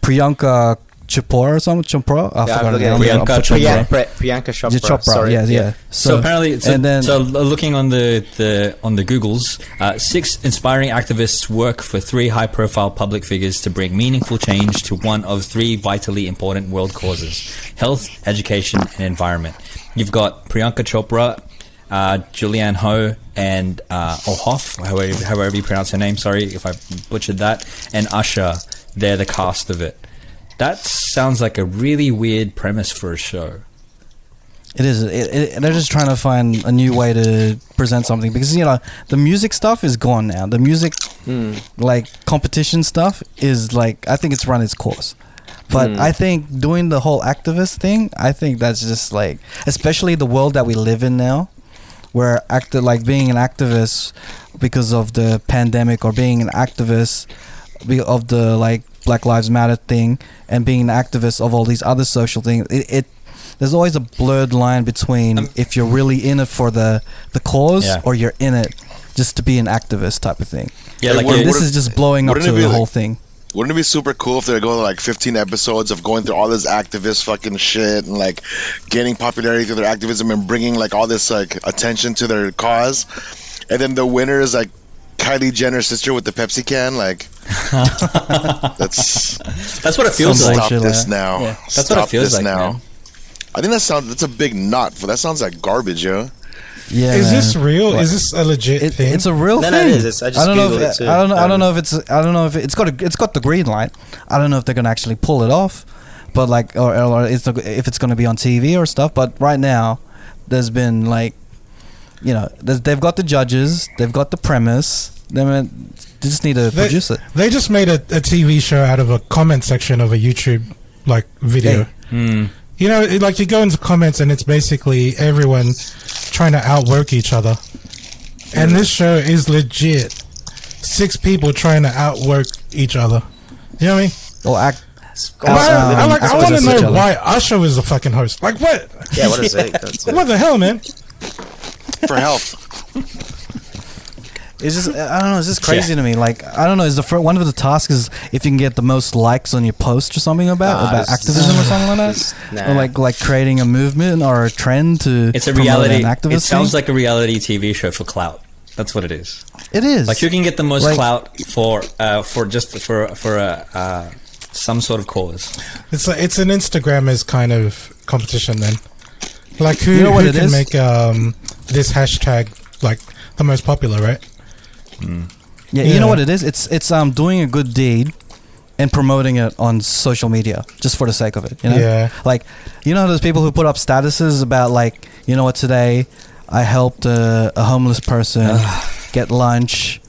Speaker 1: Priyanka Chopra or something. Chopra. I
Speaker 4: Yeah,
Speaker 1: forgot
Speaker 4: I'm
Speaker 1: again.
Speaker 4: looking
Speaker 2: at
Speaker 1: I'm
Speaker 2: Priyanka
Speaker 1: putting
Speaker 4: Priyanka,
Speaker 1: it
Speaker 4: Pri- Priyanka Chopra.
Speaker 1: wrong. Chopra.
Speaker 4: Sorry.
Speaker 1: yeah, yeah.
Speaker 2: So, apparently, so,
Speaker 1: and then
Speaker 2: so looking on the, the on the Googles, uh, six inspiring activists work for three high-profile public figures to bring meaningful change to one of three vitally important world causes: health, education, and environment. You've got Priyanka Chopra, uh, Julianne Hough, and uh, Ohoff, however, however you pronounce her name. Sorry if I butchered that. And Usher. They're the cast of it. That sounds like a really weird premise for a show.
Speaker 1: It is. It, it, they're just trying to find a new way to present something because you know the music stuff is gone now. The music,
Speaker 4: Hmm.
Speaker 1: like competition stuff, is like I think it's run its course. But
Speaker 4: Hmm.
Speaker 1: I think doing the whole activist thing, I think that's just like, especially the world that we live in now, where active like being an activist because of the pandemic or being an activist of the like Black Lives Matter thing and being an activist of all these other social things. It, it there's always a blurred line between
Speaker 2: Um,
Speaker 1: if you're really in it for the the cause
Speaker 2: Yeah.
Speaker 1: or you're in it just to be an activist type of thing.
Speaker 2: Yeah,
Speaker 5: Like,
Speaker 2: like
Speaker 5: what-
Speaker 1: this
Speaker 5: what-
Speaker 1: is just blowing up to the
Speaker 5: like-
Speaker 1: whole thing.
Speaker 5: Wouldn't it be super cool if they're going like 15 episodes of going through all this activist fucking shit and like gaining popularity through their activism and bringing like all this like attention to their cause, and then the winner is like Kylie Jenner's sister with the Pepsi can. Like, that's
Speaker 2: That's what it feels like.
Speaker 5: stop this now.
Speaker 2: Yeah, that's what
Speaker 5: Stop
Speaker 2: it feels
Speaker 5: this
Speaker 2: like,
Speaker 5: now.
Speaker 2: man.
Speaker 5: I think that sounds. That's a big knot. For that sounds like garbage, yo.
Speaker 1: Yeah,
Speaker 3: Is
Speaker 1: man.
Speaker 3: this real?
Speaker 1: What?
Speaker 3: Is this a legit
Speaker 1: It,
Speaker 3: thing?
Speaker 1: it's a real
Speaker 4: No, no,
Speaker 1: thing.
Speaker 4: it is. It's- I just
Speaker 1: don't know. If,
Speaker 4: it too.
Speaker 1: I don't. I
Speaker 4: Um,
Speaker 1: don't know if it's. I don't know if it, it's got. A, it's got the green light. I don't know if they're gonna actually pull it off, but like, or, or it's if it's gonna be on TV or stuff. But right now, there's been like, you know, they've got the judges, they've got the premise. They, they just need to
Speaker 3: They-
Speaker 1: produce it.
Speaker 3: They just made a, a TV show out of a comment section of a YouTube like video.
Speaker 1: Hey.
Speaker 3: You know, like you go into comments and it's basically everyone trying to outwork each other. And this show is legit. Six people trying to outwork each other. You know what I mean?
Speaker 1: Or act.
Speaker 3: Why-
Speaker 1: Out-
Speaker 3: I,
Speaker 1: um,
Speaker 3: like, I want to know why Usher is the fucking host. Like what?
Speaker 4: Yeah, what is it? It.
Speaker 3: What the hell, man?
Speaker 5: For health.
Speaker 1: It's just I don't know. It's just crazy to me. Like I don't know. Is the fir- one of the tasks is if you can get the most likes on your post or something about
Speaker 4: Nah,
Speaker 1: about
Speaker 4: it's-
Speaker 1: activism or something like that,
Speaker 4: nah.
Speaker 1: or like like creating a movement or a trend to.
Speaker 2: It's a reality.
Speaker 1: An activist
Speaker 2: It sounds
Speaker 1: thing.
Speaker 2: like a reality TV show for clout. That's what it is.
Speaker 1: it is.
Speaker 2: Like you can get the most
Speaker 1: Like-
Speaker 2: clout for uh, for just for for a uh, some sort of cause.
Speaker 3: It's like, it's an Instagrammers kind of competition then. Like who,
Speaker 1: You know
Speaker 3: who can
Speaker 1: is?
Speaker 3: make um, this hashtag like the most popular, right?
Speaker 1: Yeah, you know what it is? It's it's um doing a good deed and promoting it on social media just for the sake of it. You know?
Speaker 3: Yeah.
Speaker 1: Like, you know, those people who put up statuses about like, you know what, today I helped a, a homeless person get lunch.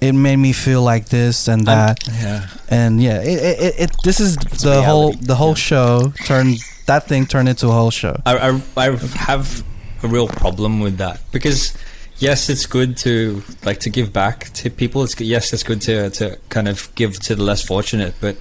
Speaker 1: It made me feel like this and that,
Speaker 2: Yeah.
Speaker 1: and yeah, it, it, it, it this is the
Speaker 4: reality,
Speaker 1: whole the whole show turned that thing turned into a whole show.
Speaker 2: I, I, I have a real problem with that because yes, it's good to like to give back to people. It's yes, it's good to to kind of give to the less fortunate, but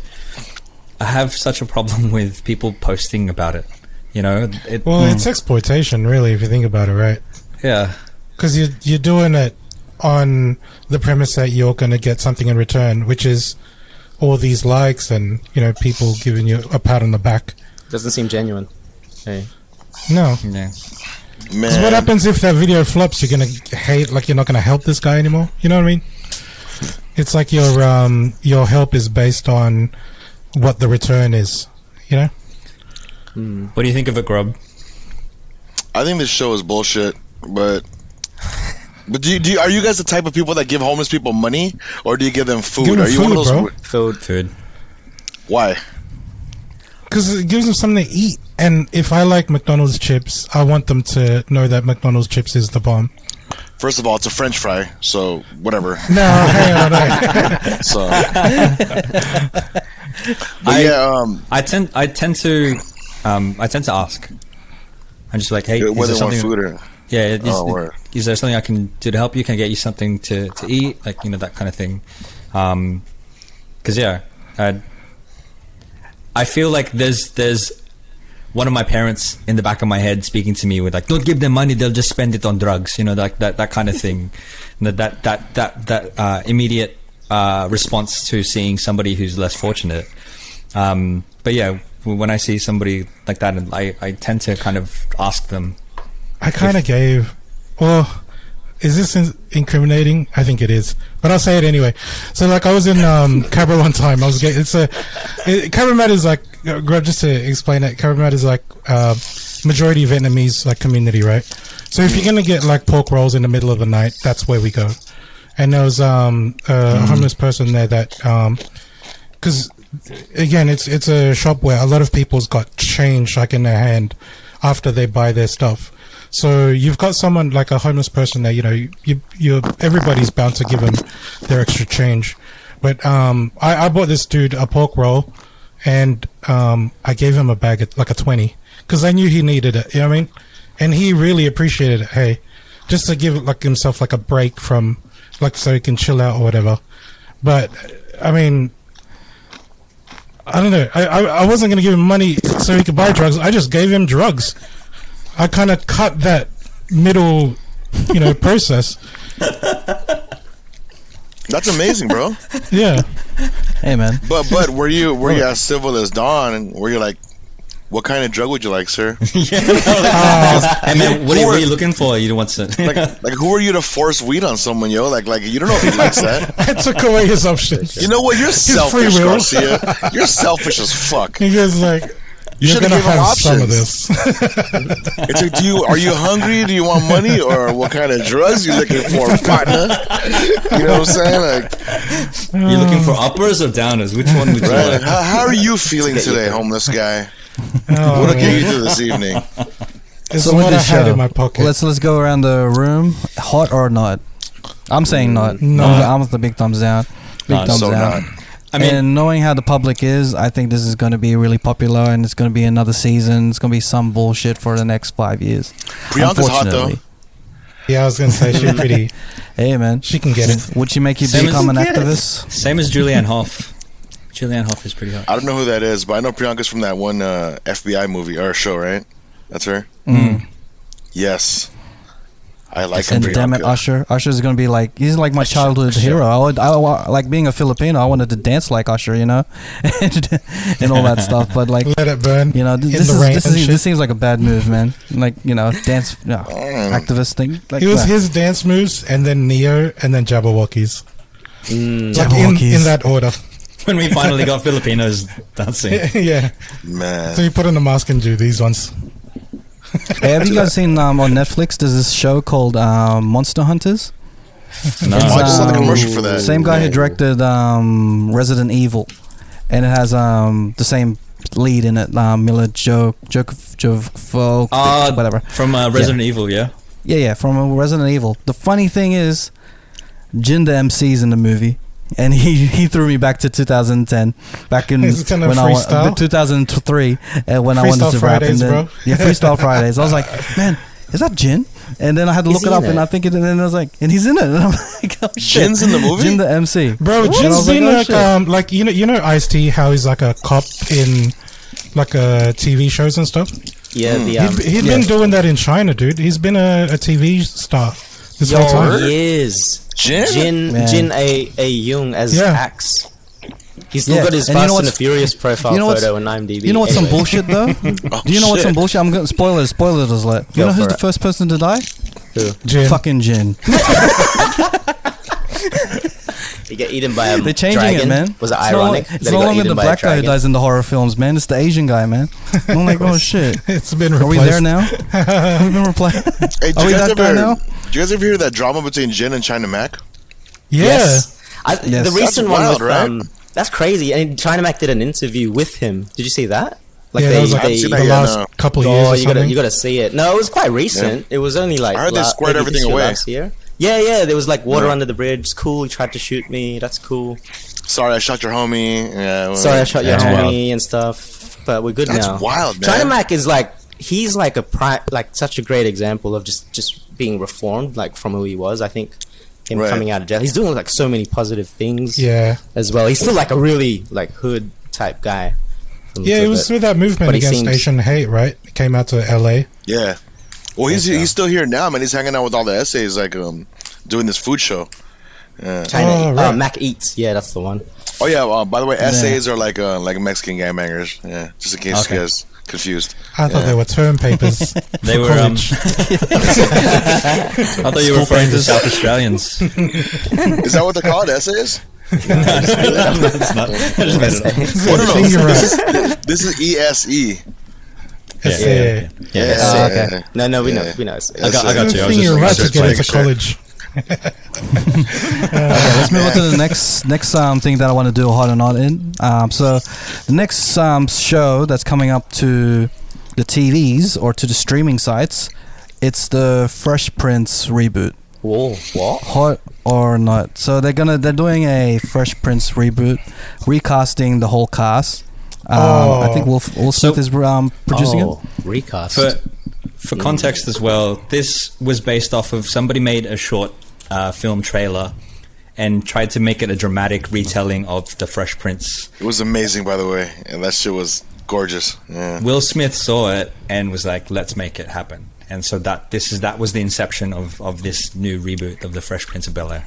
Speaker 2: I have such a problem with people posting about it. You know, it,
Speaker 3: Well, mm. it's exploitation, really, if you think about it, right?
Speaker 2: yeah,
Speaker 3: Because you you're doing it on the premise that you're going to get something in return, which is all these likes and you know people giving you a pat on the back.
Speaker 4: Doesn't seem genuine. Hey.
Speaker 3: No,
Speaker 2: yeah.
Speaker 5: Man.
Speaker 3: 'Cause what happens if that video flops? You're gonna hate, like you're not gonna help this guy anymore. You know what I mean? It's like your um your help is based on what the return is. You know?
Speaker 2: What do you think of it, Grub?
Speaker 5: I think this show is bullshit, but. But do you, do you, are you guys the type of people that give homeless people money, or do you give them food?
Speaker 3: Give them
Speaker 5: are you one of
Speaker 3: food,
Speaker 5: those?
Speaker 3: bro.
Speaker 4: Food.
Speaker 2: Food.
Speaker 5: Why?
Speaker 3: Because it gives them something to eat. And if I like McDonald's chips, I want them to know that McDonald's chips is the bomb.
Speaker 5: First of all, it's a French fry, so whatever.
Speaker 3: No, hang on, no.
Speaker 5: So, but
Speaker 2: I-
Speaker 5: yeah, um,
Speaker 2: I tend I tend to um, I tend to ask. I'm just like, hey, is
Speaker 5: whether
Speaker 2: there something?
Speaker 5: food or
Speaker 2: Yeah, is,
Speaker 5: Oh,
Speaker 2: is there something I can do to help you? Can I get you something to, to eat? Like you know that kind of thing. Because yeah, I, I feel like there's there's one of my parents in the back of my head speaking to me with like, don't give them money, they'll just spend it on drugs. You know, like that that kind of thing. that that that that that uh, immediate uh, response to seeing somebody who's less fortunate. Um, but yeah, when I see somebody like that, I, I tend to kind of ask them
Speaker 3: I kind of gave. Well, is this in- incriminating? I think it is, but I'll say it anyway. So, like, I was in um, Cabra one time. I was getting. It's a it, Cabramat is like uh, just to explain it. Cabramat is like uh, majority Vietnamese like community, right? So if you're gonna get like pork rolls in the middle of the night, that's where we go. And there was um, a homeless person there that because again, it's it's a shop where a lot of people's got change like in their hand after they buy their stuff. So you've got someone like a homeless person there, you know, you you everybody's bound to give them their extra change. But um, I, I bought this dude a pork roll, and um, I gave him a bag of, like a twenty because I knew he needed it. You know what I mean? And he really appreciated it. Hey, just to give like himself like a break from like so he can chill out or whatever. But I mean, I don't know. I, I, I wasn't going to give him money so he could buy drugs. I just gave him drugs. I kind of cut that middle, you know, process.
Speaker 5: that's amazing, bro.
Speaker 3: Yeah.
Speaker 1: Hey man,
Speaker 5: But but were you were you as civil as Don, and were you like, what kind of drug would you like, sir?
Speaker 2: Hey man, what are, you, what are you looking for? You don't want to.
Speaker 5: like, like who are you to force weed on someone, yo? Like, like you don't know if he likes that.
Speaker 3: I took away his options.
Speaker 5: You know what? You're
Speaker 3: free
Speaker 5: selfish,
Speaker 3: will.
Speaker 5: Garcia. You're selfish as fuck.
Speaker 3: He goes like,
Speaker 5: You
Speaker 3: "You're
Speaker 5: should've
Speaker 3: gonna
Speaker 5: given him
Speaker 3: have some of
Speaker 5: options.
Speaker 3: this."
Speaker 5: It's like, do you are you hungry? Do you want money, or what kind of drugs you looking for, partner? You know what I'm saying? Like,
Speaker 2: You're looking for uppers or downers? Which one would you
Speaker 5: right?
Speaker 2: like?
Speaker 5: How, how are you feeling today, homeless guy?
Speaker 3: Oh,
Speaker 5: What'll get you through this evening?
Speaker 3: It's
Speaker 1: So with
Speaker 3: what I had
Speaker 1: show,
Speaker 3: in my pocket.
Speaker 1: let's let's go around the room. Hot or not? I'm saying not.
Speaker 3: No.
Speaker 1: I'm, I'm the big thumbs down. Big
Speaker 2: Not.
Speaker 1: thumbs
Speaker 5: So
Speaker 1: down.
Speaker 5: not.
Speaker 2: I mean,
Speaker 1: and knowing how the public is, I think this is going to be really popular, and it's going to be another season. It's going to be some bullshit for the next five years.
Speaker 5: Priyanka's hot though.
Speaker 1: Unfortunately.
Speaker 3: yeah, I was gonna say she's pretty.
Speaker 1: Hey man,
Speaker 3: She can get it.
Speaker 1: would she make you
Speaker 2: Same as-
Speaker 1: become an
Speaker 2: Get it.
Speaker 1: activist?
Speaker 2: same as Julianne Hough. Julianne Hough is pretty hot.
Speaker 5: I don't know who that is, but I know Priyanka's from that one uh, FBI movie or show, right? That's her.
Speaker 1: Mm.
Speaker 5: Yes, I like
Speaker 1: And
Speaker 5: Priyanka.
Speaker 1: damn it, Usher. Usher's going to be like he's like my childhood
Speaker 5: Usher.
Speaker 1: hero. I would, I, wa- like being a Filipino. I wanted to dance like Usher, you know, and, and all that stuff. But like
Speaker 3: Let it burn.
Speaker 1: you know, th- this is this, is, this seems like a bad move, man. Like you know, dance no,
Speaker 5: Mm.
Speaker 1: activist thing. Like
Speaker 3: It was
Speaker 1: that.
Speaker 3: his dance moves, and then Neo, and then Jabbawockeez.
Speaker 4: Mm.
Speaker 3: Like in,
Speaker 1: Jabbawockeez.
Speaker 3: in that order.
Speaker 2: When we finally got Filipinos dancing.
Speaker 3: yeah.
Speaker 5: Man,
Speaker 3: So you put on the mask and do these ones.
Speaker 1: Hey, have you guys seen um, on Netflix? There's this show called um, Monster Hunters.
Speaker 2: No.
Speaker 5: I just saw the
Speaker 1: um,
Speaker 5: commercial for that.
Speaker 1: Same guy who directed um, Resident Evil, and it has um, the same lead in it, um, Mila Jo Jo Jo
Speaker 2: Uh,
Speaker 1: whatever.
Speaker 2: From uh, Resident Evil, yeah.
Speaker 1: Yeah, yeah, from uh, Resident Evil. The funny thing is, Jin the MC's in the movie. And he, he threw me back to 2010, back in
Speaker 3: Is it kind of
Speaker 1: when I wa- 2003, uh, when I
Speaker 3: Freestyle
Speaker 1: wanted to rap.
Speaker 3: Fridays,
Speaker 1: and then,
Speaker 3: bro.
Speaker 1: Yeah, freestyle Fridays. I was like, man, is that Jin? And then I had to
Speaker 4: Is
Speaker 1: look it up,
Speaker 4: in
Speaker 1: and? I think it, and then I was like, and he's in it. And I'm like, oh shit,
Speaker 5: Jin's in the movie?
Speaker 1: Jin the MC,
Speaker 3: Bro,
Speaker 1: And I
Speaker 3: Jin's
Speaker 1: was like,
Speaker 3: been
Speaker 1: oh,
Speaker 3: like, um, like you know, you know, Ice T, how he's like a cop in like uh, TV shows and stuff.
Speaker 4: Yeah, the um,
Speaker 3: He'd, he'd
Speaker 1: yeah.
Speaker 3: been doing that in China, dude. He's been a, a TV star this
Speaker 4: yo,
Speaker 3: whole time.
Speaker 4: he is
Speaker 5: Jin?
Speaker 4: Jin
Speaker 1: Man.
Speaker 4: Jin A A Young as
Speaker 3: Yeah.
Speaker 4: Axe. He's still
Speaker 1: Yeah,
Speaker 4: got his
Speaker 1: and you
Speaker 4: Fast
Speaker 1: know
Speaker 4: and the Furious profile
Speaker 1: you know what's-
Speaker 4: photo on IMDb.
Speaker 1: You know what's some bullshit though?
Speaker 5: Oh,
Speaker 1: Do you know what's some bullshit? I'm going to spoilers. Spoilers alert. You know who's
Speaker 4: for
Speaker 1: the
Speaker 4: it.
Speaker 1: first person to die?
Speaker 3: Jin.
Speaker 1: Fucking Jin.
Speaker 4: He get eaten by a
Speaker 1: They're changing
Speaker 4: dragon.
Speaker 1: it, man.
Speaker 4: Was it
Speaker 1: It's no-
Speaker 4: ironic
Speaker 1: It's
Speaker 4: that
Speaker 1: no
Speaker 4: he got
Speaker 1: longer
Speaker 4: eaten
Speaker 1: the black guy who dies in the horror films, man. It's the Asian guy, man. I'm like, oh shit.
Speaker 3: It's been replaced.
Speaker 1: Are we there now? We've been replaced.
Speaker 5: Hey, do
Speaker 1: Are
Speaker 5: you
Speaker 1: we
Speaker 5: guys
Speaker 1: that guy
Speaker 5: ever?
Speaker 1: now?
Speaker 5: Do you guys ever hear that drama between Jin and China Mac?
Speaker 3: Yeah.
Speaker 4: Yes. I,
Speaker 1: Yes.
Speaker 4: The recent one
Speaker 5: wild,
Speaker 4: with
Speaker 5: right?
Speaker 4: um, that's crazy. And China Mac did an interview with him. Did you see that?
Speaker 3: yeah, that was like
Speaker 5: haven't seen
Speaker 3: the last
Speaker 5: no.
Speaker 3: couple of years
Speaker 4: Oh,
Speaker 3: or
Speaker 4: you gotta
Speaker 3: something.
Speaker 4: you gotta see it. No, it was quite recent. It was only like
Speaker 5: I heard they
Speaker 4: la-
Speaker 5: squared everything away.
Speaker 4: last year. Yeah, yeah. There was like water
Speaker 5: Yeah.
Speaker 4: under the bridge. It's cool. He tried to shoot me. That's cool.
Speaker 5: Sorry, I shot your homie. Yeah, well,
Speaker 4: Sorry, I shot your
Speaker 2: That's
Speaker 4: homie and stuff. But we're good
Speaker 5: That's
Speaker 4: now.
Speaker 5: wild, man.
Speaker 4: China Mac is like he's like a pri- like such a great example of just just being reformed like from who he was. I think him
Speaker 5: Right.
Speaker 4: coming out of jail. He's doing like so many positive things
Speaker 3: yeah.
Speaker 4: as well. He's still like a really like hood type guy. from the
Speaker 3: Yeah,
Speaker 4: looks
Speaker 3: it
Speaker 4: of
Speaker 3: was with that movement
Speaker 4: But he
Speaker 3: against
Speaker 4: seems-
Speaker 3: Asian hate, right? It came out to LA.
Speaker 5: Yeah. Well, he's
Speaker 4: Yes,
Speaker 5: he's still here now, man. He's hanging out with all the essays, like um, doing this food show. Yeah.
Speaker 4: China,
Speaker 3: Oh,
Speaker 4: uh. Mac Eats. Yeah, that's the one.
Speaker 5: Oh yeah. Uh, by the way, essays are like uh, like Mexican gangbangers. Yeah. Just in case
Speaker 2: Okay.
Speaker 5: you guys confused.
Speaker 3: I thought
Speaker 5: Yeah.
Speaker 3: they were term papers.
Speaker 2: They
Speaker 3: for
Speaker 2: were. Um. I thought you were referring to South Australians.
Speaker 5: Is that what they're called? Essays?
Speaker 2: It's not. I just made it up.
Speaker 5: Oh, no, no.
Speaker 3: You're
Speaker 5: This is this is E S.
Speaker 3: It's,
Speaker 2: Yeah, yeah, Yeah.
Speaker 5: Yeah.
Speaker 1: Ah, okay.
Speaker 4: No, no, we know,
Speaker 5: Yeah.
Speaker 4: we know.
Speaker 2: I got, I got
Speaker 3: the
Speaker 2: you. I was
Speaker 3: thing
Speaker 2: just
Speaker 3: you're
Speaker 2: like,
Speaker 3: right to
Speaker 5: research,
Speaker 3: get
Speaker 5: making
Speaker 3: into
Speaker 5: sure.
Speaker 3: college.
Speaker 1: Okay, let's move on to the next next um, thing that I want to do hot or not in. Um, so the next um, show that's coming up to the TVs or to the streaming sites, it's the Fresh Prince reboot.
Speaker 4: Whoa, what?
Speaker 1: Hot or not? So they're gonna they're doing a Fresh Prince reboot, recasting the whole cast. Um, I think Will Will Smith
Speaker 2: So-
Speaker 1: is um, producing
Speaker 4: oh,
Speaker 1: it.
Speaker 4: recast.
Speaker 2: For for context as well, this was based off of somebody made a short uh, film trailer and tried to make it a dramatic retelling of the Fresh Prince.
Speaker 5: It was amazing, by the way, and that shit was gorgeous. Yeah.
Speaker 2: Will Smith saw it and was like, "Let's make it happen." And so that this is that was the inception of, of this new reboot of the Fresh Prince of Bel Air.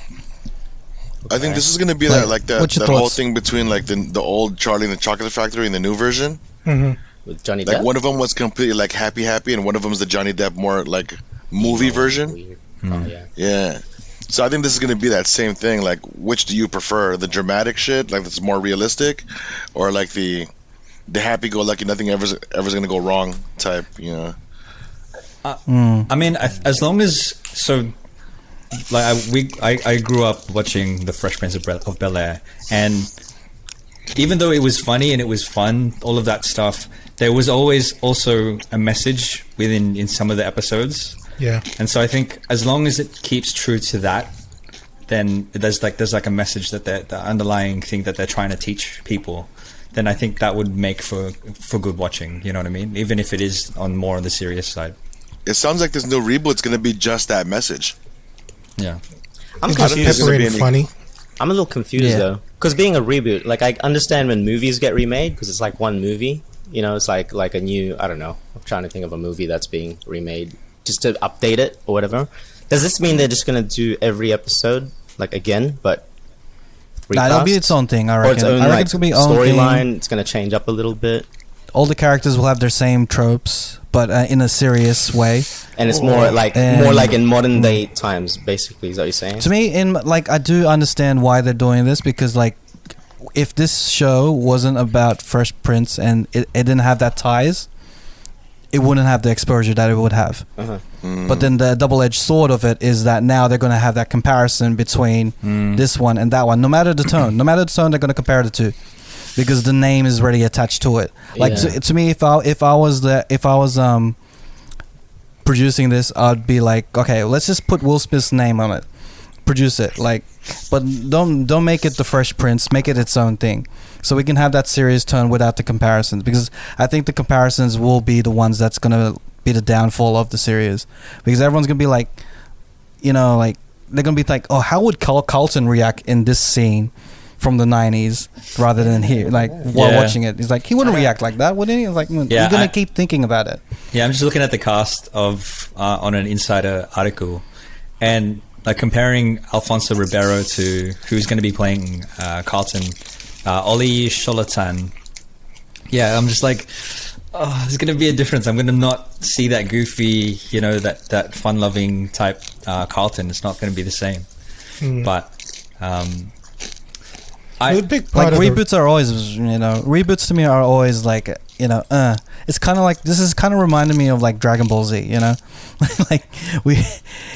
Speaker 5: I think this is gonna be
Speaker 1: Like,
Speaker 5: that like that, that whole thing between like the the old Charlie and the Chocolate Factory and the new version.
Speaker 3: hmm
Speaker 4: with Johnny
Speaker 5: Like
Speaker 4: Depp.
Speaker 5: one of them was completely like happy, happy, and one of them is the Johnny Depp more like movie version.
Speaker 4: Weird. Oh yeah.
Speaker 5: Yeah. So I think this is going to be that same thing. Like, which do you prefer? The dramatic shit, like that's more realistic, or like the the happy-go-lucky, nothing ever's ever's going to go wrong type? You know.
Speaker 2: I mean, as long as so, like I, we, I, I grew up watching The Fresh Prince of, Bel- of Bel Air, and even though it was funny and it was fun, all of that stuff, there was always also a message within in some of the episodes,
Speaker 3: Yeah.
Speaker 2: and so I think as long as it keeps true to that, then there's like there's like a message that they're, the underlying thing that they're trying to teach people. Then I think that would make for for good watching. You know what I mean? Even if it is on more on the serious side.
Speaker 5: It sounds like this new reboot's going to be just that message.
Speaker 2: Yeah.
Speaker 4: I'm
Speaker 3: It's just
Speaker 4: confused.
Speaker 5: gonna
Speaker 3: peppery and funny.
Speaker 4: I'm a little confused
Speaker 1: Yeah.
Speaker 4: though, because being a reboot, like I understand when movies get remade because it's like one movie. You know, it's like like a new. I don't know. I'm trying to think of a movie that's being remade just to update it or whatever. Does this mean they're just gonna do every episode like again, but
Speaker 1: Nah, it'll be its own thing. I
Speaker 4: or
Speaker 1: reckon.
Speaker 4: its own
Speaker 1: I reckon
Speaker 4: like
Speaker 1: it's gonna be its own
Speaker 4: storyline? It's gonna change up a little bit,
Speaker 1: All the characters will have their same tropes, but uh, in a serious way.
Speaker 4: and it's more like
Speaker 1: And-
Speaker 4: more like in modern day times. Basically, is that what you're saying?
Speaker 1: To me, in like, I do understand why they're doing this because, like, if this show wasn't about Fresh Prince and it, it didn't have that ties, it wouldn't have the exposure that it would have.
Speaker 4: Uh-huh.
Speaker 1: But then the double-edged sword of it is that now they're going to have that comparison between this one and that one. No matter the tone, no matter the tone, they're going to compare the two because the name is already attached to it. Like
Speaker 4: Yeah.
Speaker 1: to, to me, if I if I was the if I was um producing this, I'd be like, okay, let's just put Will Smith's name on it, produce it, like, but don't don't make it the Fresh Prince, make it its own thing, so we can have that serious tone without the comparisons. Because I think the comparisons will be the ones that's gonna be the downfall of the series, because everyone's gonna be like, you know, like they're gonna be like, oh, how would Carl Carlton react in this scene? From the '90s, rather than here, like while watching it, he's like he wouldn't react like that, wouldn't he? Like,
Speaker 2: Yeah,
Speaker 1: you're gonna
Speaker 2: I-
Speaker 1: keep thinking about it.
Speaker 2: Yeah, I'm just looking at the cast of uh, on an insider article, and like comparing Alfonso Ribeiro to who's going to be playing uh, Carlton, uh, Olly Sholotan. Yeah, I'm just like, oh, there's going to be a difference. I'm going to not see that goofy, you know, that that fun-loving type uh, Carlton. It's not going to be the same. But um, I
Speaker 3: a big
Speaker 1: like
Speaker 3: part of the-
Speaker 1: reboots are always you know reboots to me are always like you know uh it's kind of like this is kind of reminding me of like dragon ball z you know? Like we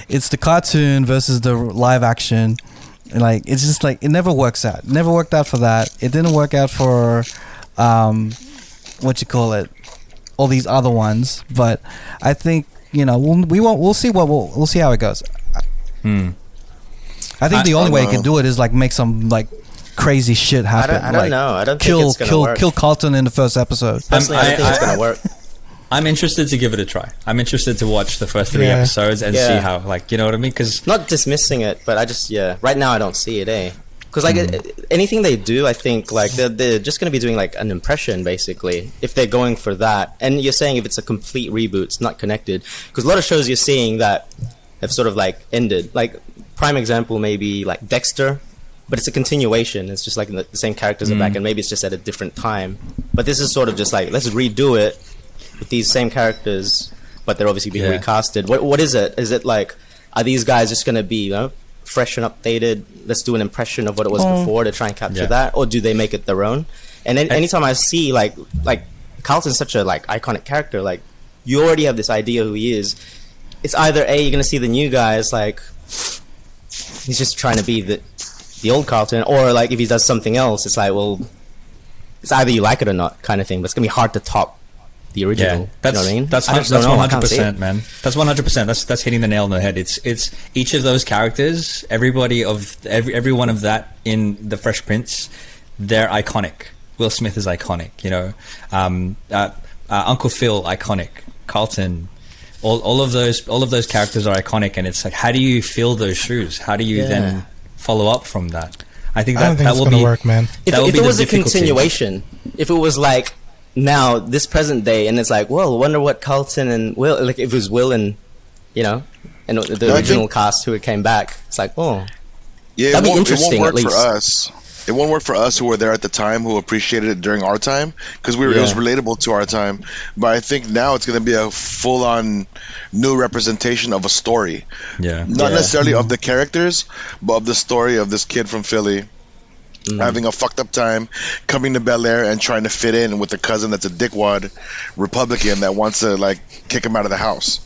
Speaker 1: it's the cartoon versus the live action. Like it's just like it never works out. It never worked out for that. It didn't work out for um what you call it all these other ones. But i think you know we'll, we won't we'll see what we'll, we'll see how it goes.
Speaker 2: Hmm.
Speaker 1: i think
Speaker 2: I-
Speaker 1: the only
Speaker 5: I
Speaker 1: way you
Speaker 5: don't
Speaker 1: can do it is like make some like crazy shit
Speaker 4: I
Speaker 1: happen
Speaker 4: don't, I don't
Speaker 1: like,
Speaker 4: know. I don't think
Speaker 1: kill
Speaker 4: it's gonna
Speaker 1: kill
Speaker 4: work.
Speaker 1: kill Carlton in the first episode.
Speaker 4: Personally, I don't
Speaker 2: I-
Speaker 4: think it's gonna work.
Speaker 2: I'm interested to give it a try. I'm interested to watch the first three
Speaker 3: Yeah.
Speaker 2: episodes and
Speaker 4: Yeah.
Speaker 2: see how, like, you know what I mean? Because
Speaker 4: not dismissing it, but I just yeah. Right now, I don't see it, eh? Because like it- anything they do, I think like they're, they're just going to be doing like an impression basically if they're going for that. And you're saying if it's a complete reboot, it's not connected. Because a lot of shows you're seeing that have sort of like ended. Like prime example maybe like Dexter, but it's a continuation. It's just like the, same characters are back, mm. and maybe it's just at a different time. But this is sort of just like let's redo it with these same characters, but they're obviously being
Speaker 2: Yeah.
Speaker 4: recasted. What what is it? Is it like are these guys just going to be you know fresh and updated? Let's do an impression of what it was
Speaker 1: Oh.
Speaker 4: before to try and capture
Speaker 2: Yeah.
Speaker 4: that, or do they make it their own? And then, anytime I see like like Carlton's such a like iconic character, like you already have this idea who he is. It's either a you're going to see the new guys like he's just trying to be the the old Carlton, or like if he does something else, it's like well, it's either you like it or not kind of thing. But it's gonna be hard to top the original.
Speaker 2: Yeah, that's
Speaker 4: you know what I mean?
Speaker 2: that's that's one hundred percent, man. That's one hundred percent. That's that's hitting the nail on the head. It's it's each of those characters, everybody of every every one of that in the Fresh Prince, they're iconic. Will Smith is iconic. You know, um, uh, uh, Uncle Phil iconic. Carlton. All, all of those all of those characters are iconic, and it's like, how do you fill those shoes? How do you
Speaker 4: Yeah.
Speaker 2: then follow up from that? I think
Speaker 3: I
Speaker 2: that
Speaker 3: don't think
Speaker 2: that
Speaker 3: it's
Speaker 2: will be
Speaker 3: work, man.
Speaker 4: If,
Speaker 2: that
Speaker 4: if it was a continuation, if it was like now this present day, and it's like, well, wonder what Carlton and Will, like if it was Will and you know, and the
Speaker 5: I
Speaker 4: original
Speaker 5: think-
Speaker 4: cast who came back, it's like, oh,
Speaker 5: Yeah,
Speaker 4: That'd be
Speaker 5: won't,
Speaker 4: interesting,
Speaker 5: It
Speaker 4: at
Speaker 5: won't work
Speaker 4: least.
Speaker 5: for us. It won't work for us who were there at the time who appreciated it during our time because we were it was relatable to our time. But I think now it's going to be a full on new representation of a story,
Speaker 2: Yeah.
Speaker 5: not
Speaker 4: Yeah.
Speaker 5: necessarily of mm-hmm. the characters, but of the story of this kid from Philly. Mm-hmm. Having a fucked up time, coming to Bel Air and trying to fit in with a cousin that's a dickwad Republican that wants to like kick him out of the house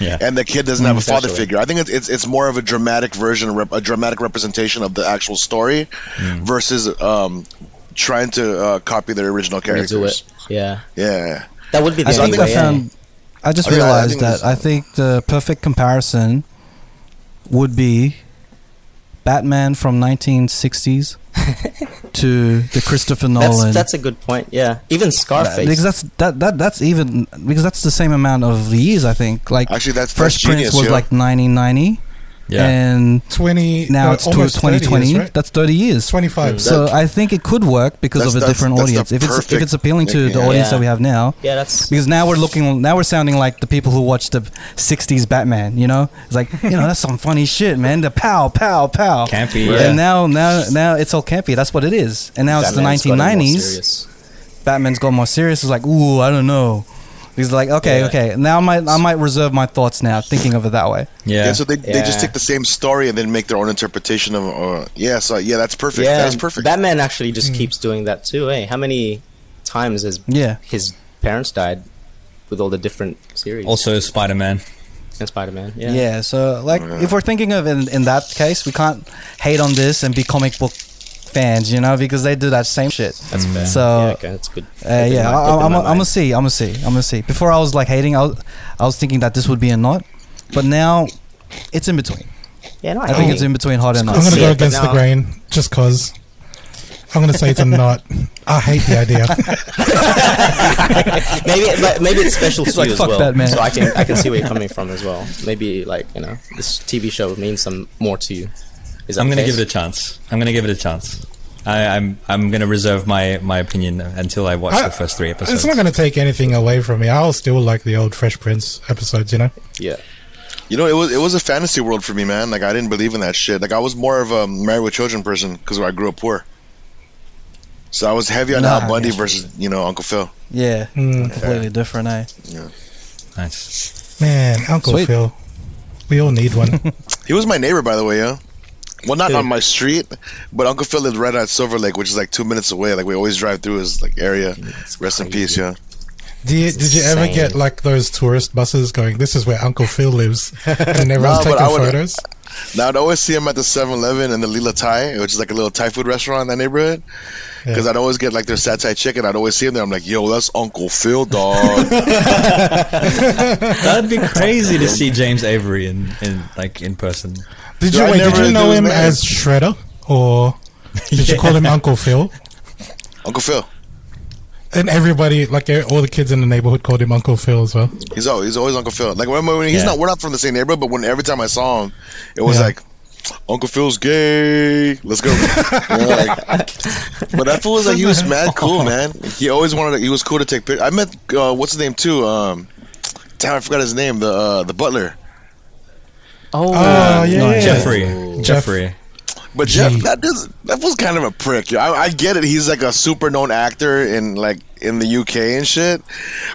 Speaker 2: Yeah.
Speaker 5: and the kid doesn't have a father
Speaker 4: Essentially.
Speaker 5: figure. I think it's, it's it's more of a dramatic version, a dramatic representation of the actual story versus um, trying to uh, copy their original characters.
Speaker 4: Redo it. Yeah,
Speaker 5: Yeah,
Speaker 4: that would be the
Speaker 1: I
Speaker 4: only
Speaker 1: think I
Speaker 4: way. yeah.
Speaker 1: found. I just
Speaker 5: I think- I
Speaker 1: realized
Speaker 5: think
Speaker 1: that
Speaker 5: this-
Speaker 1: I think the perfect comparison would be Batman from 1960s to the Christopher
Speaker 4: That's
Speaker 1: Nolan.
Speaker 4: that's a good point. Yeah, even Scarface.
Speaker 1: because that's that, that that's even because that's the same amount of years I think. Like
Speaker 5: actually, that's
Speaker 1: Fresh
Speaker 5: that's
Speaker 1: Prince
Speaker 5: genius.
Speaker 1: was
Speaker 5: yeah.
Speaker 1: like 1990,
Speaker 2: Yeah.
Speaker 1: and
Speaker 3: 20
Speaker 1: now
Speaker 3: no,
Speaker 1: it's to
Speaker 3: almost 30
Speaker 1: 2020.
Speaker 3: years, right?
Speaker 1: That's 30 years.
Speaker 3: 25
Speaker 1: So I think it could work because of a different
Speaker 5: that's the
Speaker 1: audience. If it's if it's appealing to the audience
Speaker 4: Yeah.
Speaker 1: that we have now,
Speaker 4: yeah, that's
Speaker 1: because now we're looking now we're sounding like the people who watched the 60s Batman, you know? It's like, you know, that's some funny shit, man. The pow pow pow.
Speaker 2: Campy.
Speaker 4: Right.
Speaker 2: Yeah.
Speaker 1: And now now now it's all campy. That's what it is. And now
Speaker 4: Batman's
Speaker 1: it's the 1990s. Batman's got more serious. It's like, ooh, I don't know. He's like, okay,
Speaker 4: Yeah.
Speaker 1: okay. Now I might I might reserve my thoughts now, thinking of it that way.
Speaker 2: yeah.
Speaker 5: Yeah, so they, they just take the same story and then make their own interpretation of. Uh, yeah, so yeah, that's perfect.
Speaker 4: Yeah,
Speaker 5: that's perfect.
Speaker 4: Batman actually just keeps doing that too. Hey, how many times has
Speaker 1: Yeah.
Speaker 4: his parents died with all the different series?
Speaker 2: also, Spider Man.
Speaker 4: and Spider Man.
Speaker 1: Yeah.
Speaker 4: Yeah.
Speaker 1: so like if we're thinking of in, in that case, we can't hate on this and be comic book fans, you know, because they do that same shit.
Speaker 4: that's fair.
Speaker 1: So
Speaker 4: yeah, okay, that's good.
Speaker 1: Uh, yeah,
Speaker 4: my-
Speaker 1: I, I'm, I'm gonna see. I'm gonna see. I'm gonna see. Before I was like hating, I was, I was thinking that this would be a not, but now it's in between.
Speaker 4: Yeah, no, I,
Speaker 1: I think it's in between hot and not.
Speaker 3: I'm going to go against the grain just because. I'm going to say it's a not. I hate the idea.
Speaker 4: maybe, but maybe it's special to
Speaker 1: like,
Speaker 4: you as
Speaker 1: "Fuck
Speaker 4: well.
Speaker 1: Batman."
Speaker 4: So I can I can see where you're coming from as well. Maybe like you know this TV show means some more to you. Is that
Speaker 2: I'm gonna give it a chance. I'm gonna give it a chance. I, I'm I'm gonna reserve my, my opinion until I watch
Speaker 3: I-
Speaker 2: the first three episodes.
Speaker 3: It's not going to take anything away from me. I'll still like the old Fresh Prince episodes, you know?
Speaker 4: Yeah.
Speaker 5: You know, it was it was a fantasy world for me, man. Like I didn't believe in that shit. Like I was more of a married with children person because I grew up poor. So I was heavy on
Speaker 1: Nah,
Speaker 5: Al Bundy versus you know Uncle Phil.
Speaker 1: Yeah,
Speaker 3: Mm.
Speaker 1: completely different, eh?
Speaker 2: nice.
Speaker 3: Man, Uncle
Speaker 1: Sweet.
Speaker 3: Phil. We all need one.
Speaker 5: He was my neighbor, by the way, yeah. Well, not
Speaker 4: Who?
Speaker 5: on my street, but Uncle Phil lived right at Silver Lake, which is like two minutes away. Like we always drive through his like area.
Speaker 4: It's
Speaker 5: Rest in peace, yeah.
Speaker 3: Do you, did you ever get like those tourist buses going, this is where Uncle Phil lives? And everyone's
Speaker 5: No, but
Speaker 3: taking
Speaker 5: I would-
Speaker 3: photos?
Speaker 5: Now I'd always see him at the 7-Eleven and the Lila Thai, which is like a little Thai food restaurant in that neighborhood. Because
Speaker 3: Yeah.
Speaker 5: I'd always get like their satay chicken. I'd always see him there. I'm like, yo, that's Uncle Phil, dog.
Speaker 2: That'd be crazy to see James Avery in, in like in person.
Speaker 3: Did you, wait, did you know him as Shredder? Or did you call him Uncle Phil?
Speaker 5: Uncle Phil.
Speaker 3: And everybody, like eh, all the kids in the neighborhood called him Uncle Phil as well.
Speaker 5: He's always, he's always Uncle Phil. Like when, when he's
Speaker 2: Yeah.
Speaker 5: not, we're not from the same neighborhood, but when every time I saw him, it was
Speaker 3: Yeah.
Speaker 5: like, Uncle Phil's gay. Let's go. Like- but that fool was like, he was mad cool, man. He always wanted. To, he was cool to take pictures. I met uh, what's his name too. Um, damn, I forgot his name. The uh, the butler.
Speaker 4: Oh,
Speaker 3: Oh, yeah,
Speaker 1: no,
Speaker 3: yeah.
Speaker 2: Jeffrey.
Speaker 3: Jeff-
Speaker 2: Jeffrey.
Speaker 5: But Jeff,
Speaker 3: Gee.
Speaker 5: that does that was kind of a prick. I, I get it. He's like a super known actor in like in the UK and shit.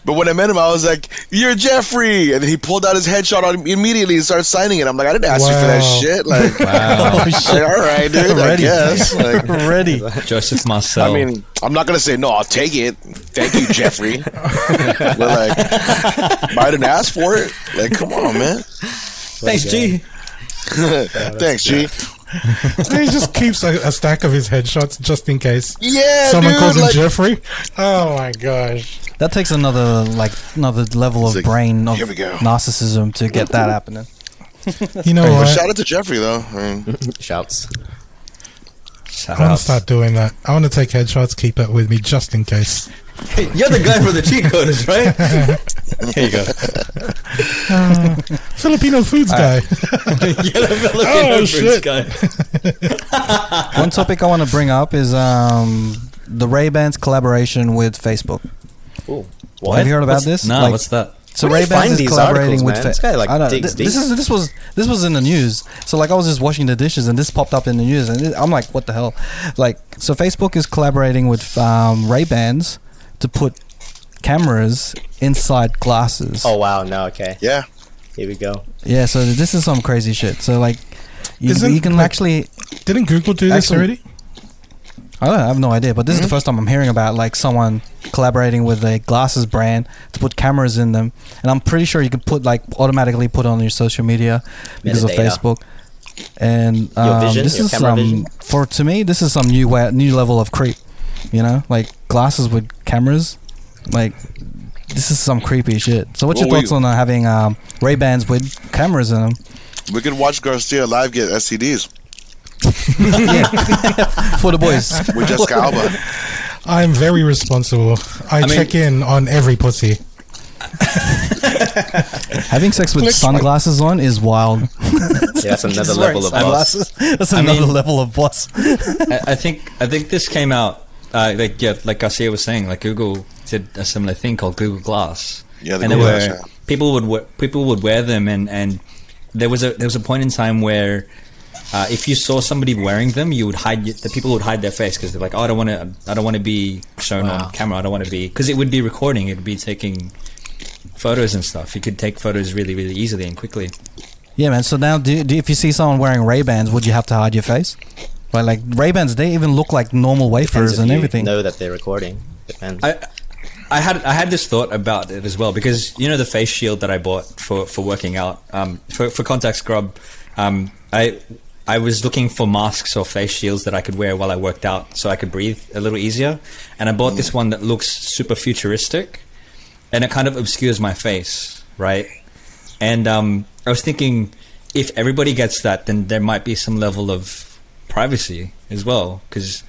Speaker 5: But when I met him, I was like, "You're Jeffrey," and then he pulled out his headshot on immediately and started signing it. I'm like, "I didn't ask you for that shit." Like,
Speaker 2: Wow.
Speaker 5: like, all right, dude. I
Speaker 1: Ready.
Speaker 5: guess. Like,
Speaker 1: Ready.
Speaker 2: Joseph Marcell.
Speaker 5: I mean, I'm not gonna say no. I'll take it. Thank you, Jeffrey. but like, but I didn't ask for it. Like, come on, man.
Speaker 2: thanks, G.
Speaker 5: Thanks, G.
Speaker 3: he just keeps a, a stack of his headshots just in case
Speaker 5: Yeah,
Speaker 3: someone
Speaker 5: dude.
Speaker 3: calls him
Speaker 5: like,
Speaker 3: Jeffrey. Oh my gosh.
Speaker 1: That takes another like another level of
Speaker 5: like,
Speaker 1: brain of
Speaker 5: here we go.
Speaker 1: narcissism to get that happening.
Speaker 3: You know what?
Speaker 5: shout out to Jeffrey though. I mean,
Speaker 4: shouts.
Speaker 2: Shout
Speaker 3: I want to start doing that. I want to take headshots, keep it with me just in case.
Speaker 2: You're the guy for the cheat codes, right? Here you go.
Speaker 3: Filipino foods guy.
Speaker 2: You're the Filipino
Speaker 3: Oh,
Speaker 2: Prince
Speaker 3: shit.
Speaker 2: guy.
Speaker 1: One topic I want to bring up is um, the Ray Bans collaboration with Facebook.
Speaker 4: Ooh.
Speaker 1: Have you heard about
Speaker 2: What's-
Speaker 1: this?
Speaker 2: No,
Speaker 1: Like,
Speaker 2: what's that?
Speaker 1: So Ray
Speaker 4: you
Speaker 1: Bans is collaborating
Speaker 4: articles,
Speaker 1: with.
Speaker 4: man?
Speaker 1: Fa-
Speaker 4: This guy, like,
Speaker 1: I know,
Speaker 4: digs
Speaker 1: th- this is this was this was in the news. So like I was just washing the dishes and this popped up in the news and it, I'm like, what the hell? Like so, Facebook is collaborating with um, Ray Bans to put cameras inside glasses.
Speaker 4: Oh wow, no, okay.
Speaker 5: Yeah.
Speaker 4: Here we go.
Speaker 1: Yeah, so this is some crazy shit. So like, you,
Speaker 3: Isn't,
Speaker 1: you can
Speaker 3: like-
Speaker 1: actually.
Speaker 3: Didn't Google do this
Speaker 1: Actually-
Speaker 3: already?
Speaker 1: I don't know, I have no idea, but this is the
Speaker 3: Mm-hmm.
Speaker 1: first time I'm hearing about like someone collaborating with a glasses brand to put cameras in them, and I'm pretty sure you can put like automatically put on your social media because of Facebook. And
Speaker 4: Your
Speaker 1: um,
Speaker 4: vision,
Speaker 1: this
Speaker 4: your
Speaker 1: is
Speaker 4: camera
Speaker 1: some
Speaker 4: vision.
Speaker 1: for to me this is some new way, new level of creep. You know, like glasses with cameras, like this is some creepy shit. So, what's your
Speaker 5: Well, we-
Speaker 1: thoughts on uh, having um, Ray Bans with cameras in them?
Speaker 5: We could watch Garcia live get STDs
Speaker 1: for the boys?
Speaker 5: with Jessica Alba.
Speaker 3: I'm very responsible. I,
Speaker 2: mean-
Speaker 3: check in on every pussy.
Speaker 1: Having sex with
Speaker 3: Click.
Speaker 1: sunglasses on is wild.
Speaker 4: Yeah, that's another level of boss.
Speaker 1: Sunglasses. That's
Speaker 2: I
Speaker 1: another
Speaker 2: mean-
Speaker 1: level of boss.
Speaker 2: I, I think I think this came out uh, like yeah, like Garcia was saying, like Google did a similar thing called Google Glass.
Speaker 5: Yeah, the
Speaker 2: and
Speaker 5: Google
Speaker 2: there were
Speaker 5: Glass, yeah.
Speaker 2: people would wear, people would wear them, and and there was a there was a point in time where. Uh, if you saw somebody wearing them, you would hide. The people would hide their face because they're like, "Oh, I don't want to. I don't want to be shown
Speaker 4: Wow.
Speaker 2: on camera. I don't want to be because it would be recording. It would be taking photos and stuff. You could take photos really, really easily and quickly.
Speaker 1: Yeah, man. So now, do, do if you see someone wearing Ray Bans, would you have to hide your face? Right, like Ray Bans, they even look like normal
Speaker 4: Wayfarers
Speaker 1: and
Speaker 4: you
Speaker 1: everything.
Speaker 4: know that they're recording. Depends.
Speaker 2: I I had I had this thought about it as well because you know the face shield that I bought for, for working out um, for for contact scrub um, I I was looking for masks or face shields that I could wear while I worked out so I could breathe a little easier and I bought this one that looks super futuristic and it kind of obscures my face right and um, I was thinking if everybody gets that then there might be some level of privacy as well because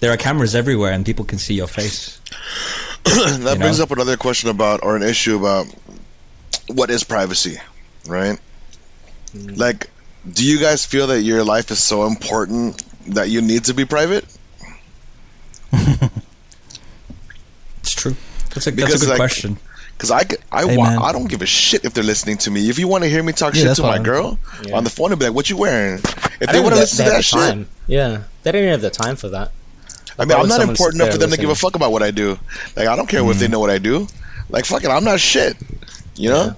Speaker 2: there are cameras everywhere and people can see your face
Speaker 5: that
Speaker 2: You
Speaker 5: brings
Speaker 2: know?
Speaker 5: up another question about or an issue about what is privacy, right? Mm. Like, do you guys feel that your life is so important that you need to be private?
Speaker 2: It's true. That's a, that's a good
Speaker 5: like,
Speaker 2: question.
Speaker 5: Because I, could- I,
Speaker 1: Hey,
Speaker 5: wa- I don't give a shit if they're listening to me. If you want to hear me talk
Speaker 1: Yeah,
Speaker 5: shit to my
Speaker 1: fine.
Speaker 5: girl
Speaker 4: Yeah.
Speaker 5: on the phone, they'll be like, "What you wearing?" If
Speaker 4: I
Speaker 5: they want to listen to that shit,
Speaker 4: time. Yeah, they don't even have the time for that.
Speaker 5: I mean, I'm not important enough for
Speaker 4: there
Speaker 5: them to give a fuck about what I do. Like, I don't care if they mm. know what I do. Like, fuck it, I'm not shit. You know,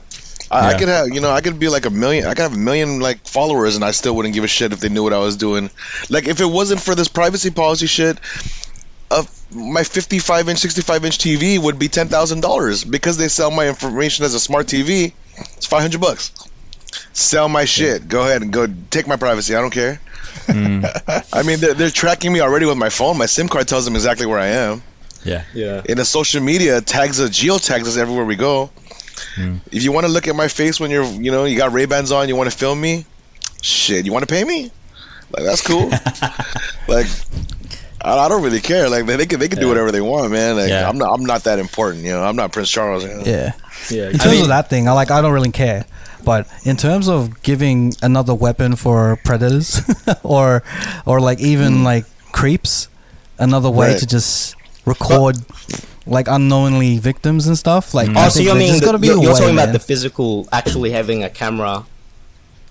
Speaker 5: I, I
Speaker 2: Yeah.
Speaker 5: could have, you know, I could be like a million. I could have a million like followers, and I still wouldn't give a shit if they knew what I was doing. Like, if it wasn't for this privacy policy shit, of my 55 inch, 65 inch TV would be ten thousand dollars because they sell my information as a smart TV. It's 500 bucks. Sell my shit. Go ahead and go take my privacy. I don't care. Hmm. I mean, they're, they're tracking me already with my phone. My SIM card tells them exactly where I am.
Speaker 2: Yeah.
Speaker 4: Yeah.
Speaker 5: In the social media, it tags us, geotags us everywhere we go. Hmm. If you want to look at my face when you're, you know, you got Ray Bans on, you want to film me, shit, you want to pay me? Like that's cool. like I, I don't really care. Like they, they can they can do whatever they want, man. Like
Speaker 2: Yeah.
Speaker 5: I'm not I'm not that important. You know, I'm not Prince Charles. You know?
Speaker 1: Yeah.
Speaker 4: Yeah.
Speaker 1: In terms
Speaker 2: mean-
Speaker 1: of that thing, I like. I don't really care. But in terms of giving another weapon for predators, or or like even mm. like creeps, another way
Speaker 5: Right.
Speaker 1: to just record like unknowingly victims and stuff. Like, mm. I
Speaker 4: Oh, so you
Speaker 1: there
Speaker 4: mean
Speaker 1: just
Speaker 4: the,
Speaker 1: gotta be
Speaker 4: you're, you're
Speaker 1: way,
Speaker 4: talking about the physical, actually having a camera
Speaker 1: on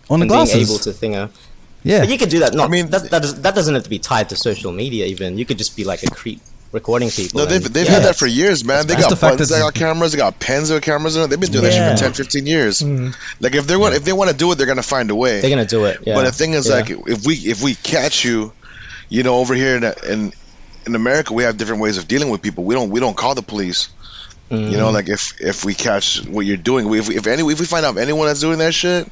Speaker 1: the
Speaker 4: and being
Speaker 1: glasses?
Speaker 4: able to think of.
Speaker 1: Yeah,
Speaker 4: But you could do that. Not,
Speaker 5: I mean-
Speaker 4: that that, is, that doesn't have to be tied to social media. Even you could just be like a creep recording people.
Speaker 5: No, they've
Speaker 4: and-
Speaker 5: they've
Speaker 1: Yeah.
Speaker 5: had that for years, man. They
Speaker 1: That's
Speaker 5: got
Speaker 1: the
Speaker 5: buttons, they got cameras, they got pens with cameras in it. They've been doing that shit for 10, 15 years. Like if they want if they want to do it, they're gonna find a way.
Speaker 4: they're gonna do it. Yeah.
Speaker 5: But the thing is,
Speaker 4: Yeah.
Speaker 5: like, if we if we catch you, you know, over here in in in America, we have different ways of dealing with people. We don't we don't call the police. You
Speaker 4: Mm-hmm.
Speaker 5: know, like if if we catch what you're doing, we, if if any if we find out anyone that's doing that shit,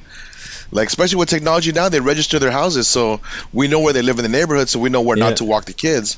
Speaker 5: like especially with technology now, they register their houses, so we know where they live in the neighborhood, so we know where
Speaker 4: Yeah.
Speaker 5: not to walk the kids.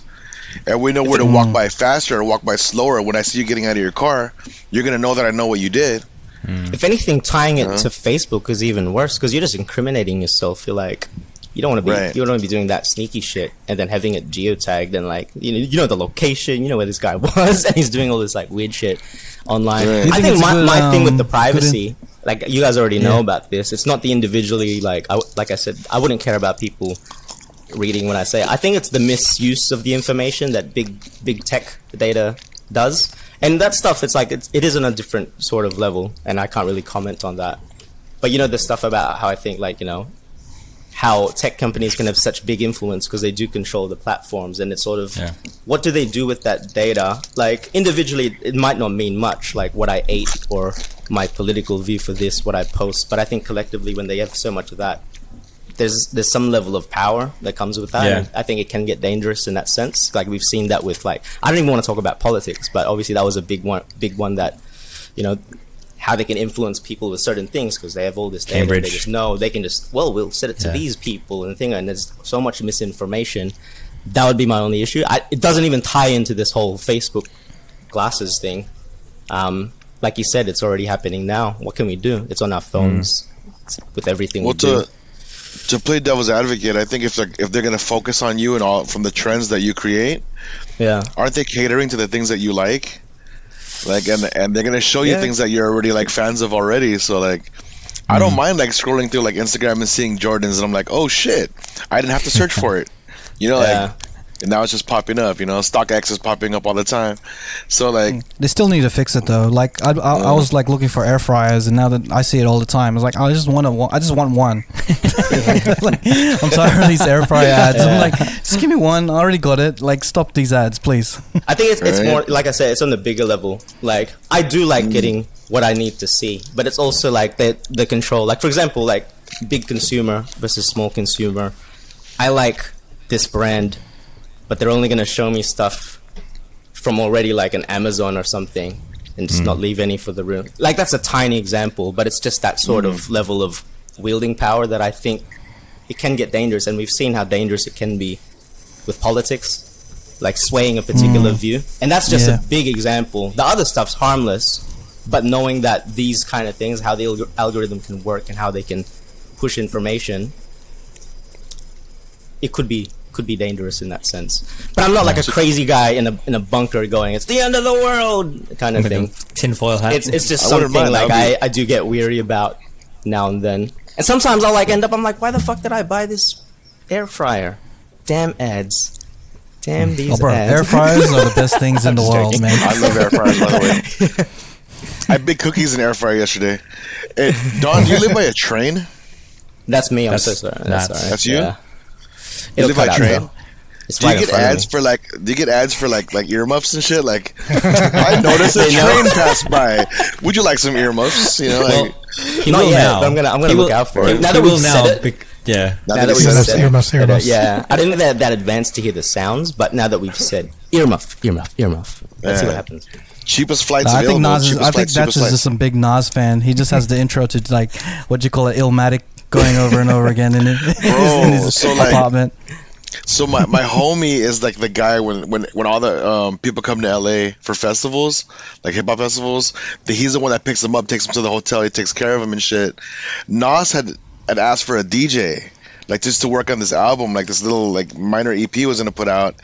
Speaker 5: And we know where to walk by faster or walk by slower. When I see you getting out of your car, you're gonna know that I know what you did.
Speaker 4: If anything, tying it
Speaker 5: Uh-huh.
Speaker 4: to Facebook is even worse because you're just incriminating yourself. You're like, you don't want to be,
Speaker 5: Right.
Speaker 4: you don't want to be doing that sneaky shit, and then having it geotagged and like, you know, you know the location, you know where this guy was, and he's doing all this like weird shit online.
Speaker 5: Right.
Speaker 4: I
Speaker 1: think
Speaker 4: think my,
Speaker 1: good,
Speaker 4: my thing with
Speaker 1: um,
Speaker 4: the
Speaker 1: good
Speaker 4: privacy, like you guys already know
Speaker 1: Yeah.
Speaker 4: about this. It's not the individually like, I, like I said, I wouldn't care about people reading when I say. I think it's the misuse of the information that big big tech data does, and that stuff it's like it's, it is on a different sort of level and i can't really comment on that but you know the stuff about how i think like you know how tech companies can have such big influence because they do control the platforms and it's sort of
Speaker 2: Yeah.
Speaker 4: what do they do with that data like individually it might not mean much like what i ate or my political view for this what i post but i think collectively when they have so much of that there's there's some level of power that comes with that.
Speaker 2: Yeah.
Speaker 4: And I think it can get dangerous in that sense. Like we've seen that with like I don't even want to talk about politics, but obviously that was a big one, big one that you know how they can influence people with certain things because they have all this data. They just know they can just well we'll set it to
Speaker 2: Yeah.
Speaker 4: these people and thing. And there's so much misinformation. That would be my only issue. I, it doesn't even tie into this whole Facebook glasses thing. Um, like you said, it's already happening now. What can we do? It's on our phones It's with everything
Speaker 5: Well,
Speaker 4: we do.
Speaker 5: to to play devil's advocate, I think if they're if they're gonna focus on you and all from the trends that you create,
Speaker 4: Yeah.
Speaker 5: aren't they catering to the things that you like? Like, and and they're gonna show you
Speaker 4: Yeah.
Speaker 5: things that you're already like fans of already. So like, I don't mm. mind like scrolling through like Instagram and seeing Jordans, and I'm like, oh shit, I didn't have to search for it. You know,
Speaker 4: Yeah.
Speaker 5: like, and now it's just popping up. You know, StockX is popping up all the time. So like, mm.
Speaker 1: They still need to fix it though. Like I, I, I was like looking for air fryers, and now that I see it all the time, it's like oh, I just want to. I just want one. Like, I'm tired of these air fryer ads. I'm like, just give me one. I already got it. Like, stop these ads, please.
Speaker 4: I think it's, it's more like I said, it's on the bigger level. Like I do like mm. getting what I need to see, but it's also like the the control. Like for example, like big consumer versus small consumer. I like this brand, but they're only gonna show me stuff from already like an Amazon or something, and just not hmm. leave any for the room. Like that's a tiny example, but it's just that sort of hmm. level of wielding power that I think it can get dangerous, and we've seen how dangerous it can be with politics like swaying a particular hmm. view. And that's just
Speaker 1: Yeah.
Speaker 4: a big example. The other stuff's harmless, but knowing that these kind of things, how the alg- algorithm can work and how they can push information, it could be could be dangerous in that sense. But I'm not like a crazy guy in a in a bunker going, "It's the end of the world" kind of thing.
Speaker 2: Tinfoil hat.
Speaker 4: It's it's just
Speaker 5: I
Speaker 4: something
Speaker 5: mind,
Speaker 4: like I, I do get weary about now and then. And sometimes I'll like end up I'm like, why the fuck did I buy this air fryer? Damn ads. Damn mm. these
Speaker 1: Oh, bro,
Speaker 4: ads.
Speaker 1: air fryers are the best things in the world, man.
Speaker 5: I love air fryers, by the way. I baked cookies in air fryer yesterday. Hey, Don, do you live by a train?
Speaker 4: That's me. I'm
Speaker 2: That's-
Speaker 4: so sorry. That's,
Speaker 2: that's-
Speaker 4: sorry.
Speaker 5: that's you?
Speaker 4: Yeah.
Speaker 5: You
Speaker 4: It'll
Speaker 5: live by
Speaker 4: cut out,
Speaker 5: train?
Speaker 4: It's
Speaker 5: Do you
Speaker 4: right
Speaker 5: get ads for like? Do you get ads for like like earmuffs and shit? Like, I noticed a train passed by. Would you like some earmuffs? You know, like,
Speaker 2: he
Speaker 4: Not
Speaker 2: will
Speaker 4: yet,
Speaker 2: now.
Speaker 4: but I'm gonna- I'm gonna
Speaker 2: He
Speaker 4: look
Speaker 2: will-
Speaker 4: out for
Speaker 2: he-
Speaker 4: it. Now that we've
Speaker 2: will
Speaker 4: said it.
Speaker 2: bec- yeah.
Speaker 5: now
Speaker 4: Now
Speaker 5: that
Speaker 4: that we've
Speaker 5: said
Speaker 3: Earmuffs,
Speaker 5: it.
Speaker 3: earmuffs,
Speaker 4: it,
Speaker 3: earmuffs.
Speaker 4: yeah, I didn't think that that advanced to hear the sounds, but now that we've said earmuff, earmuff, earmuff, let's see
Speaker 5: Yeah.
Speaker 4: what happens.
Speaker 5: cheapest flights
Speaker 1: I think. Nas is. I think that's just some big Nas fan. He just has the intro to like what do you call it, Illmatic, going over and over again in, it, in his
Speaker 5: so, like- So my, my homie is like the guy when when when all the um, people come to LA for festivals, like hip hop festivals, the, he's the one that picks them up, takes them to the hotel, he takes care of them and shit. Nas had had asked for a DJ, like just to work on this album, like this little like minor EP was gonna put out,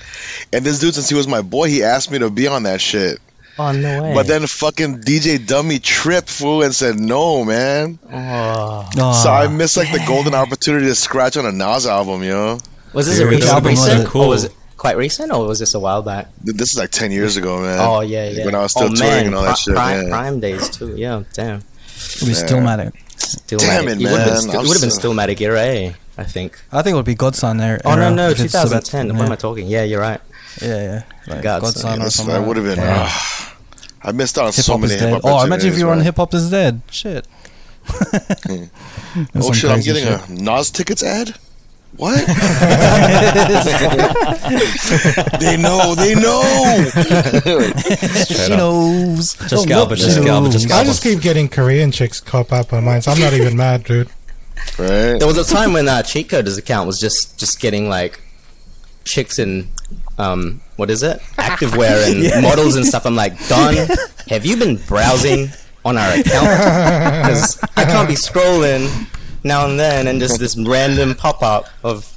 Speaker 5: and this dude since he was my boy, he asked me to be on that shit.
Speaker 4: Oh no way!
Speaker 5: But then fucking DJ Dummy tripped fool and said no, man.
Speaker 4: oh.
Speaker 5: so I missed like the golden opportunity to scratch on a Nas album, you know.
Speaker 4: was this
Speaker 2: Dude,
Speaker 4: a recent,
Speaker 1: that would've
Speaker 4: recent
Speaker 2: cool.
Speaker 4: or was it quite recent, or was this a while back?
Speaker 5: This is like ten years ago, man.
Speaker 4: Oh yeah, yeah.
Speaker 5: When I was still
Speaker 4: oh,
Speaker 5: touring
Speaker 4: man,
Speaker 5: and all
Speaker 4: pri-
Speaker 5: that shit.
Speaker 4: Prime,
Speaker 5: yeah.
Speaker 4: prime days too. Yeah, damn.
Speaker 1: It'll be Stillmatic.
Speaker 4: Stillmatic.
Speaker 5: Damn it,
Speaker 4: It would have been,
Speaker 5: man.
Speaker 4: sti- it would have been
Speaker 5: so-
Speaker 4: Stillmatic era, eh? I think.
Speaker 1: I think it would be God's Son there.
Speaker 4: Oh no, no,
Speaker 1: if it's about-
Speaker 4: 2010. What am I talking? Yeah, you're right.
Speaker 1: Yeah, yeah. Like
Speaker 4: God's Son.
Speaker 1: Godson or something.
Speaker 5: that would have been.
Speaker 1: Yeah.
Speaker 5: ah, I missed out on
Speaker 1: Hip
Speaker 5: so many
Speaker 1: is dead. Oh, imagine if you were on. Hip Hop is Dead. Shit.
Speaker 5: Oh shit! I'm getting a Nas tickets ad. What? they know. They know.
Speaker 1: She knows.
Speaker 2: Just
Speaker 1: Oh,
Speaker 2: Galba,
Speaker 1: look,
Speaker 2: just
Speaker 1: she
Speaker 2: Galba,
Speaker 1: knows.
Speaker 2: just
Speaker 3: I just keep getting Korean chicks cop up on mine, so I'm not even mad, dude.
Speaker 5: right.
Speaker 4: There was a time when uh, Cheat Code's account was just just getting like chicks in um what is it activewear and models and stuff. I'm like, Don, have you been browsing on our account? Because I can't be scrolling now and then and just this random pop up of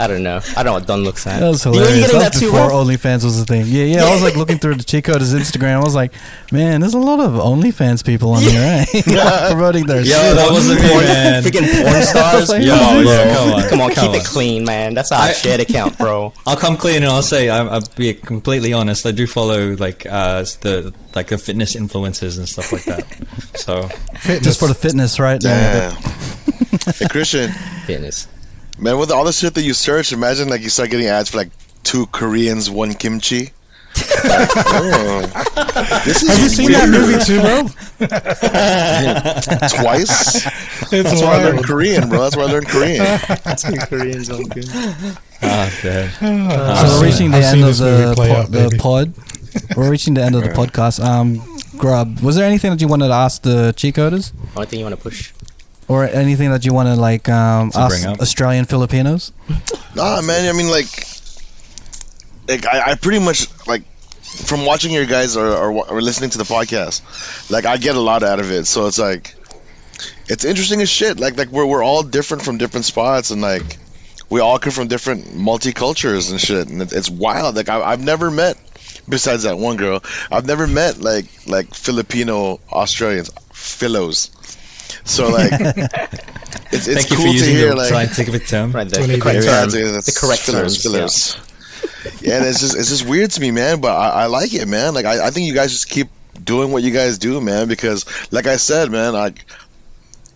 Speaker 4: I don't know. I don't know what Don looks like.
Speaker 1: That was
Speaker 4: You- you
Speaker 1: hilarious. That
Speaker 4: that
Speaker 1: was before
Speaker 4: Rob?
Speaker 1: OnlyFans was a thing. Yeah, yeah. I was like looking through the Chico's Instagram. I was like, man, there's a lot of OnlyFans people on here, right? Like, promoting their
Speaker 2: Yo,
Speaker 1: shit.
Speaker 2: that wasn't me, man.
Speaker 4: Freaking porn stars.
Speaker 1: Like,
Speaker 2: Yo,
Speaker 4: come on,
Speaker 2: yeah,
Speaker 4: bro.
Speaker 2: come on,
Speaker 4: Come on,
Speaker 2: come
Speaker 4: keep
Speaker 2: on.
Speaker 4: it clean, man. That's our
Speaker 2: I-
Speaker 4: shared account, bro.
Speaker 2: I'll come clean and I'll say I'm, I'll be completely honest. I do follow like uh, the like the fitness influencers and stuff like that. So
Speaker 1: Just for the fitness, right?
Speaker 5: Damn. hey Christian,
Speaker 4: Fitness.
Speaker 5: Man, with all the shit that you search, imagine like you start getting ads for like two Koreans, one kimchi. Like, oh, this is
Speaker 3: Have you seen
Speaker 5: weird.
Speaker 3: that movie too, bro?
Speaker 5: twice?
Speaker 3: It's
Speaker 5: That's why I learned. Korean, bro. That's why I learned Korean.
Speaker 4: Two Koreans on good.
Speaker 2: ah, man.
Speaker 3: I've
Speaker 1: So we're reaching the
Speaker 3: I've
Speaker 1: end of the, po-
Speaker 3: out,
Speaker 1: the pod. We're reaching the end of the podcast. Um, Grub, was there anything that you wanted to ask the cheat coders?
Speaker 4: Only thing you want to push?
Speaker 1: Or anything that you want to like um,
Speaker 2: To
Speaker 1: ask? Australian Filipinos?
Speaker 5: Nah, man. I mean, like, like I, I pretty much like from watching your guys or, or or listening to the podcast, like I get a lot out of it. So it's like it's interesting as shit. Like like we're we're all different from different spots, and like we all come from different multicultures and shit. And it, it's wild. Like I, I've never met. Besides that one girl, I've never met like like Filipino Australians, Philos. So like, it's, it's
Speaker 2: Thank you
Speaker 5: cool
Speaker 2: for
Speaker 5: to
Speaker 2: using
Speaker 5: hear
Speaker 2: the
Speaker 5: like
Speaker 2: scientific term.
Speaker 4: Right, the, the correct
Speaker 3: days.
Speaker 5: yeah,
Speaker 4: term. The correct
Speaker 5: fillers,
Speaker 4: terms.
Speaker 5: fillers. Yeah, and it's just it's just weird to me, man. But I, I like it, man. Like I, I think you guys just keep doing what you guys do, man. Because like I said, man, like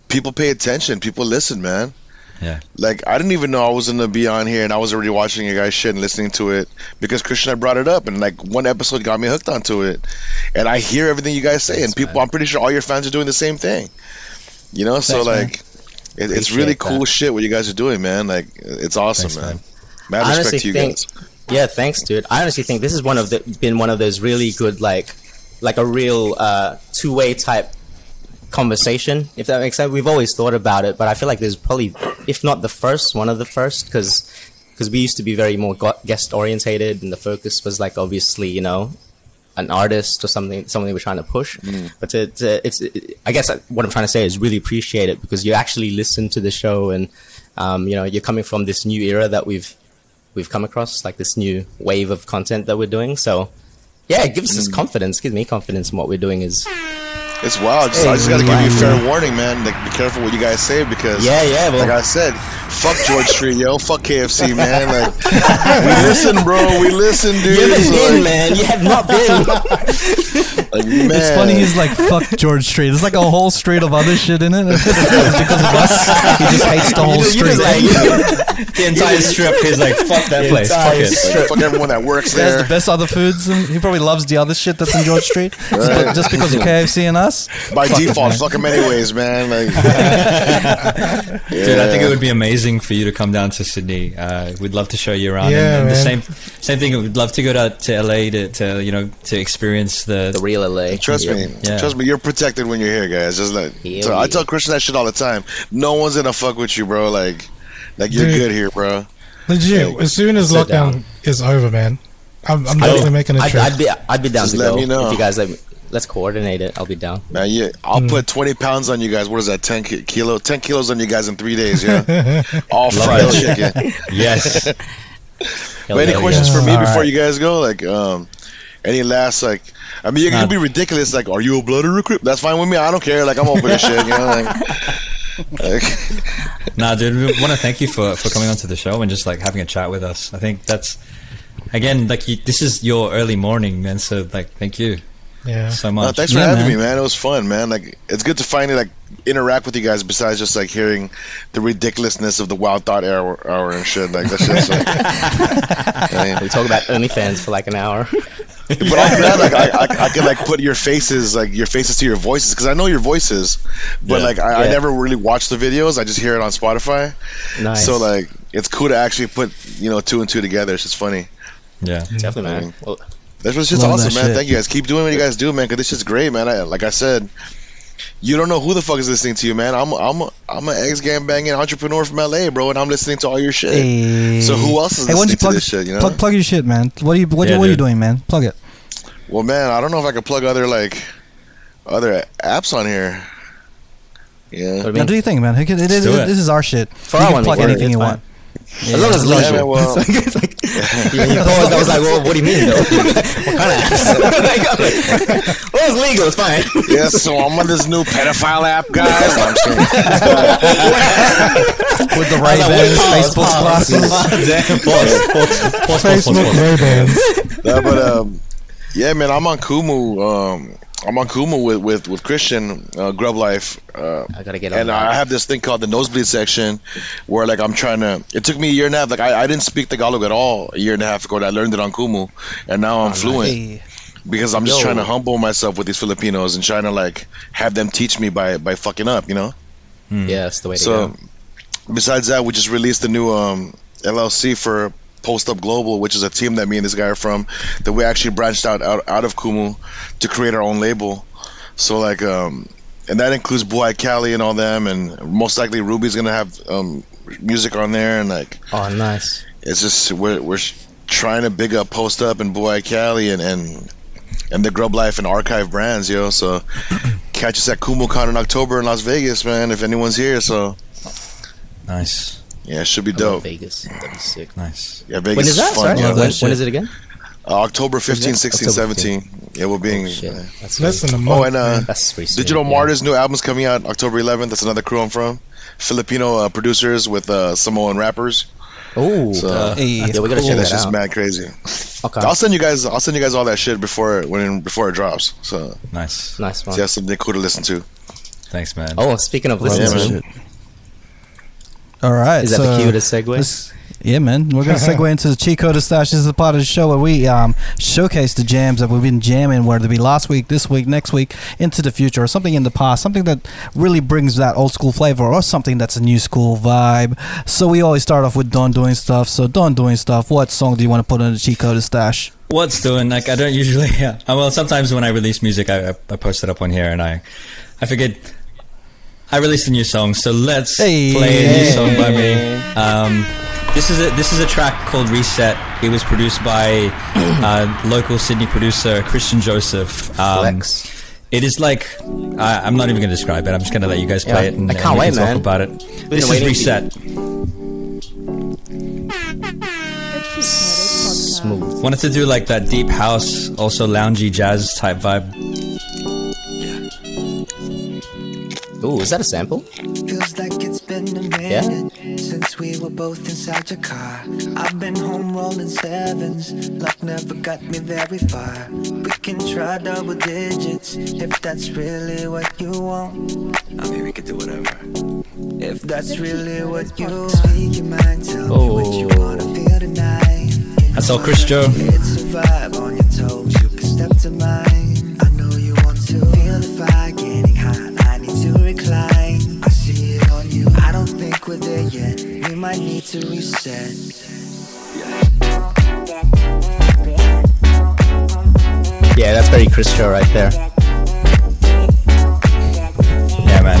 Speaker 5: people pay attention, people listen, man.
Speaker 2: Yeah.
Speaker 5: Like I didn't even know I was gonna be on here, and I was already watching your guys' shit and listening to it because Christian had brought it up, and like one episode got me hooked onto it, and I hear everything you guys say, and people,
Speaker 4: man.
Speaker 5: I'm pretty sure all your fans are doing the same thing. You know, so
Speaker 1: Thanks, man.
Speaker 5: like. It, it's really cool
Speaker 4: that.
Speaker 5: shit what you guys are doing, man. Like it's awesome,
Speaker 2: Thanks,
Speaker 5: man.
Speaker 2: man.
Speaker 5: Mad respect to you
Speaker 4: think,
Speaker 5: guys.
Speaker 4: yeah, thanks, dude. I honestly think this is one of the been one of those really good like like a real uh, two way type conversation, if that makes sense. We've always thought about it, but I feel like there's probably, if not the first, one of the first, because because we used to be very more guest orientated, and the focus was like obviously, you know, an artist or something, something we're trying to push. But to, to, it's, I guess what I'm trying to say is really appreciate it because you actually listen to the show, and um, you know, you're coming from this new era that we've we've come across, like this new wave of content that we're doing. So. Yeah, it gives us confidence. Gives me confidence in what we're doing. Is
Speaker 5: It's wild. Just, I just gotta give you a fair warning, man. Like, be careful what you guys say because,
Speaker 4: Yeah, yeah, well-
Speaker 5: like I said, fuck George Street, yo, fuck KFC, man. Like, we listen, bro. We listen, dude.
Speaker 4: You haven't
Speaker 5: So,
Speaker 4: been,
Speaker 5: like,
Speaker 4: man. You have not been.
Speaker 5: like, man.
Speaker 1: It's funny he's like fuck George Street. There's like a whole street of other shit in it. It's because of us. He just hates the whole
Speaker 4: You
Speaker 1: street.
Speaker 4: just like
Speaker 2: The entire strip is like fuck that
Speaker 4: The
Speaker 2: place. Fuck
Speaker 4: entire
Speaker 2: it.
Speaker 4: strip.
Speaker 5: Like, fuck everyone that works there.
Speaker 1: He has the best other foods, and he probably loves the other shit that's in George Street. Just, be- just because of KFC and us.
Speaker 5: By
Speaker 1: Fuck
Speaker 5: default,
Speaker 1: man.
Speaker 5: fuck them anyways, man. Like,
Speaker 2: Dude, I think it would be amazing for you to come down to Sydney. Uh, we'd love to show you around.
Speaker 3: Yeah,
Speaker 2: and, and the same same thing. We'd love to go to, to LA to, to you know to experience the.
Speaker 4: the real LA.
Speaker 5: Trust me,
Speaker 2: Yeah.
Speaker 5: trust me. You're protected when you're here, guys. Just like
Speaker 4: Hell
Speaker 5: so I tell Christian that shit all the time. No one's gonna fuck with you, bro. Like, like you're
Speaker 3: Dude.
Speaker 5: good here, bro.
Speaker 3: Legit. As soon as lockdown
Speaker 4: down.
Speaker 3: is over, man, I'm, I'm definitely making a
Speaker 4: I'd,
Speaker 3: trip.
Speaker 4: I'd be, I'd be down
Speaker 5: Just
Speaker 4: to
Speaker 5: let
Speaker 4: go
Speaker 5: me know.
Speaker 4: if you guys let me. Let's coordinate it. I'll be down.
Speaker 5: Man, yeah, I'll
Speaker 3: Hmm.
Speaker 5: put 20 pounds on you guys. What is that? 10 ki- kilo? 10 kilos on you guys in three days, yeah? All fried chicken.
Speaker 2: yes.
Speaker 5: But any
Speaker 4: yeah.
Speaker 5: questions for me
Speaker 1: All
Speaker 5: before
Speaker 1: right.
Speaker 5: you guys go? Like, um, any last, like, I mean, it
Speaker 2: Nah.
Speaker 5: could be ridiculous. Like, are you a blood recruit? That's fine with me. I don't care. Like, I'm open to shit, you know? Like, like
Speaker 2: Nah, dude, we want to thank you for, for coming onto the show and just like having a chat with us. I think that's again like you, this is your early morning, man. So like, thank you
Speaker 3: yeah.
Speaker 2: so
Speaker 5: no,
Speaker 2: much.
Speaker 5: thanks for
Speaker 1: Yeah,
Speaker 5: having
Speaker 1: man.
Speaker 5: me, man. It was fun, man. Like, it's good to finally, like, interact with you guys besides just, like, hearing the ridiculousness of the Wild Thought hour, hour and shit. Like, that's just, like, I mean,
Speaker 4: We talk about OnlyFans for like an hour.
Speaker 5: But after that, like I, I, I can like put your faces, like your faces to your voices, because I know your voices, but
Speaker 2: Yeah.
Speaker 5: like I, I never really watch the videos. I just hear it on Spotify.
Speaker 4: nice.
Speaker 5: So like it's cool to actually put you know two and two together. It's just funny.
Speaker 2: yeah. Mm-hmm.
Speaker 4: definitely, man. Well,
Speaker 5: That's what's just
Speaker 1: Love
Speaker 5: awesome,
Speaker 1: that
Speaker 5: man.
Speaker 1: shit.
Speaker 5: Thank you guys. Keep doing what you guys do, man. Because this is great, man. I, like I said, you don't know who the fuck is listening to you, man. I'm I'm a, I'm an ex gang banging entrepreneur from LA, bro, and I'm listening to all your shit.
Speaker 1: Hey.
Speaker 5: So who else is
Speaker 1: Hey,
Speaker 5: listening
Speaker 1: you
Speaker 5: to this shit? You know?
Speaker 1: plug, plug your shit, man. What are you, what,
Speaker 2: Yeah,
Speaker 1: you, what are you doing, man? Plug it.
Speaker 5: Well, man, I don't know if I could plug other like other apps on here. Yeah.
Speaker 4: what do you
Speaker 1: Now, do you think, man? It, it, it,
Speaker 2: do it.
Speaker 1: This is our shit.
Speaker 4: For
Speaker 1: you
Speaker 4: our
Speaker 1: can plug anything
Speaker 4: it's
Speaker 1: you
Speaker 4: fine.
Speaker 1: want.
Speaker 4: As long as
Speaker 1: Yeah,
Speaker 5: well-
Speaker 4: It's like- it's like- yeah, he paused. I was like, well, what do you mean though? what kind of apps? like, like, well, it's legal. It's fine.
Speaker 5: Yeah, so I'm on this new pedophile app, guys. I'm just.
Speaker 1: With the
Speaker 4: I was
Speaker 1: Ray Bans, Facebook
Speaker 4: pause,
Speaker 1: glasses.
Speaker 4: Damn, pause, pause, pause, pause,
Speaker 3: Facebook. Ray Bans.
Speaker 5: But um, yeah, man, I'm on Kumu. Um, I'm on Kumu with with with Christian uh, Grublife. Uh,
Speaker 4: I gotta get on
Speaker 5: and
Speaker 4: that.
Speaker 5: I have this thing called the nosebleed section, where like I'm trying to. It took me a year and a half. Like I, I didn't speak Tagalog at all a year and a half ago. and I learned it on Kumu, and now I'm fluent
Speaker 1: Hey,
Speaker 5: because I'm just
Speaker 4: Yo.
Speaker 5: trying to humble myself with these Filipinos and trying to like have them teach me by by fucking up, you know.
Speaker 4: Yeah, that's the way to
Speaker 5: So,
Speaker 4: go.
Speaker 5: besides that, we just released the new um, LLC for Post Up Global, which is a team that me and this guy are from. That we actually branched out out, out of Kumu to create our own label. So like, um, and that includes Boy Cali and all them, and most likely Ruby's gonna have um, music on there, and like,
Speaker 4: Oh, nice.
Speaker 5: it's just we're we're trying to big up Post Up and Boy Cali and and and the Grub Life and Archive brands, yo. So catch us at KumuCon in October in Las Vegas, man. If anyone's here, so
Speaker 2: Nice,
Speaker 5: yeah, it should be dope.
Speaker 4: Vegas. That'd be sick.
Speaker 2: nice.
Speaker 5: Yeah, Vegas
Speaker 4: When is that?
Speaker 5: fun.
Speaker 4: Sorry,
Speaker 5: yeah.
Speaker 4: When,
Speaker 1: that
Speaker 4: when
Speaker 1: shit.
Speaker 4: is it again?
Speaker 5: Uh, October 15,
Speaker 4: Is it?
Speaker 5: 16,
Speaker 4: October
Speaker 5: 17. Yeah, we're being.
Speaker 4: Oh, shit, that's
Speaker 3: Less
Speaker 4: sweet.
Speaker 3: than a month.
Speaker 5: Oh, and uh,
Speaker 4: That's sweet.
Speaker 5: Digital
Speaker 4: yeah.
Speaker 5: Martyrs' new album's coming out October 11th. That's another crew I'm from. Filipino uh, producers with uh, Samoan rappers.
Speaker 4: Oh,
Speaker 5: So
Speaker 2: Uh,
Speaker 4: yeah, we gotta
Speaker 5: yeah,
Speaker 4: check
Speaker 5: that's
Speaker 4: that
Speaker 5: just
Speaker 4: out.
Speaker 5: mad crazy.
Speaker 4: Okay,
Speaker 5: I'll send you guys. I'll send you guys all that shit before when before it drops. So,
Speaker 2: Nice.
Speaker 4: nice
Speaker 5: so
Speaker 4: one.
Speaker 5: you have something cool to listen to.
Speaker 2: Thanks, man.
Speaker 4: Oh, speaking of
Speaker 1: Love
Speaker 5: Yeah,
Speaker 4: listening,
Speaker 1: that
Speaker 5: man.
Speaker 1: shit. All right.
Speaker 4: is that
Speaker 1: so
Speaker 4: the cue to segue?
Speaker 1: this- yeah, man. We're gonna segue into the Cheat Code Stash. This is the part of the show where we um, showcase the jams that we've been jamming, whether it be last week, this week, next week, into the future, or something in the past, something that really brings that old school flavor, or something that's a new school vibe. So we always start off with Don doing stuff. So Don doing stuff. What song do you want to put on the Cheat Code Stash?
Speaker 2: What's doing? Like I don't usually. Yeah. Uh, well, sometimes when I release music, I, I, I post it up on here, and I, I figured I released a new song, so let's
Speaker 1: Hey.
Speaker 2: play a new song by me. Um, this is a this is a track called Reset. It was produced by uh, local Sydney producer Christian Joseph. Um,
Speaker 4: Flex.
Speaker 2: It is like I I'm not even going to describe it. I'm just going to let you guys play
Speaker 4: Yeah,
Speaker 2: it and,
Speaker 4: I can't
Speaker 2: we
Speaker 4: wait,
Speaker 2: can talk
Speaker 4: man.
Speaker 2: about it. This is Reset.
Speaker 4: Smooth.
Speaker 2: Wanted to do like that deep house, also loungy jazz type vibe.
Speaker 4: Ooh, is that a sample?
Speaker 6: Feels like it's been a minute since we were both inside your car. I've been home rolling sevens, luck never got me very far. We can try double digits if that's really what you want. I mean, we could do whatever. If that's really what you want. Speak your mind, tell me what you oh. wanna feel tonight.
Speaker 2: That's all, Chris Joe.
Speaker 6: It's a vibe on your toes, you can step to mine. I don't we're there yet. We might need to reset.
Speaker 4: Yeah, that's very Chris Joe right there.
Speaker 2: Yeah, man.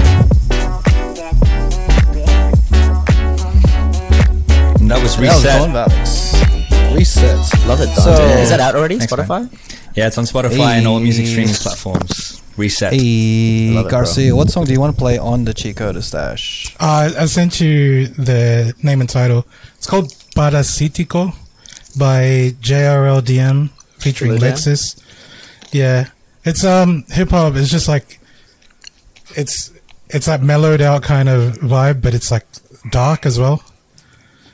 Speaker 2: And that was reset.
Speaker 1: That was
Speaker 2: Reset.
Speaker 1: Don Reset.
Speaker 4: Love it, Don.
Speaker 1: So-
Speaker 4: is that out already?
Speaker 2: Thanks, man.
Speaker 4: Spotify?
Speaker 2: Yeah, it's on Spotify and all music streaming platforms. Reset.
Speaker 1: Hey
Speaker 4: Love it, bro.
Speaker 1: Garcia, what song do you want to play on the Cheat Code Stash?
Speaker 3: Uh, I sent you the name and title. It's called Parasitico by JRLDM featuring
Speaker 4: Slow?
Speaker 3: Lexus. Yeah, it's um hip hop. It's just like it's it's that mellowed out kind of vibe, but it's like dark as well.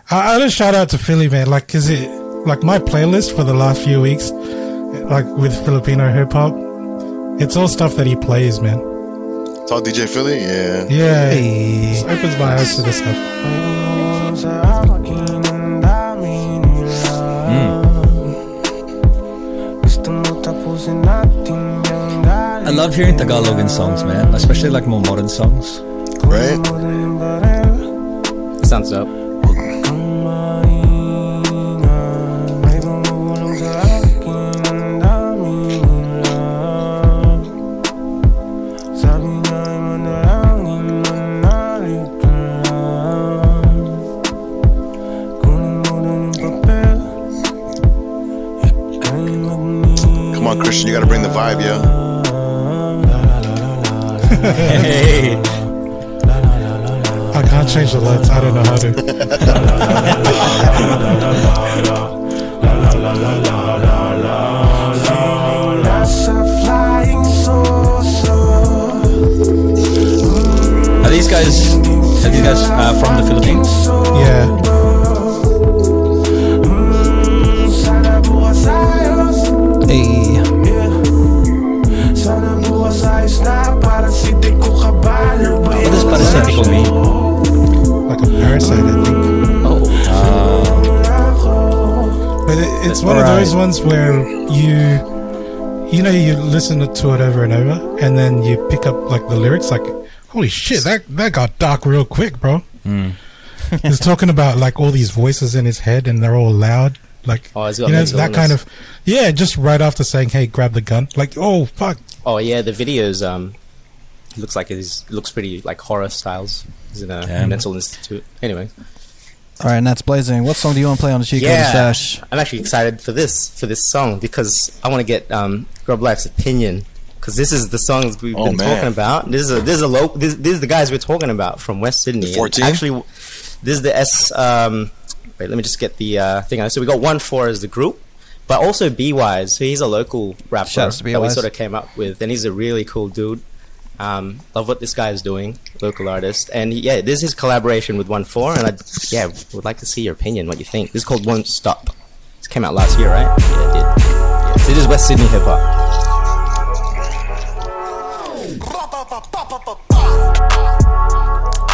Speaker 3: I, I just shout out to Philly, man. Like, is it like my playlist for the last few weeks, like with Filipino hip hop? It's all stuff that he plays, man.
Speaker 5: It's all DJ Philly, yeah.
Speaker 3: Yeah,
Speaker 1: Hey.
Speaker 3: it opens my eyes to this stuff. Hmm.
Speaker 2: I love hearing Tagalog in songs, man. Especially like more modern songs.
Speaker 5: Right?
Speaker 4: Sounds up.
Speaker 5: On, Christian, you gotta bring the vibe, yo.
Speaker 2: Hey.
Speaker 3: I can't change the lights. I don't know how to.
Speaker 6: That's a flying saucer.
Speaker 2: Are these guys? Are these guys uh, from the Philippines?
Speaker 3: Yeah.
Speaker 2: Mean?
Speaker 3: Like a parasite, I think.
Speaker 4: Oh,
Speaker 3: But it, it's one of those ones where you, you know, you listen to it over and over, and then you pick up like the lyrics, like, holy shit, that that got dark real quick, bro. He's talking about like all these voices in his head, and they're all loud, like
Speaker 4: Oh, he's got
Speaker 3: you know that kind of, yeah. Just right after saying, "Hey, grab the gun," like, oh fuck,
Speaker 4: oh yeah, the videos. Um, looks like he's it looks pretty like horror styles. He's in a
Speaker 2: Yeah.
Speaker 4: mental institute. Anyway,
Speaker 1: All right, and that's Blazing. What song do you want to play on the Cheat Code Stash?
Speaker 4: I'm actually excited for this for this song because I want to get um, Grublife's opinion because this is the songs we've
Speaker 5: Oh,
Speaker 4: been
Speaker 5: man.
Speaker 4: talking about. This is a, this is a low. This, this is the guys we're talking about from West Sydney.
Speaker 5: 14?
Speaker 4: Actually, this is the S. Um, wait, let me just get the uh, thing. out. So we got OneFour as the group, but also B Wise. So he's a local rapper that we sort of came up with, and he's a really cool dude. Um, love what this guy is doing, local artist, and yeah, this is his collaboration with OneFour, and I yeah would like to see your opinion, what you think. This is called Won't Stop. This came out last year, right? Yeah, it did. So it is West Sydney hip hop.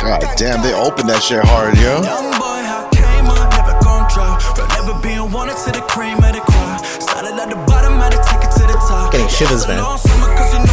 Speaker 5: God damn, they opened that shit hard, yo.
Speaker 6: Young boy, I came up, never gon' drop. From never being wanted to the cream of the crop. Started at the bottom, had to take it to the top.
Speaker 4: Getting shivers,
Speaker 6: It's a
Speaker 4: man.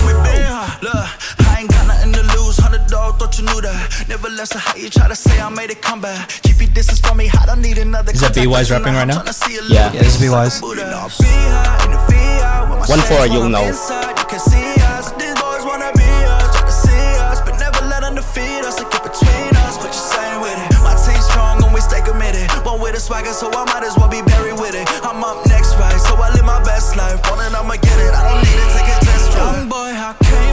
Speaker 6: Dog, thought you knew that. Never left, so how you try to say I made it come back? Keep your distance from me, I don't need another.
Speaker 2: Is that
Speaker 6: contact.
Speaker 2: B-Wise rapping right now?
Speaker 6: Tryna see a
Speaker 4: Yeah.
Speaker 6: little
Speaker 4: Yeah,
Speaker 1: this is B-Wise.
Speaker 6: Buddha. Be high in the VI with my
Speaker 4: One for you'll know.
Speaker 6: You can see us. These boys wanna be us, try to see us, but never let them defeat us. They get between us, but you're saying with it. My team's strong and we stay committed. One with a swagger, so I might as well be buried with it. I'm up next, right? So I live my best life. Wanting I'ma get it. I don't need to take a test drive. Young boy, I came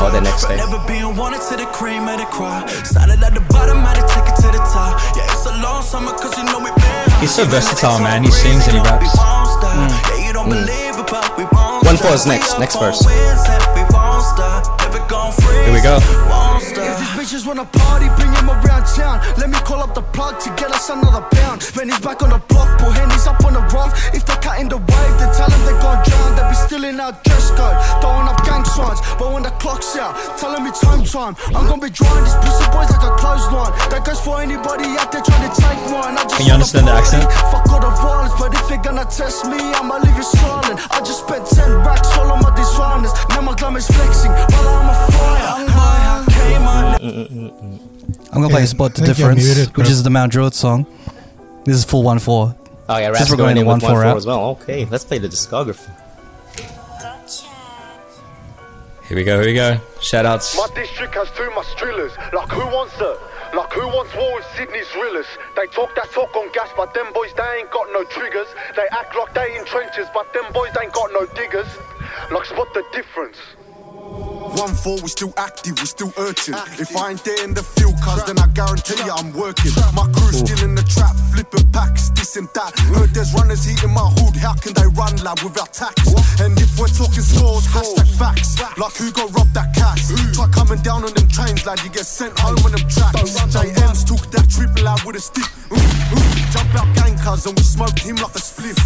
Speaker 6: up, never gone
Speaker 4: Oh, the next day.
Speaker 6: Never being wanted to the cream of the crop. Started at the bottom, had to take it to the top. Yeah, it's a long summer, cause you know we been.
Speaker 2: He's so versatile, man. He sings and he raps.
Speaker 6: We won't stop. Mm. Yeah, you don't mm. believe it, but we won't
Speaker 4: One
Speaker 6: stop.
Speaker 4: for is next, next verse.
Speaker 6: wins and we won't stop. Never gon' freeze.
Speaker 2: Here we go.
Speaker 6: Won't. If these bitches wanna party, bring him around town. Let me call up the plug to get us another pound. When he's back on the block, put hands up on the rock. If they're cutting the wave, then tell them they gon' drown. They'll be still in our dress code, throwing up gang signs. But when the clock's out, telling me time time. I'm gonna be drawing these pussy boys like a clothesline. That goes for anybody out there trying to take one. I just
Speaker 2: Can you understand the accent?
Speaker 6: Fuck all the violence, but if you're gonna test me, I'ma leave you silent. I just spent 10 racks all on my designers. Now my glam is flexing, while I'm a fire. Young boy, I came on.
Speaker 1: Mm, mm, mm, I'm gonna play
Speaker 3: Yeah,
Speaker 1: Spot the
Speaker 3: I think you're
Speaker 1: Difference,
Speaker 3: muted,
Speaker 1: which is the Mount Druitt song. This is full 1 4.
Speaker 4: Oh yeah,
Speaker 1: Since
Speaker 4: Rap's
Speaker 1: we're going
Speaker 4: going in
Speaker 1: one
Speaker 4: with one
Speaker 1: four
Speaker 4: four
Speaker 1: out.
Speaker 4: as well. Okay, let's play the discography.
Speaker 2: Here we go. Here we go. Shout outs.
Speaker 7: My district has too much drillers. Like who wants it? Like who wants war with Sydney's realest? They talk that talk on gas, but them boys they ain't got no triggers. They act like they in trenches, but them boys ain't got no diggers. Like spot the difference.
Speaker 8: One four, we still active, we still urgent. If I ain't there in the field, cuz then I guarantee you I'm working. My crew still in the trap, flipping packs, this and that. Heard there's runners hitting my hood, how can they run lad without tax? And if we're talking scores, hashtag facts. Like who got robbed that cash? Try coming down on them trains, lad, you get sent home on them tracks. JM's took that triple out with a stick. Jump out gang cuz and we smoked him like a spliff.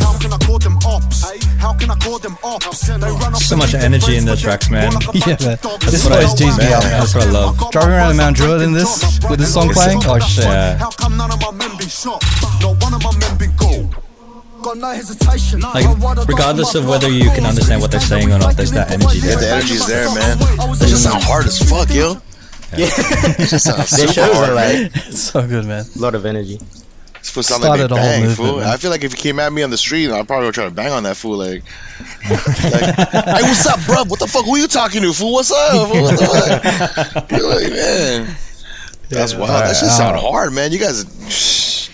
Speaker 8: How can I call them ops? How can I call them ops? They run off
Speaker 2: So much energy in the tracks, man.
Speaker 8: More like a
Speaker 1: Yeah, man.
Speaker 8: of dogs.
Speaker 1: This
Speaker 2: what I-
Speaker 1: always teased me
Speaker 2: man,
Speaker 1: out, man.
Speaker 2: That's what I love.
Speaker 1: Driving around the Mount Druitt in this, with this song playing? Oh, shit.
Speaker 2: Yeah.
Speaker 8: How come none of my men been shot? Not one of my men been gold. Got no hesitation.
Speaker 2: Like, regardless of whether you can understand what they're saying or not, there's that energy
Speaker 5: Yeah,
Speaker 2: there.
Speaker 5: the energy's there, man. They just sound hard as fuck, yo.
Speaker 4: Yeah,
Speaker 5: It just sounds super hard.
Speaker 4: like
Speaker 1: so good, man.
Speaker 4: a lot of energy.
Speaker 5: This fool sound like
Speaker 1: Started
Speaker 5: they bang,
Speaker 1: movement,
Speaker 5: fool.
Speaker 1: man.
Speaker 5: I feel like if he came at me on the street, I'd probably try to bang on that fool. Like, like hey, what's up, bro? What the fuck? Who you talking to, fool? What's up? Fool? What the fuck? You're like, man, that's wild. That shit sound hard, man. You guys,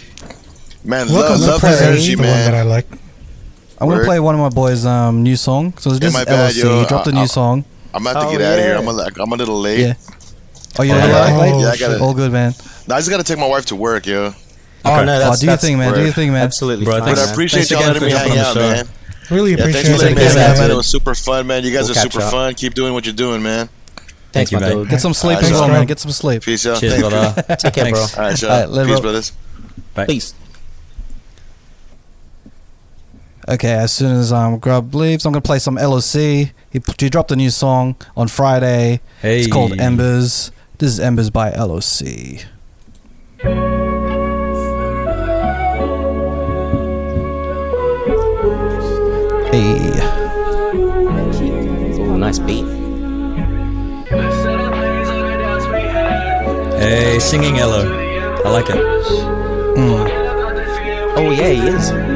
Speaker 5: man,
Speaker 3: Welcome
Speaker 5: love,
Speaker 3: to
Speaker 5: love
Speaker 3: Prayer
Speaker 5: that
Speaker 3: is
Speaker 5: energy,
Speaker 3: the one that I like.
Speaker 1: I'm gonna play one of my boys' um, new song. So this
Speaker 5: Yeah,
Speaker 1: is
Speaker 5: my bad,
Speaker 1: LOC.
Speaker 5: yo.
Speaker 1: He dropped a
Speaker 5: I-
Speaker 1: new
Speaker 5: I-
Speaker 1: song.
Speaker 5: I'm about to
Speaker 4: Oh,
Speaker 5: get out of here. I'm a, like, I'm a little late.
Speaker 1: Yeah. Oh, you're
Speaker 5: Yeah,
Speaker 1: late?
Speaker 3: I-
Speaker 1: late?
Speaker 5: yeah, I gotta-
Speaker 1: All good, man.
Speaker 5: Now I just gotta take my wife to work, yo.
Speaker 4: Oh no, that's
Speaker 1: oh, do your
Speaker 4: that's
Speaker 1: thing, man. Do your
Speaker 5: word.
Speaker 1: thing, man.
Speaker 4: absolutely
Speaker 2: Bro,
Speaker 4: fine.
Speaker 5: But I appreciate
Speaker 2: thanks
Speaker 5: y'all letting
Speaker 2: for
Speaker 5: me hang out, man.
Speaker 3: Really
Speaker 5: Yeah, thanks
Speaker 3: appreciate
Speaker 5: for letting me
Speaker 3: it.
Speaker 4: Thanks,
Speaker 5: hang out,
Speaker 4: man.
Speaker 5: man. It was super fun, man. You guys
Speaker 4: We'll
Speaker 5: are super
Speaker 4: up.
Speaker 5: fun. Keep doing what you're doing, man.
Speaker 4: Thanks,
Speaker 2: you,
Speaker 4: my
Speaker 2: mate.
Speaker 4: dude.
Speaker 1: Get some sleep
Speaker 5: Alright,
Speaker 1: as well, man. Get some sleep.
Speaker 5: Peace out.
Speaker 2: Cheers, brother.
Speaker 4: Take care, bro.
Speaker 5: All right, y'all.
Speaker 1: Alright,
Speaker 5: Peace,
Speaker 1: roll.
Speaker 5: brothers.
Speaker 2: Bye.
Speaker 4: Peace.
Speaker 1: Okay, as soon as um Grub leaves, I'm gonna play some LOC. He, he dropped a new song on Friday.
Speaker 2: Hey.
Speaker 1: It's called Embers. This is Embers by LOC.
Speaker 4: Nice beat.
Speaker 2: Hey, singing Elo. I like it. Hmm.
Speaker 4: Oh yeah, he is.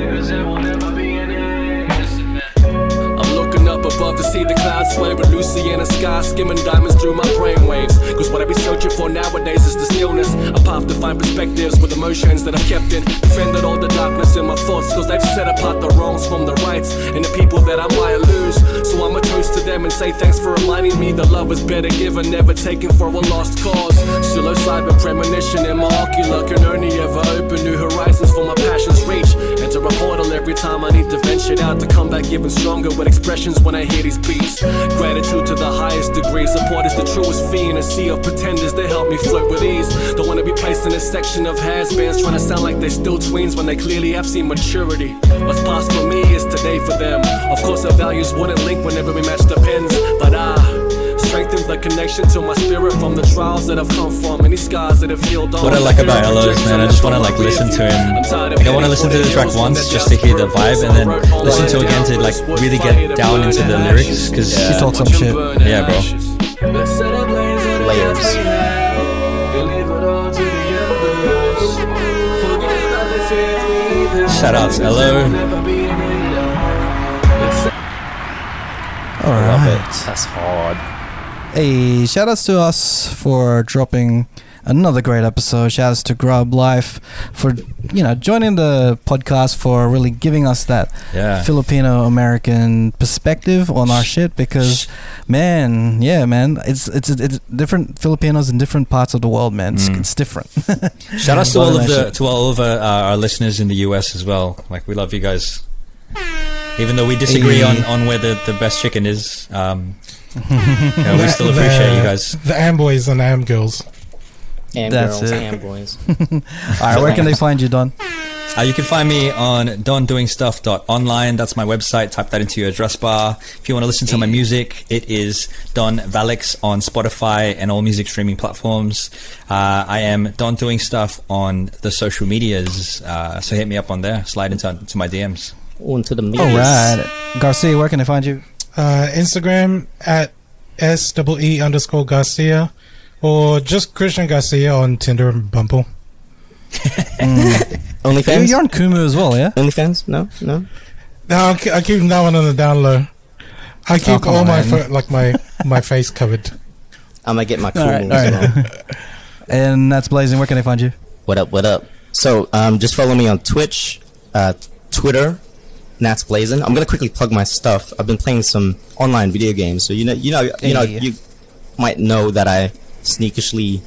Speaker 9: Above to see the clouds sway with Louisiana sky skimming diamonds through my brainwaves. Cause what I be searching for nowadays is the stillness. A path to find perspectives with emotions that I've kept in. Defended all the darkness in my thoughts, cause they've set apart the wrongs from the rights and the people that I might lose. So I'ma toast to them and say thanks for reminding me that love is better given, never taken for a lost cause. Psilocybin premonition in my ocular can only ever open new horizons for my passions reach. A portal every time I need to venture out to come back even stronger with expressions when I hear these beats. Gratitude to the highest degree. Support is the truest in a sea of pretenders that help me float with ease. Don't wanna be placed in a section of has-beens trying to sound like they're still tweens when they clearly have seen maturity. What's past for me is today for them. Of course, our values wouldn't link whenever we match the pins, but I. Strengthen the connection to my spirit from the trials that I've come from, any scars that have healed on.
Speaker 2: What I like about Elo's, man, I just wanna, like, listen to him. Like, I wanna listen to the track once just to hear the vibe and then listen to again to, like, really get down into the lyrics, 'cause-
Speaker 1: She talks some shit.
Speaker 2: Yeah, bro.
Speaker 4: Layers.
Speaker 2: Shout outs, Elo.
Speaker 1: All
Speaker 4: Love it. That's hard.
Speaker 1: Hey, shout outs to us for dropping another great episode. Shout outs to Grublife for you know joining the podcast for really giving us that
Speaker 2: Yeah.
Speaker 1: Filipino American perspective on our shit because man, yeah, man, it's it's it's different Filipinos in different parts of the world, man. It's,
Speaker 2: Mm.
Speaker 1: it's different.
Speaker 2: Shout outs to all of the to all of uh, our listeners in the US as well. Like we love you guys. Even though we disagree
Speaker 1: Hey.
Speaker 2: on, on where the, the best chicken is, um, you know, we still appreciate you guys.
Speaker 3: The Am boys and Am girls.
Speaker 4: And
Speaker 1: That's
Speaker 4: girls,
Speaker 1: it.
Speaker 4: and boys.
Speaker 1: All right, where can they find you, Don?
Speaker 2: Uh, you can find me on dondoingstuff.online. That's my website. Type that into your address bar. If you want to listen to my music, it is Don Valix on Spotify and all music streaming platforms. Uh, I am Don Doing Stuff on the social medias. Uh, so hit me up on there. Slide into, into my DMs.
Speaker 4: On to the meat.
Speaker 1: All right, Garcia, where can they find you?
Speaker 3: Uh, Instagram at S E underscore Garcia. Or just Christian Garcia on Tinder and Bumble.
Speaker 4: OnlyFans?
Speaker 1: You're on Kumu as well, yeah?
Speaker 4: OnlyFans? No, no.
Speaker 3: No, I keep, I keep that one on the down low. I keep
Speaker 1: Oh, come
Speaker 3: all my fo- like my my face covered.
Speaker 4: I'm gonna get my cool
Speaker 1: All right,
Speaker 4: moves
Speaker 1: right. and that's Blazing. Where can I find you?
Speaker 4: What up? What up? So, um, just follow me on Twitch, uh, Twitter, Nats Blazing. I'm gonna quickly plug my stuff. I've been playing some online video games, so you know, you know, you know, you might know that I sneakishly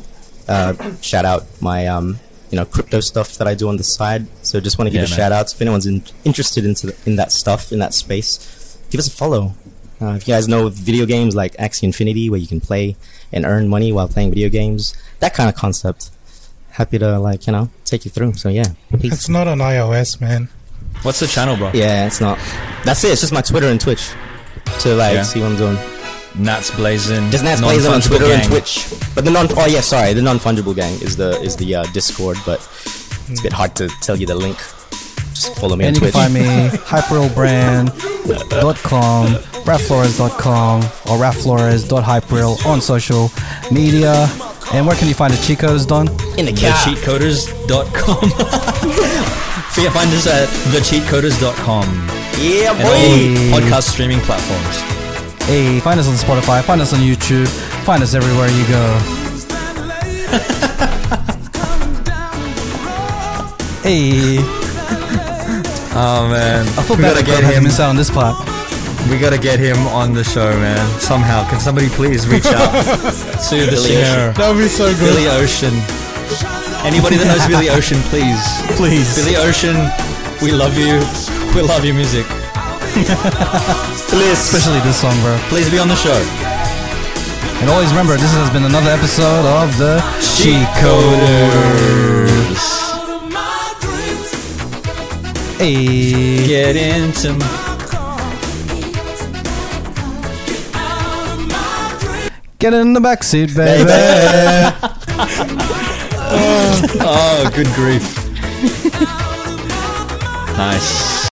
Speaker 4: uh, shout out my um, you know, crypto stuff that I do on the side. So, just want to give
Speaker 2: Yeah,
Speaker 4: a
Speaker 2: man.
Speaker 4: shout out if anyone's in, interested into the, in that stuff in that space. Give us a follow. Uh, if you guys know video games like Axie Infinity, where you can play and earn money while playing video games, that kind of concept happy to like you know take you through. So yeah, peace.
Speaker 3: It's not on iOS, man.
Speaker 2: What's the channel, bro?
Speaker 4: yeah, it's not. That's it. It's just my Twitter and Twitch to like
Speaker 2: Yeah.
Speaker 4: see what I'm doing.
Speaker 2: Nats Blazing.
Speaker 4: Just Nats Blazing on
Speaker 2: Non-Fungible
Speaker 4: Twitter and
Speaker 2: Gang.
Speaker 4: Twitch. But the non oh yeah, sorry, the non fungible gang is the is the uh, Discord, but it's a bit hard to tell you the link. Just follow me
Speaker 1: And
Speaker 4: on
Speaker 1: you can
Speaker 4: Twitch.
Speaker 1: find me hyperrealbrand.com, rafflores.com, or rafflores.hyperreal on social media. And where can you find the cheat codes, Don?
Speaker 4: in the car.
Speaker 2: Thecheatcoders.com. Yeah, find us at thecheatcoders.com
Speaker 4: Yeah,
Speaker 2: and
Speaker 4: boy.
Speaker 2: all podcast streaming platforms.
Speaker 1: Hey, find us on Spotify, find us on YouTube, find us everywhere you go. hey,
Speaker 2: Oh man,
Speaker 1: I feel
Speaker 2: We
Speaker 1: bad
Speaker 2: gotta get
Speaker 1: Grub had to
Speaker 2: him.
Speaker 1: miss out on this part.
Speaker 2: We gotta get him on the show, man. Somehow, can somebody please reach out to the singer
Speaker 3: That would be so good.
Speaker 2: Billy Ocean? Anybody that knows Billy Ocean, please,
Speaker 1: Please.
Speaker 2: Billy Ocean, we love you. We love your music.
Speaker 1: Please, especially this song, bro.
Speaker 2: Please be on the show.
Speaker 1: And always remember, this has been another episode of the Cheat Coders. Hey.
Speaker 2: Get into
Speaker 1: Get in the backseat, baby.
Speaker 2: Oh, good grief. nice.